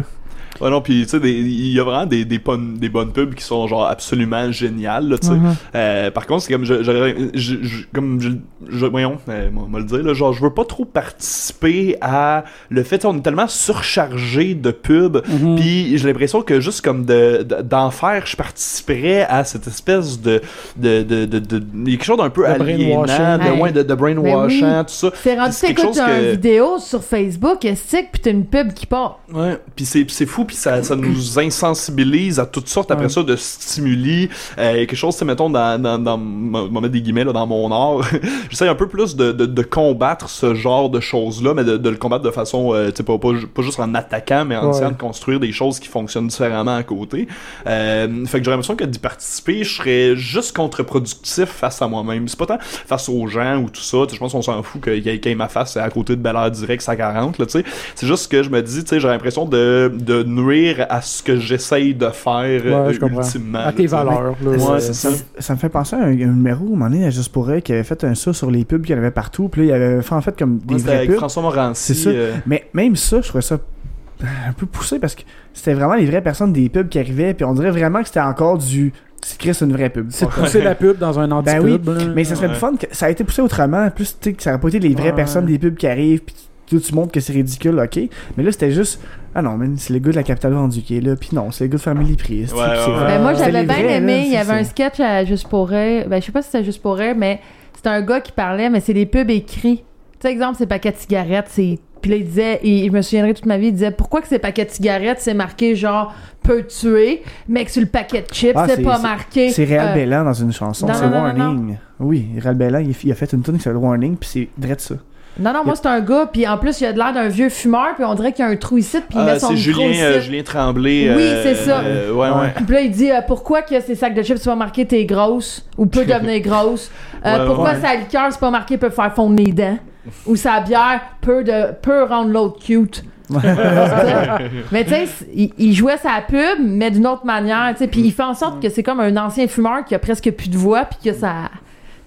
Ouais. Non, puis tu sais, il y a vraiment des, des, bonnes, des bonnes pubs qui sont genre absolument géniales, là, tu sais. Mhm. Euh, par contre, c'est comme je, je, je- je- comme je, voyons, euh, moi, moi le dire là, genre je veux pas trop participer à le fait, on est tellement surchargé de pubs, Mhm. puis j'ai l'impression que juste comme de de- d'en faire, je participerais à cette espèce de de de de, de, quelque chose d'un peu De aliénant, de, Hey. ouais, de, de brainwashing, Ben tout ça. C'est rendu, t'écoutes chose une que- vidéo sur Facebook, stick, puis t'as une pub qui part? Ouais, puis c'est puis fou puis ça, ça nous insensibilise à toutes sortes après Ouais. ça de stimuli. Euh, quelque chose mettons dans dans dans m'en mettre des guillemets là dans mon art. [LAUGHS] J'essaie un peu plus de, de, de combattre ce genre de choses là mais de, de le combattre de façon euh, tu sais pas, pas pas juste en attaquant mais en Ouais. essayant de construire des choses qui fonctionnent différemment à côté. Euh, fait que j'aurais l'impression que d'y participer je serais juste contre-productif face à moi-même. C'est pas tant face aux gens ou tout ça je pense qu'on s'en fout qu'il y ait ma face à côté de Bel Air direct ça 40 là tu sais. C'est juste que je me dis, tu sais, j'ai l'impression de, de nuire à ce que j'essaye de faire euh, Ouais, je ultimement. À tes valeurs. là, Ouais, ouais. ça, ça. me- ça me fait penser à un, un numéro, à un moment donné, à Juste pour elle, qui avait fait un ça sur les pubs qu'il y en avait partout. Puis là, il avait fait en fait comme des vraies avec pubs. François Morancy. C'est ça. euh, Mais même ça, je trouvais ça un peu poussé parce que c'était vraiment les vraies personnes des pubs qui arrivaient. Puis on dirait vraiment que c'était encore du. C'est Chris, c'est une vraie pub. C'est pousser la pub dans un Ben oui, anti-pub. Mais ça serait Ouais. plus fun que ça a été poussé autrement. Plus, tu sais, que ça aurait pas été les vraies Ouais. personnes des pubs qui arrivent. Puis tu, tu montres que c'est ridicule, ok. Mais là, c'était juste. Ah non, man, c'est le gars de la capitale vendue qui est là. Puis non, c'est le gars de Family Priest. Ouais, ouais. Ben, moi, j'avais bien vrais, aimé. là, Il y avait un sketch à Juste pour rire. Ben, je sais pas si c'était Juste pour rire, mais c'était un gars qui parlait, mais c'est des pubs écrits. Tu sais, exemple, c'est paquet de cigarettes, c'est. Puis là, il disait, et je me souviendrai toute ma vie, il disait pourquoi que ces paquets de cigarettes, c'est marqué genre peut tuer, mais que sur le paquet de chips, Ah, c'est c'est- pas c'est- marqué. C'est Réal euh, Bellan dans une chanson, non, c'est non, non, non, Warning. Oui, Réal Bellan, il, il a fait une tune qui s'appelle Warning, puis c'est direct ça. Non, non, moi, c'est un gars, puis en plus, il a de l'air d'un vieux fumeur, puis on dirait qu'il y a un trou ici, puis il ah, met son c'est Julien, ici. euh, Julien Tremblay. Oui, euh, c'est ça. euh, ouais, ouais. Puis là, il dit pourquoi que ces sacs de chips c'est pas marqué t'es grosse ou peut devenir grosse. [LAUGHS] Ouais, pourquoi ouais. sa liqueur c'est pas marqué peut faire fondre les dents. Ou sa bière peut, de, peut rendre l'autre cute. [LAUGHS] mais tu sais, il, il jouait sa pub, mais d'une autre manière. Puis il fait en sorte que c'est comme un ancien fumeur qui a presque plus de voix, puis que ça.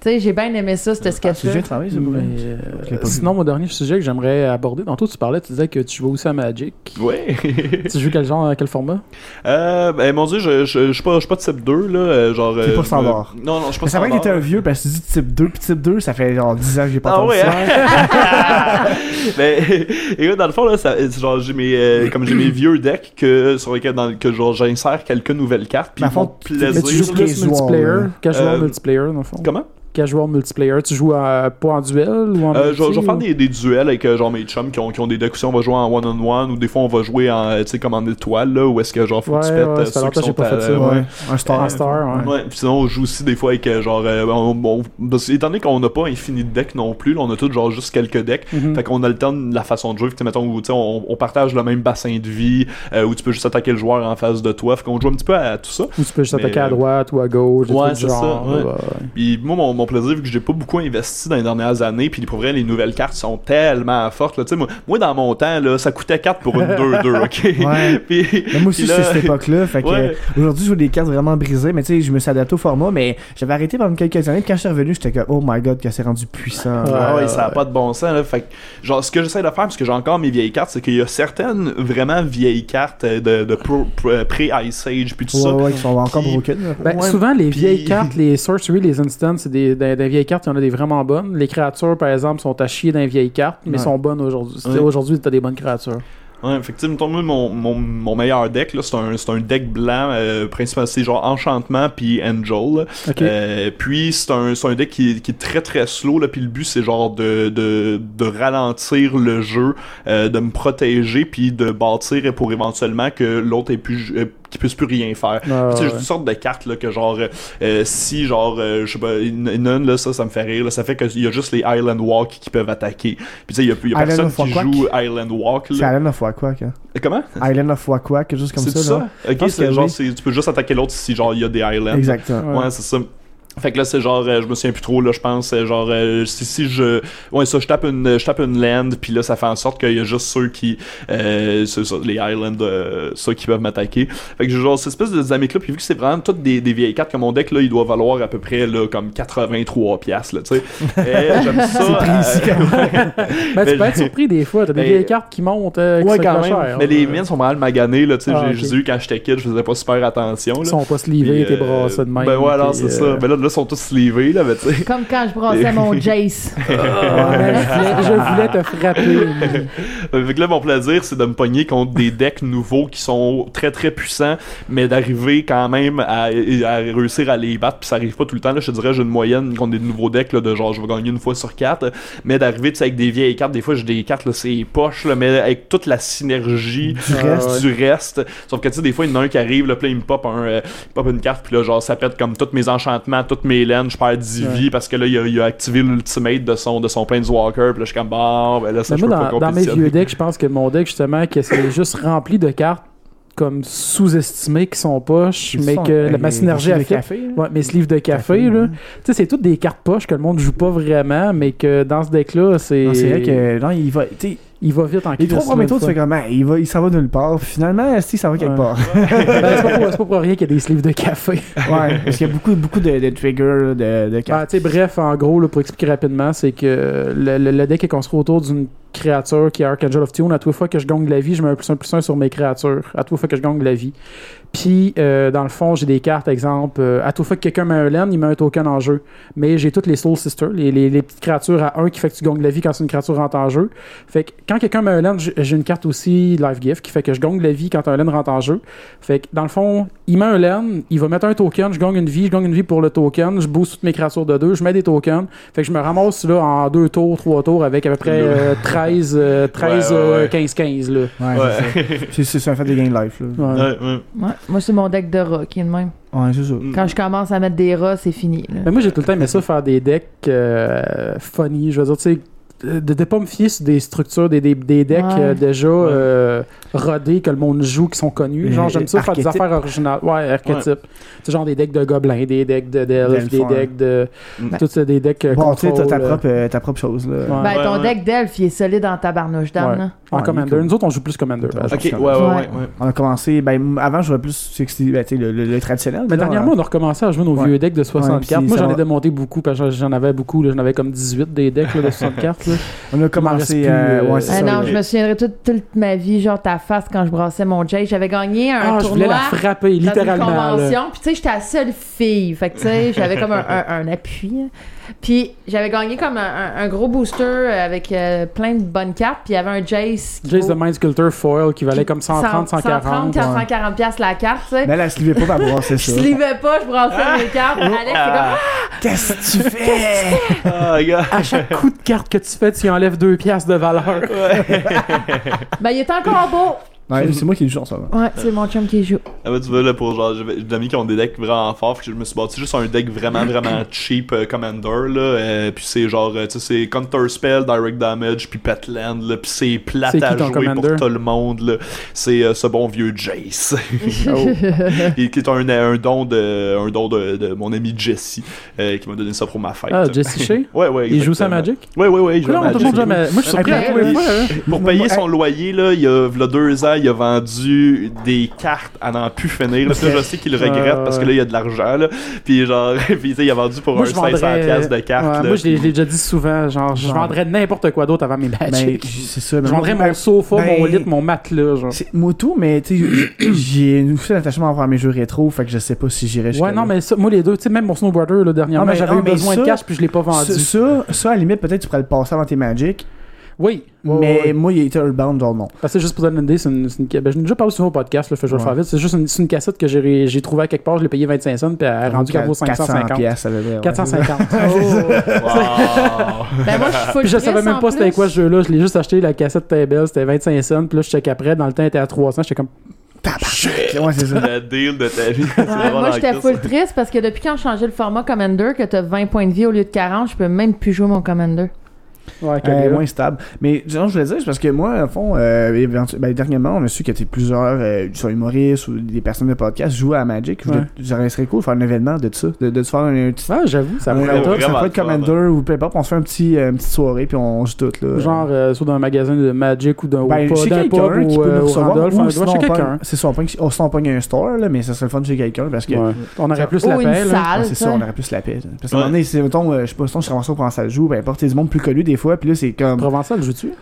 Tu sais, j'ai bien aimé ça, ce sketch-là. Ça, Mais, euh, pas vu. sinon, mon dernier sujet que j'aimerais aborder, tantôt tu parlais, tu disais que tu jouais aussi à Magic. Ouais. [LAUGHS] tu joues quel genre, quel format? Euh, ben, mon dieu, je, je, je suis pas, je suis pas de type 2, là. euh, genre. T'es euh, pas je standard. Non, non, je suis pas Mais c'est vrai que t'étais un standard. vieux parce que tu dis type 2, puis type 2, ça fait genre 10 ans que j'ai pas Ah entendu ouais, ça. hein? Mais [LAUGHS] [LAUGHS] écoute, dans le fond là, ça, genre j'ai mes euh, comme j'ai mes vieux decks que sur lesquels dans, que genre j'insère quelques nouvelles cartes puis Mais ils font plaisir. Mais tu joues plus multiplayer, casual multiplayer, dans le fond. Comment? Casual multiplayer? Tu joues à- pas en duel ou en Euh, je, vais- multi, je vais faire ou- des, des duels avec euh, genre mes chums qui ont, qui ont des decks. On va jouer en one-on-one ou des fois on va jouer en, euh, tu sais, comme en étoile là où est-ce que genre faut que tu Ouais, pètes ouais, euh, ceux qui sont pas à- fait ça, ouais. Ouais, un star. Un star, ouais. Ouais, puis sinon on joue aussi des fois avec euh, genre euh, on, on- parce étant donné qu'on n'a pas infini de decks non plus, là, on a tous genre juste quelques decks. Mhm. Fait qu'on alterne la façon de jouer. Fait mettons, où, tu sais, on, on partage le même bassin de vie, euh, où tu peux juste attaquer le joueur en face de toi. Fait qu'on joue un petit peu à tout ça. Ou tu peux juste Mais, attaquer à euh, droite ou à gauche. ouais, c'est ça, ouais. ouais. Puis moi, mon, mon plaisir, vu que j'ai pas beaucoup investi dans les dernières années, puis pour vrai, les nouvelles cartes sont tellement fortes. Là, Tu sais, moi, moi, dans mon temps, là, ça coûtait 4 pour une 2-2, [LAUGHS] ok? Ouais. puis, Mais moi aussi, là- c'est cette époque-là. Fait que, Ouais. euh, aujourd'hui, je joue des cartes vraiment brisées, mais tu sais, je me suis adapté au format, mais j'avais arrêté pendant quelques années. Puis quand je suis revenu, j'étais comme, oh my god, que c'est rendu puissant. Ouais. Ah ouais, ça a pas de bon sens. Là. Fait que, genre, ce que j'essaie de faire, parce que j'ai encore mes vieilles cartes, c'est qu'il y a certaines vraiment vieilles cartes euh, de, de pro- pro- pré-Ice Age, puis tout Ouais, ça. ouais, qui sont encore broken. Ben, Ouais, souvent, les puis- vieilles cartes, les sorcery, les instants, c'est des des, les vieilles cartes, il y en a des vraiment bonnes. Les créatures, par exemple, sont à chier dans les vieilles cartes, mais Ouais. sont bonnes aujourd'hui. Ouais. Aujourd'hui, t'as des bonnes créatures. Ouais, effectivement, mon, mon, mon meilleur deck, là, c'est un, c'est un deck blanc, euh, principalement, c'est genre Enchantement puis Angel. Euh, puis c'est un, c'est un deck qui, qui est très très slow, là, puis le but c'est genre de, de, de ralentir le jeu, euh, de me protéger, puis de bâtir pour éventuellement que l'autre ait plus, qu'il puisse plus rien faire. Ah, sais, ouais. une sorte de carte là, que genre euh, euh, si genre euh, je sais pas une, une là ça ça me fait rire là, ça fait qu'il y a juste les Island Walk qui peuvent attaquer puis tu sais il y a, y a personne qui joue Island Walk C'est. Island of Wakwak. Hein. comment? Island of quelque chose comme c'est ça. ça, là. ok c'est genre oui. c'est- tu peux juste attaquer l'autre si genre il y a des Islands Exactement. Ouais, c'est ça. Fait que là, c'est genre, euh, je me souviens plus trop, là, je pense, c'est genre, euh, si, si je, ouais, ça, je tape une, je tape une land, puis là, ça fait en sorte qu'il y a juste ceux qui, euh, c'est ça, les islands, euh, ceux qui peuvent m'attaquer. Fait que j'ai genre, cette espèce de dynamique là, puis vu que c'est vraiment toutes des, des vieilles cartes, comme mon deck, là, il doit valoir à peu près, là, comme 83 piastres, là, tu sais. [LAUGHS] J'aime ça. euh, [LAUGHS] Ben, Mais tu peux être surpris des fois. T'as des Mais- vieilles cartes qui montent. euh, qui ouais, sont quand pas même. chères, Mais les miennes sont vraiment maganées, là, tu sais, Ah, j'ai ok. je les ai eu quand j'étais kid, je faisais pas super attention, Ils là. sont pas slivés, t'es euh, brassés de même. Ben ouais, alors puis, c'est euh, ça. Ben là, là, sont tous slivés, là, mais tu sais. Comme quand je brassais mon [LAUGHS] Jace. [LAUGHS] ouais, je, voulais, te frapper. [LAUGHS] Fait que là, mon plaisir, c'est de me pogner contre des decks nouveaux qui sont très très puissants, mais d'arriver quand même à, à réussir à les battre, puis ça arrive pas tout le temps. Là, je te dirais, j'ai une moyenne contre des nouveaux decks là, de genre, je vais gagner une fois sur quatre, mais d'arriver, tu sais, avec des vieilles cartes, des fois, j'ai des cartes, là, c'est poche, là, mais avec toute la synergie Du Ah, reste. ouais. du reste. Sauf que, tu sais, des fois, il y en a un qui arrive, là, puis là, il me pop, un, euh, pop une carte, puis là, genre, ça pète comme tous mes enchantements, toutes mes laines, je perds 10 Ouais. vies, parce que là, il a, il a activé l'ultimate de son, de son Planeswalker, puis là, je suis comme, bon, ben là, ça, Mais je moi, peux pas dans, dans mes vieux decks, je pense que mon deck, justement, que c'est juste rempli de cartes comme sous-estimées qui sont poches, mais sont- que la, ma synergie les a fait. cafés, là. Ouais, mes sleeves de café, Café, là. ouais. Tu sais, c'est toutes des cartes poches que le monde joue pas vraiment, mais que dans ce deck-là, c'est. Non, c'est vrai que non, il va. tu sais, Il va vite en Les trois premiers tours, tu fais comme, Ah, il, va, il s'en va nulle part. Puis finalement, si, ça va quelque Ouais. part. [LAUGHS] Ben, c'est pas, [LAUGHS] pour- c'est pas pour rien qu'il y a des sleeves de café. ouais, parce qu'il y a beaucoup, beaucoup de, de triggers, de, de Ben, cartes. tu sais, bref, en gros, là, pour expliquer rapidement, c'est que le, le- le deck est construit autour d'une créature qui est Archangel of Tune. À toute fois que je gagne la vie, je mets un plus un plus un sur mes créatures. À toute fois que je gagne la vie. Puis, euh, dans le fond, j'ai des cartes, exemple, euh, à toute fois que quelqu'un met un land, il met un token en jeu. Mais j'ai toutes les Soul Sisters, les, les- les petites créatures à 1 qui fait que tu gagnes la vie quand c'est une créature rentre en jeu. Fait que quand quelqu'un met un land, j'ai une carte aussi Life Gift qui fait que je gagne la vie quand un land rentre en jeu. Fait que dans le fond, il met un land, il va mettre un token, je gagne une vie, je gagne une vie pour le token, je booste toutes mes créatures de deux, je mets des tokens. Fait que je me ramasse là en deux tours, trois tours avec à peu près euh, 13, euh, 13 Ouais, ouais, euh, ouais. 15, 15 là. Ouais, Ouais. c'est ça [LAUGHS] fait des gains de life. Là. Ouais. Ouais, ouais. Ouais. Moi, c'est mon deck de rats qui est le même. Ouais, c'est ça. Quand je commence à mettre des rats, c'est fini. là. Mais moi j'ai tout le temps aimé ça faire des decks euh, funny, je veux dire tu sais de de pas me fier sur des structures, des, des, des decks Ouais. euh, déjà euh, rodés que le monde joue, qui sont connus. Genre, j'aime ça faire des affaires originales. Ouais, archétypes. C'est genre des decks de gobelins, des decks de d'elfes, des D'elfes, ouais. decks de. Mm. Euh, des decks Bon, tu sais, t'as ta euh, propre, euh, ta propre chose. Là. Ouais. Ben, ton ouais. deck d'elfe, il est solide en tabarnouche d'âme. En Ouais, Commander. cool. Nous autres, on joue plus Commander. Ok, ouais, ouais. On a commencé, ben, avant, je jouais plus 60, ben, tu sais, le, le, le traditionnel. Mais dernièrement, on a recommencé à jouer nos vieux decks de 60 Ouais, cartes. Moi, j'en ai démonté beaucoup parce que j'en avais beaucoup. là. J'en avais comme 18 des decks de [LAUGHS] 60 cartes. Là. on a commencé. plus, euh, euh, ouais, c'est Ah ça. non, là. je me souviendrai toute, toute ma vie, genre ta face quand je brassais mon Jay. J'avais gagné un Ah, je voulais tournoi. la frapper, dans une littéralement. convention. Puis tu sais, j'étais la seule fille. Fait que tu sais, j'avais comme un, un- un appui. Puis j'avais gagné comme un, gros booster avec euh, plein de bonnes cartes. Puis il y avait un Jace. qui Jace vaut- the Mind Sculptor Foil qui valait comme 130, 140. 130, ouais. 140 piastres la carte, tu sais. Mais elle, elle se levait pas pour brasser [LAUGHS] Je ça. slivais pas, je brassais mes cartes. Alex, c'est comme, Qu'est-ce que tu fais? Ah, gars. À chaque coup de carte que tu fais, tu enlèves 2 piastres de valeur. [LAUGHS] ben il est encore beau. Ouais, c'est moi qui le joue en ce moment. Ouais, c'est mon chum qui joue. Ah bah tu vois là pour genre j'ai des amis qui ont des decks vraiment forts je me suis bâti juste un deck vraiment vraiment [COUGHS] cheap euh, commander là euh, puis c'est genre euh, tu sais c'est counter spell direct damage puis petland là puis c'est plate à jouer commander? pour tout le monde là c'est euh, ce bon vieux Jace [LAUGHS] Et qui est un, un don de un don de, de mon ami Jesse euh, qui m'a donné ça pour ma fête Ah, Jesse Shea? [LAUGHS] ouais ouais Il joue ça à exactement. Magic? ouais ouais ouais il joue à Non, tout le monde Magic. Moi, je suis surpris à tous les fois. hein. pour payer son loyer là il y a v'là deux ans il a vendu des cartes à n'en plus finir. Là, je sais qu'il le regrette Euh, parce que là, il y a de l'argent. là. Puis genre, [LAUGHS] puis il a vendu pour Moi, un je 500$ vendrais. piastres de cartes. Ouais, là. moi, je l'ai je l'ai déjà dit souvent. Genre, je Genre. vendrais n'importe quoi d'autre avant mes Ben, Magic. c'est ça. je mais vendrais mon sofa, ben, mon lit, mon matelas. Genre. C'est moi tout, mais tu sais, [COUGHS] j'ai aussi l'attachement envers mes jeux rétro, fait que je sais pas si j'irais jusqu'à Ouais, non, là. mais ça, moi, les deux, tu sais, même mon snowboarder, là, dernièrement, mais- j'avais eu besoin ça- de cash, puis je l'ai pas vendu. Ça, ça, ça, à la limite, peut-être tu pourrais le passer avant tes Magic, Oui. Ouais, mais ouais. moi, il était Earthbound, genre non. Parce que juste pour donner une idée, c'est une, une- ben, déjà parlé sur mon podcast, là, fait je vais le Ouais. faire vite. C'est juste une, cassette que j'ai j'ai trouvée à quelque part, je l'ai payée 25 cents, puis elle a rendu qu'elle vaut 550. pièces, ça veut dire. ouais. 450. Wow. [LAUGHS] [LAUGHS] Ben, moi, je suis full Puis je savais même pas c'était quoi ce jeu-là. Je l'ai juste acheté, la cassette était belle, c'était 25 cents. Puis là, je check après, dans le temps, elle était à 300. J'étais comme, Tabarnak. Ouais, c'est ça. [LAUGHS] le deal de ta vie. Ouais, moi, j'étais le full triste parce que depuis quand j'ai changé le format Commander, que t'as 20 points de vie au lieu de 40, je peux même plus jouer mon Commander. Ouais, Euh, moins stable. Mais genre, je voulais dire, c'est parce que moi, au fond, euh, ben, dernièrement, on a su qu'il y avait plusieurs, euh, soit humoristes ou des personnes de podcast jouaient à Magic. Je voulais- Ça serait cool de faire un événement de ça, de, de se faire un, petit. Ah, j'avoue, ça pourrait Ouais, être ouais, ça peut être Commander ou peu importe, on se fait un petit, euh, une petite soirée puis on joue tout là. Genre, euh, soit dans un magasin de Magic ou d'un Ben, ou pas- chez d'un quelqu'un qui ou, peut nous recevoir, ou sinon chez on quelqu'un. c'est ça, on pogne- on s'en pogne un store, là, mais ça serait le fun chez quelqu'un parce que Ouais. On aurait plus la Ou paix. Ouais, c'est ça, on aurait plus la paix. Parce qu'à un Ouais. moment donné, c'est, mettons, je sais pas, sinon je serais pour en salle joue, ben, apporter du monde plus connu des fois, puis là, c'est comme. Provençal, joues-tu?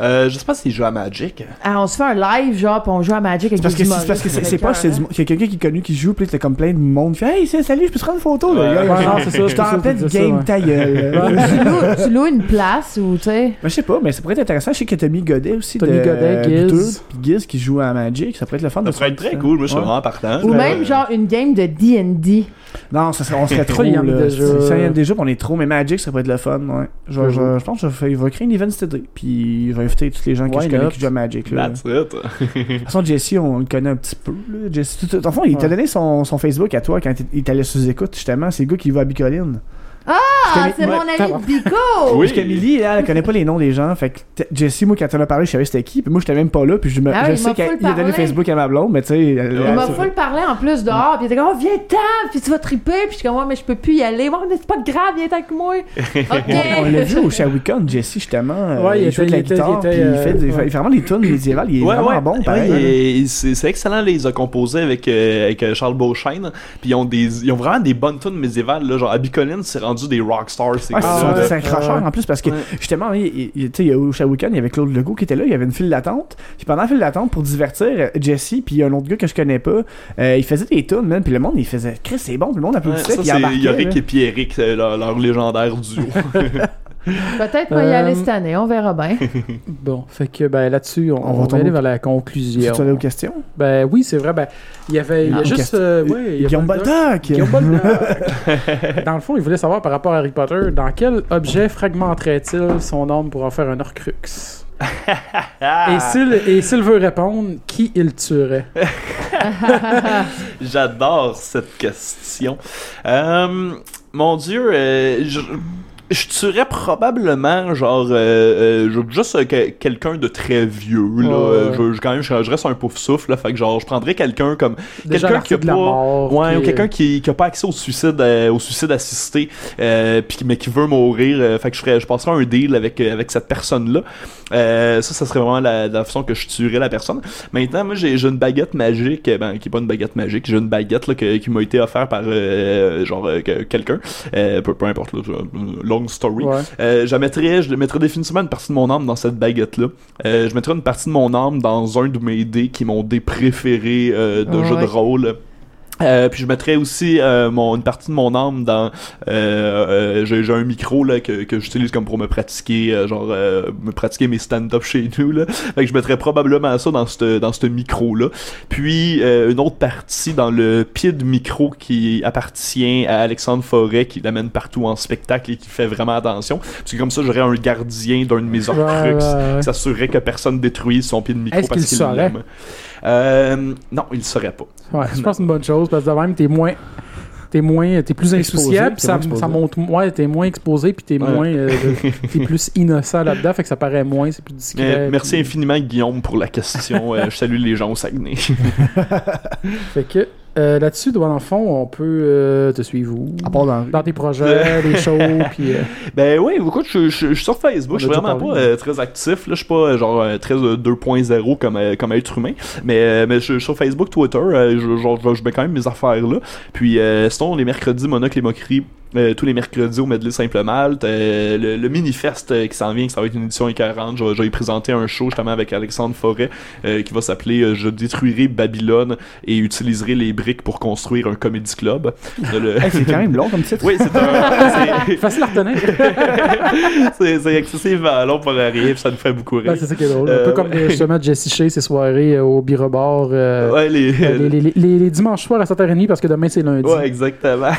Euh, je sais pas s'il joue à Magic. Ah, on se fait un live, genre, pis on joue à Magic avec parce que des c'est, c'est parce que c'est, pas c'est qu'il y a quelqu'un qui est connu qui joue, puis t'as comme plein de monde qui fait Hey, c'est- salut, je peux te prendre une photo, là? Ouais. Gars, Ouais, genre, non, c'est ça, Je t'en rappelle game ta gueule. Tu, loues, une place ou, tu sais. Ben, je sais pas, mais ça pourrait être intéressant. Je sais que Tommy Godet aussi. Tommy de, Godet, euh, Giz. Puis Giz qui joue à Magic. Ça pourrait être le fun de Ça pourrait être très cool. Moi, je suis vraiment partant. Ou là. même, genre, une game de D&D. Non, ça serait, on serait [LAUGHS] trop, il là. déjà. Ça, il a déjà, on est trop, mais Magic, ça pourrait être le fun, ouais. Je, Mhm. je pense que je vais, je vais créer un event cet été, puis je vais inviter tous les gens que je connais qui jouent à Magic, là. That's it. [LAUGHS] De toute façon, Jesse, on le connaît un petit peu, là. Jesse, tout- tout- en fond, il t'a donné son, son Facebook à toi quand il t'allait sous écoute, justement. C'est le gars qui va à Bicoline. Ah, c'est mon ami. Bico! Oui. Parce qu'Amélie, elle, elle connaît pas les noms des gens. Fait que Jessie, moi, quand elle en a parlé, je savais c'était qui. Puis moi, j'étais même pas là. Puis je, me, Ah je oui, sais qu'il a donné. Facebook à ma blonde, mais tu sais. elle- Il elle- m'a full parlé en plus dehors, pis il était comme, oh, viens-t'en, puis tu vas triper, puis je suis comme, ouais, mais je peux plus y aller. Mais c'est pas grave, viens avec moi. [LAUGHS] Ok. On l'a vu au Shawicon, Jesse, justement. euh, Ouais, il il, joue de la guitare. il était, puis il, fait, vraiment des tunes médiévales. Il est vraiment bon, pareil. hein. c'est excellent, là, ils ont composé avec, euh, avec euh, Charles Beauchesne, puis ils ont, des, ils ont vraiment des bonnes tunes médiévales, genre Abicoline, c'est rendu des rockstars, c'est Ouais, là. c'est un crocheur Ouais. en plus parce que Ouais. justement, il, il- il- tu sais, au Shawicon, il y avait Claude Legault qui était là, il y avait une file d'attente. Puis pendant la file d'attente, pour divertir euh, Jesse, puis un autre gars que je connais pas, euh, il faisait des tunes, man, puis le monde, il faisait Chris, c'est bon, puis le monde Ouais, applaudissait, ça, puis il c'est embarquait. Yorick là. et Pierrick, c'est leur, leur légendaire duo. [LAUGHS] [LAUGHS] Peut-être va y Euh, aller cette année, on verra bien. [LAUGHS] Bon, fait que ben là-dessus, on, On va va tomber- aller vers la conclusion. Tu allais aux questions? Ben oui, c'est vrai. Ben, il y avait il y a juste. question- euh, ouais, il y a Guillaume. Boldoc! Guillaume Boldoc. [LAUGHS] Dans le fond, il voulait savoir par rapport à Harry Potter, dans quel objet fragmenterait-il son âme pour en faire un Horcrux? Et s'il et s'il veut répondre, qui il tuerait? J'adore cette question. Euh, mon Dieu, euh, je, je tuerais probablement, genre, euh, euh, juste euh, que- quelqu'un de très vieux, là. Ouais. Euh, Je, je- quand même, je, je reste un pouf souffle, là. Fait que, genre, je prendrais quelqu'un comme. Quelqu'un qui a pas. mort. Ouais, ou quelqu'un qui, qui a pas accès au suicide, euh, au suicide assisté, euh, puis qui- mais qui veut mourir. euh, fait que je ferais, je passerais un deal avec euh, avec cette personne-là. Euh, ça, ça serait vraiment la, la façon que je tuerais la personne. Maintenant, moi, j'ai j'ai une baguette magique, euh, ben, qui est pas une baguette magique, j'ai une baguette là, que- qui m'a été offerte par euh, genre euh, que- quelqu'un, euh, peu, peu importe, là, long story. Ouais. Euh, je mettrais, je mettrais définitivement une partie de mon âme dans cette baguette-là. Euh, je mettrais une partie de mon âme dans un de mes dés qui est mon dé préféré euh, de jeu de Ouais. rôle. Euh, puis je mettrais aussi euh, mon, une partie de mon âme dans euh, euh, j'ai un micro là que, que j'utilise comme pour me pratiquer euh, genre euh, me pratiquer mes stand-up chez nous là. Fait que je mettrais probablement ça dans ce dans ce micro là puis euh, une autre partie dans le pied de micro qui appartient à Alexandre Forêt qui l'amène partout en spectacle et qui fait vraiment attention. Parce que comme ça j'aurais un gardien d'un de mes ouais. qui s'assurerait que personne détruise son pied de micro parce qu'il l'aime euh, non il le saurait pas Ouais, je pense que c'est une bonne chose parce que de même, t'es moins. T'es moins, t'es plus insouciable, puis ça, moins exposé. ça monte, ouais, t'es moins exposé, puis t'es Ouais. moins, euh, [LAUGHS] t'es plus innocent là-dedans, fait que ça paraît moins, c'est plus discret. Euh, merci puis- infiniment Guillaume pour la question. Euh, je salue les gens au Saguenay. [LAUGHS] Fait que, Euh, Là-dessus, dans le fond, on peut euh, te suivre où? À part dans. Dans tes projets, [LAUGHS] les shows, puis... euh, Ben oui, écoute, je, je- je suis sur Facebook, je suis vraiment pas euh, très actif, là, je suis pas genre très euh, 2.0 comme, comme être humain, mais, mais je suis sur Facebook, Twitter, je, genre, je, mets quand même mes affaires là. Puis euh, sinon, les mercredis, Monocle et Moquerie, euh, tous les mercredis au Medley Simple Malte, euh, le, le Minifest euh, qui s'en vient, que ça va être une édition écœurante, je, je vais y présenter un show justement avec Alexandre Forêt qui va s'appeler Je détruirai Babylone et utiliserai les briques pour construire un comédie club. [LAUGHS] Le- Hey, c'est quand même long comme titre. Oui, c'est un... [LAUGHS] Facile à retenir. [LAUGHS] c'est excessivement long pour rien, puis ça nous fait beaucoup Ben, rire. c'est ça qui est drôle. un peu comme justement Jessie Shea, ses soirées au euh, ouais, les... les, les- les- les dimanches soirs à 7h30 parce que demain c'est lundi. Ouais, exactement.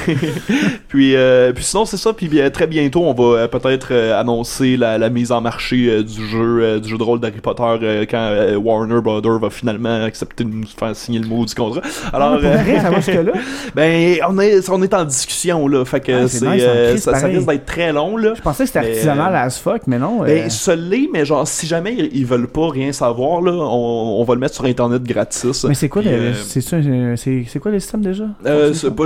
puis, euh, puis sinon, c'est ça. Puis bien, très bientôt, on va euh, peut-être euh, annoncer la, la mise en marché du jeu du jeu de rôle d'Harry Potter quand Warner Brothers va finalement accepter de nous faire signer le mot du contrat. Alors, Ah, ça va jusque-là. [LAUGHS] ben, on est, on est en discussion, là. Fait que Ah, c'est nice, ça, risque d'être très long, là. Je pensais que c'était artisanal as fuck, mais non. Ben, ce l'est, mais genre, si jamais ils, veulent pas rien savoir, là, on, on va le mettre sur Internet gratis. mais c'est quoi, le, c'est, quoi le système déjà?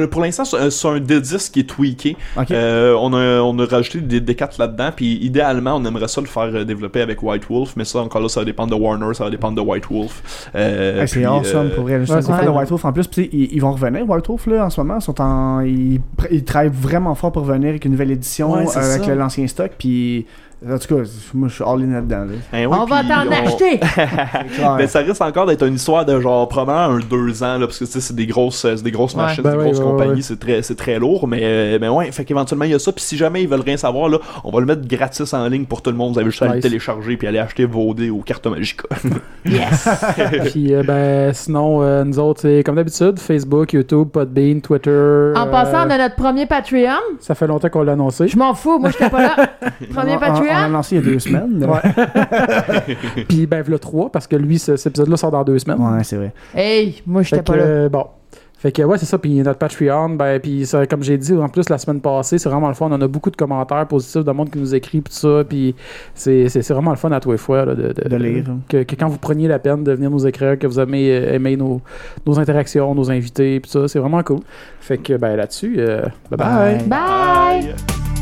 Pour, l'instant, c'est un- c'est un D10 qui est tweaké. Euh, on, a, on a rajouté des D4 là-dedans, puis idéalement, on aimerait ça le faire euh, développer avec White Wolf, mais ça, encore là, ça va dépendre de Warner, ça va dépendre de White Wolf. Euh, Hey, c'est awesome euh, pour vrai. Ouais, de. White Wolf en plus. Puis, ils, ils vont revenir, White Wolf, là, en ce moment. Ils, sont en, ils, ils travaillent vraiment fort pour revenir avec une nouvelle édition euh, avec l'ancien stock. Puis, en tout cas, moi, je suis all in là-dedans. là. ben oui, on va t'en on- acheter! [LAUGHS] Ben, ça risque encore d'être une histoire de genre probablement un deux ans là, parce que c'est des grosses des grosses Ouais. machines, Ben des grosses ouais, compagnies, ouais. c'est très c'est très lourd mais euh, ben ouais, fait qu'éventuellement il y a ça puis si jamais ils veulent rien savoir là, on va le mettre gratis en ligne pour tout le monde, vous avez juste à le Nice. télécharger puis aller acheter vos dés aux cartes Magica. [LAUGHS] Yes! [LAUGHS] Puis euh, ben sinon, euh, nous autres, c'est comme d'habitude, Facebook, YouTube, Podbean, Twitter. En euh, passant, on a notre premier Patreon. Ça fait longtemps qu'on l'a annoncé. Je m'en fous, moi, j'étais pas là. Premier on, on- l'a Patreon. lancé il y a deux semaines. Ouais. [LAUGHS] Puis ben le 3 parce que lui, ce- cet épisode-là sort dans deux semaines. Ouais, c'est vrai. Hey, moi, j'étais pas là. euh, bon. Fait que ouais, c'est ça. Puis notre Patreon, ben, puis ça, comme j'ai dit en plus la semaine passée, c'est vraiment le fun. On a beaucoup de commentaires positifs de monde qui nous écrit, puis tout ça. Puis c'est, c'est, c'est vraiment le fun à tous les fois là, de, de, De lire. Que, que quand vous preniez la peine de venir nous écrire, que vous aimez, euh, aimez nos, nos interactions, nos invités, puis ça, c'est vraiment cool. Fait que ben là-dessus, euh, bye bye. Bye. Bye! Bye.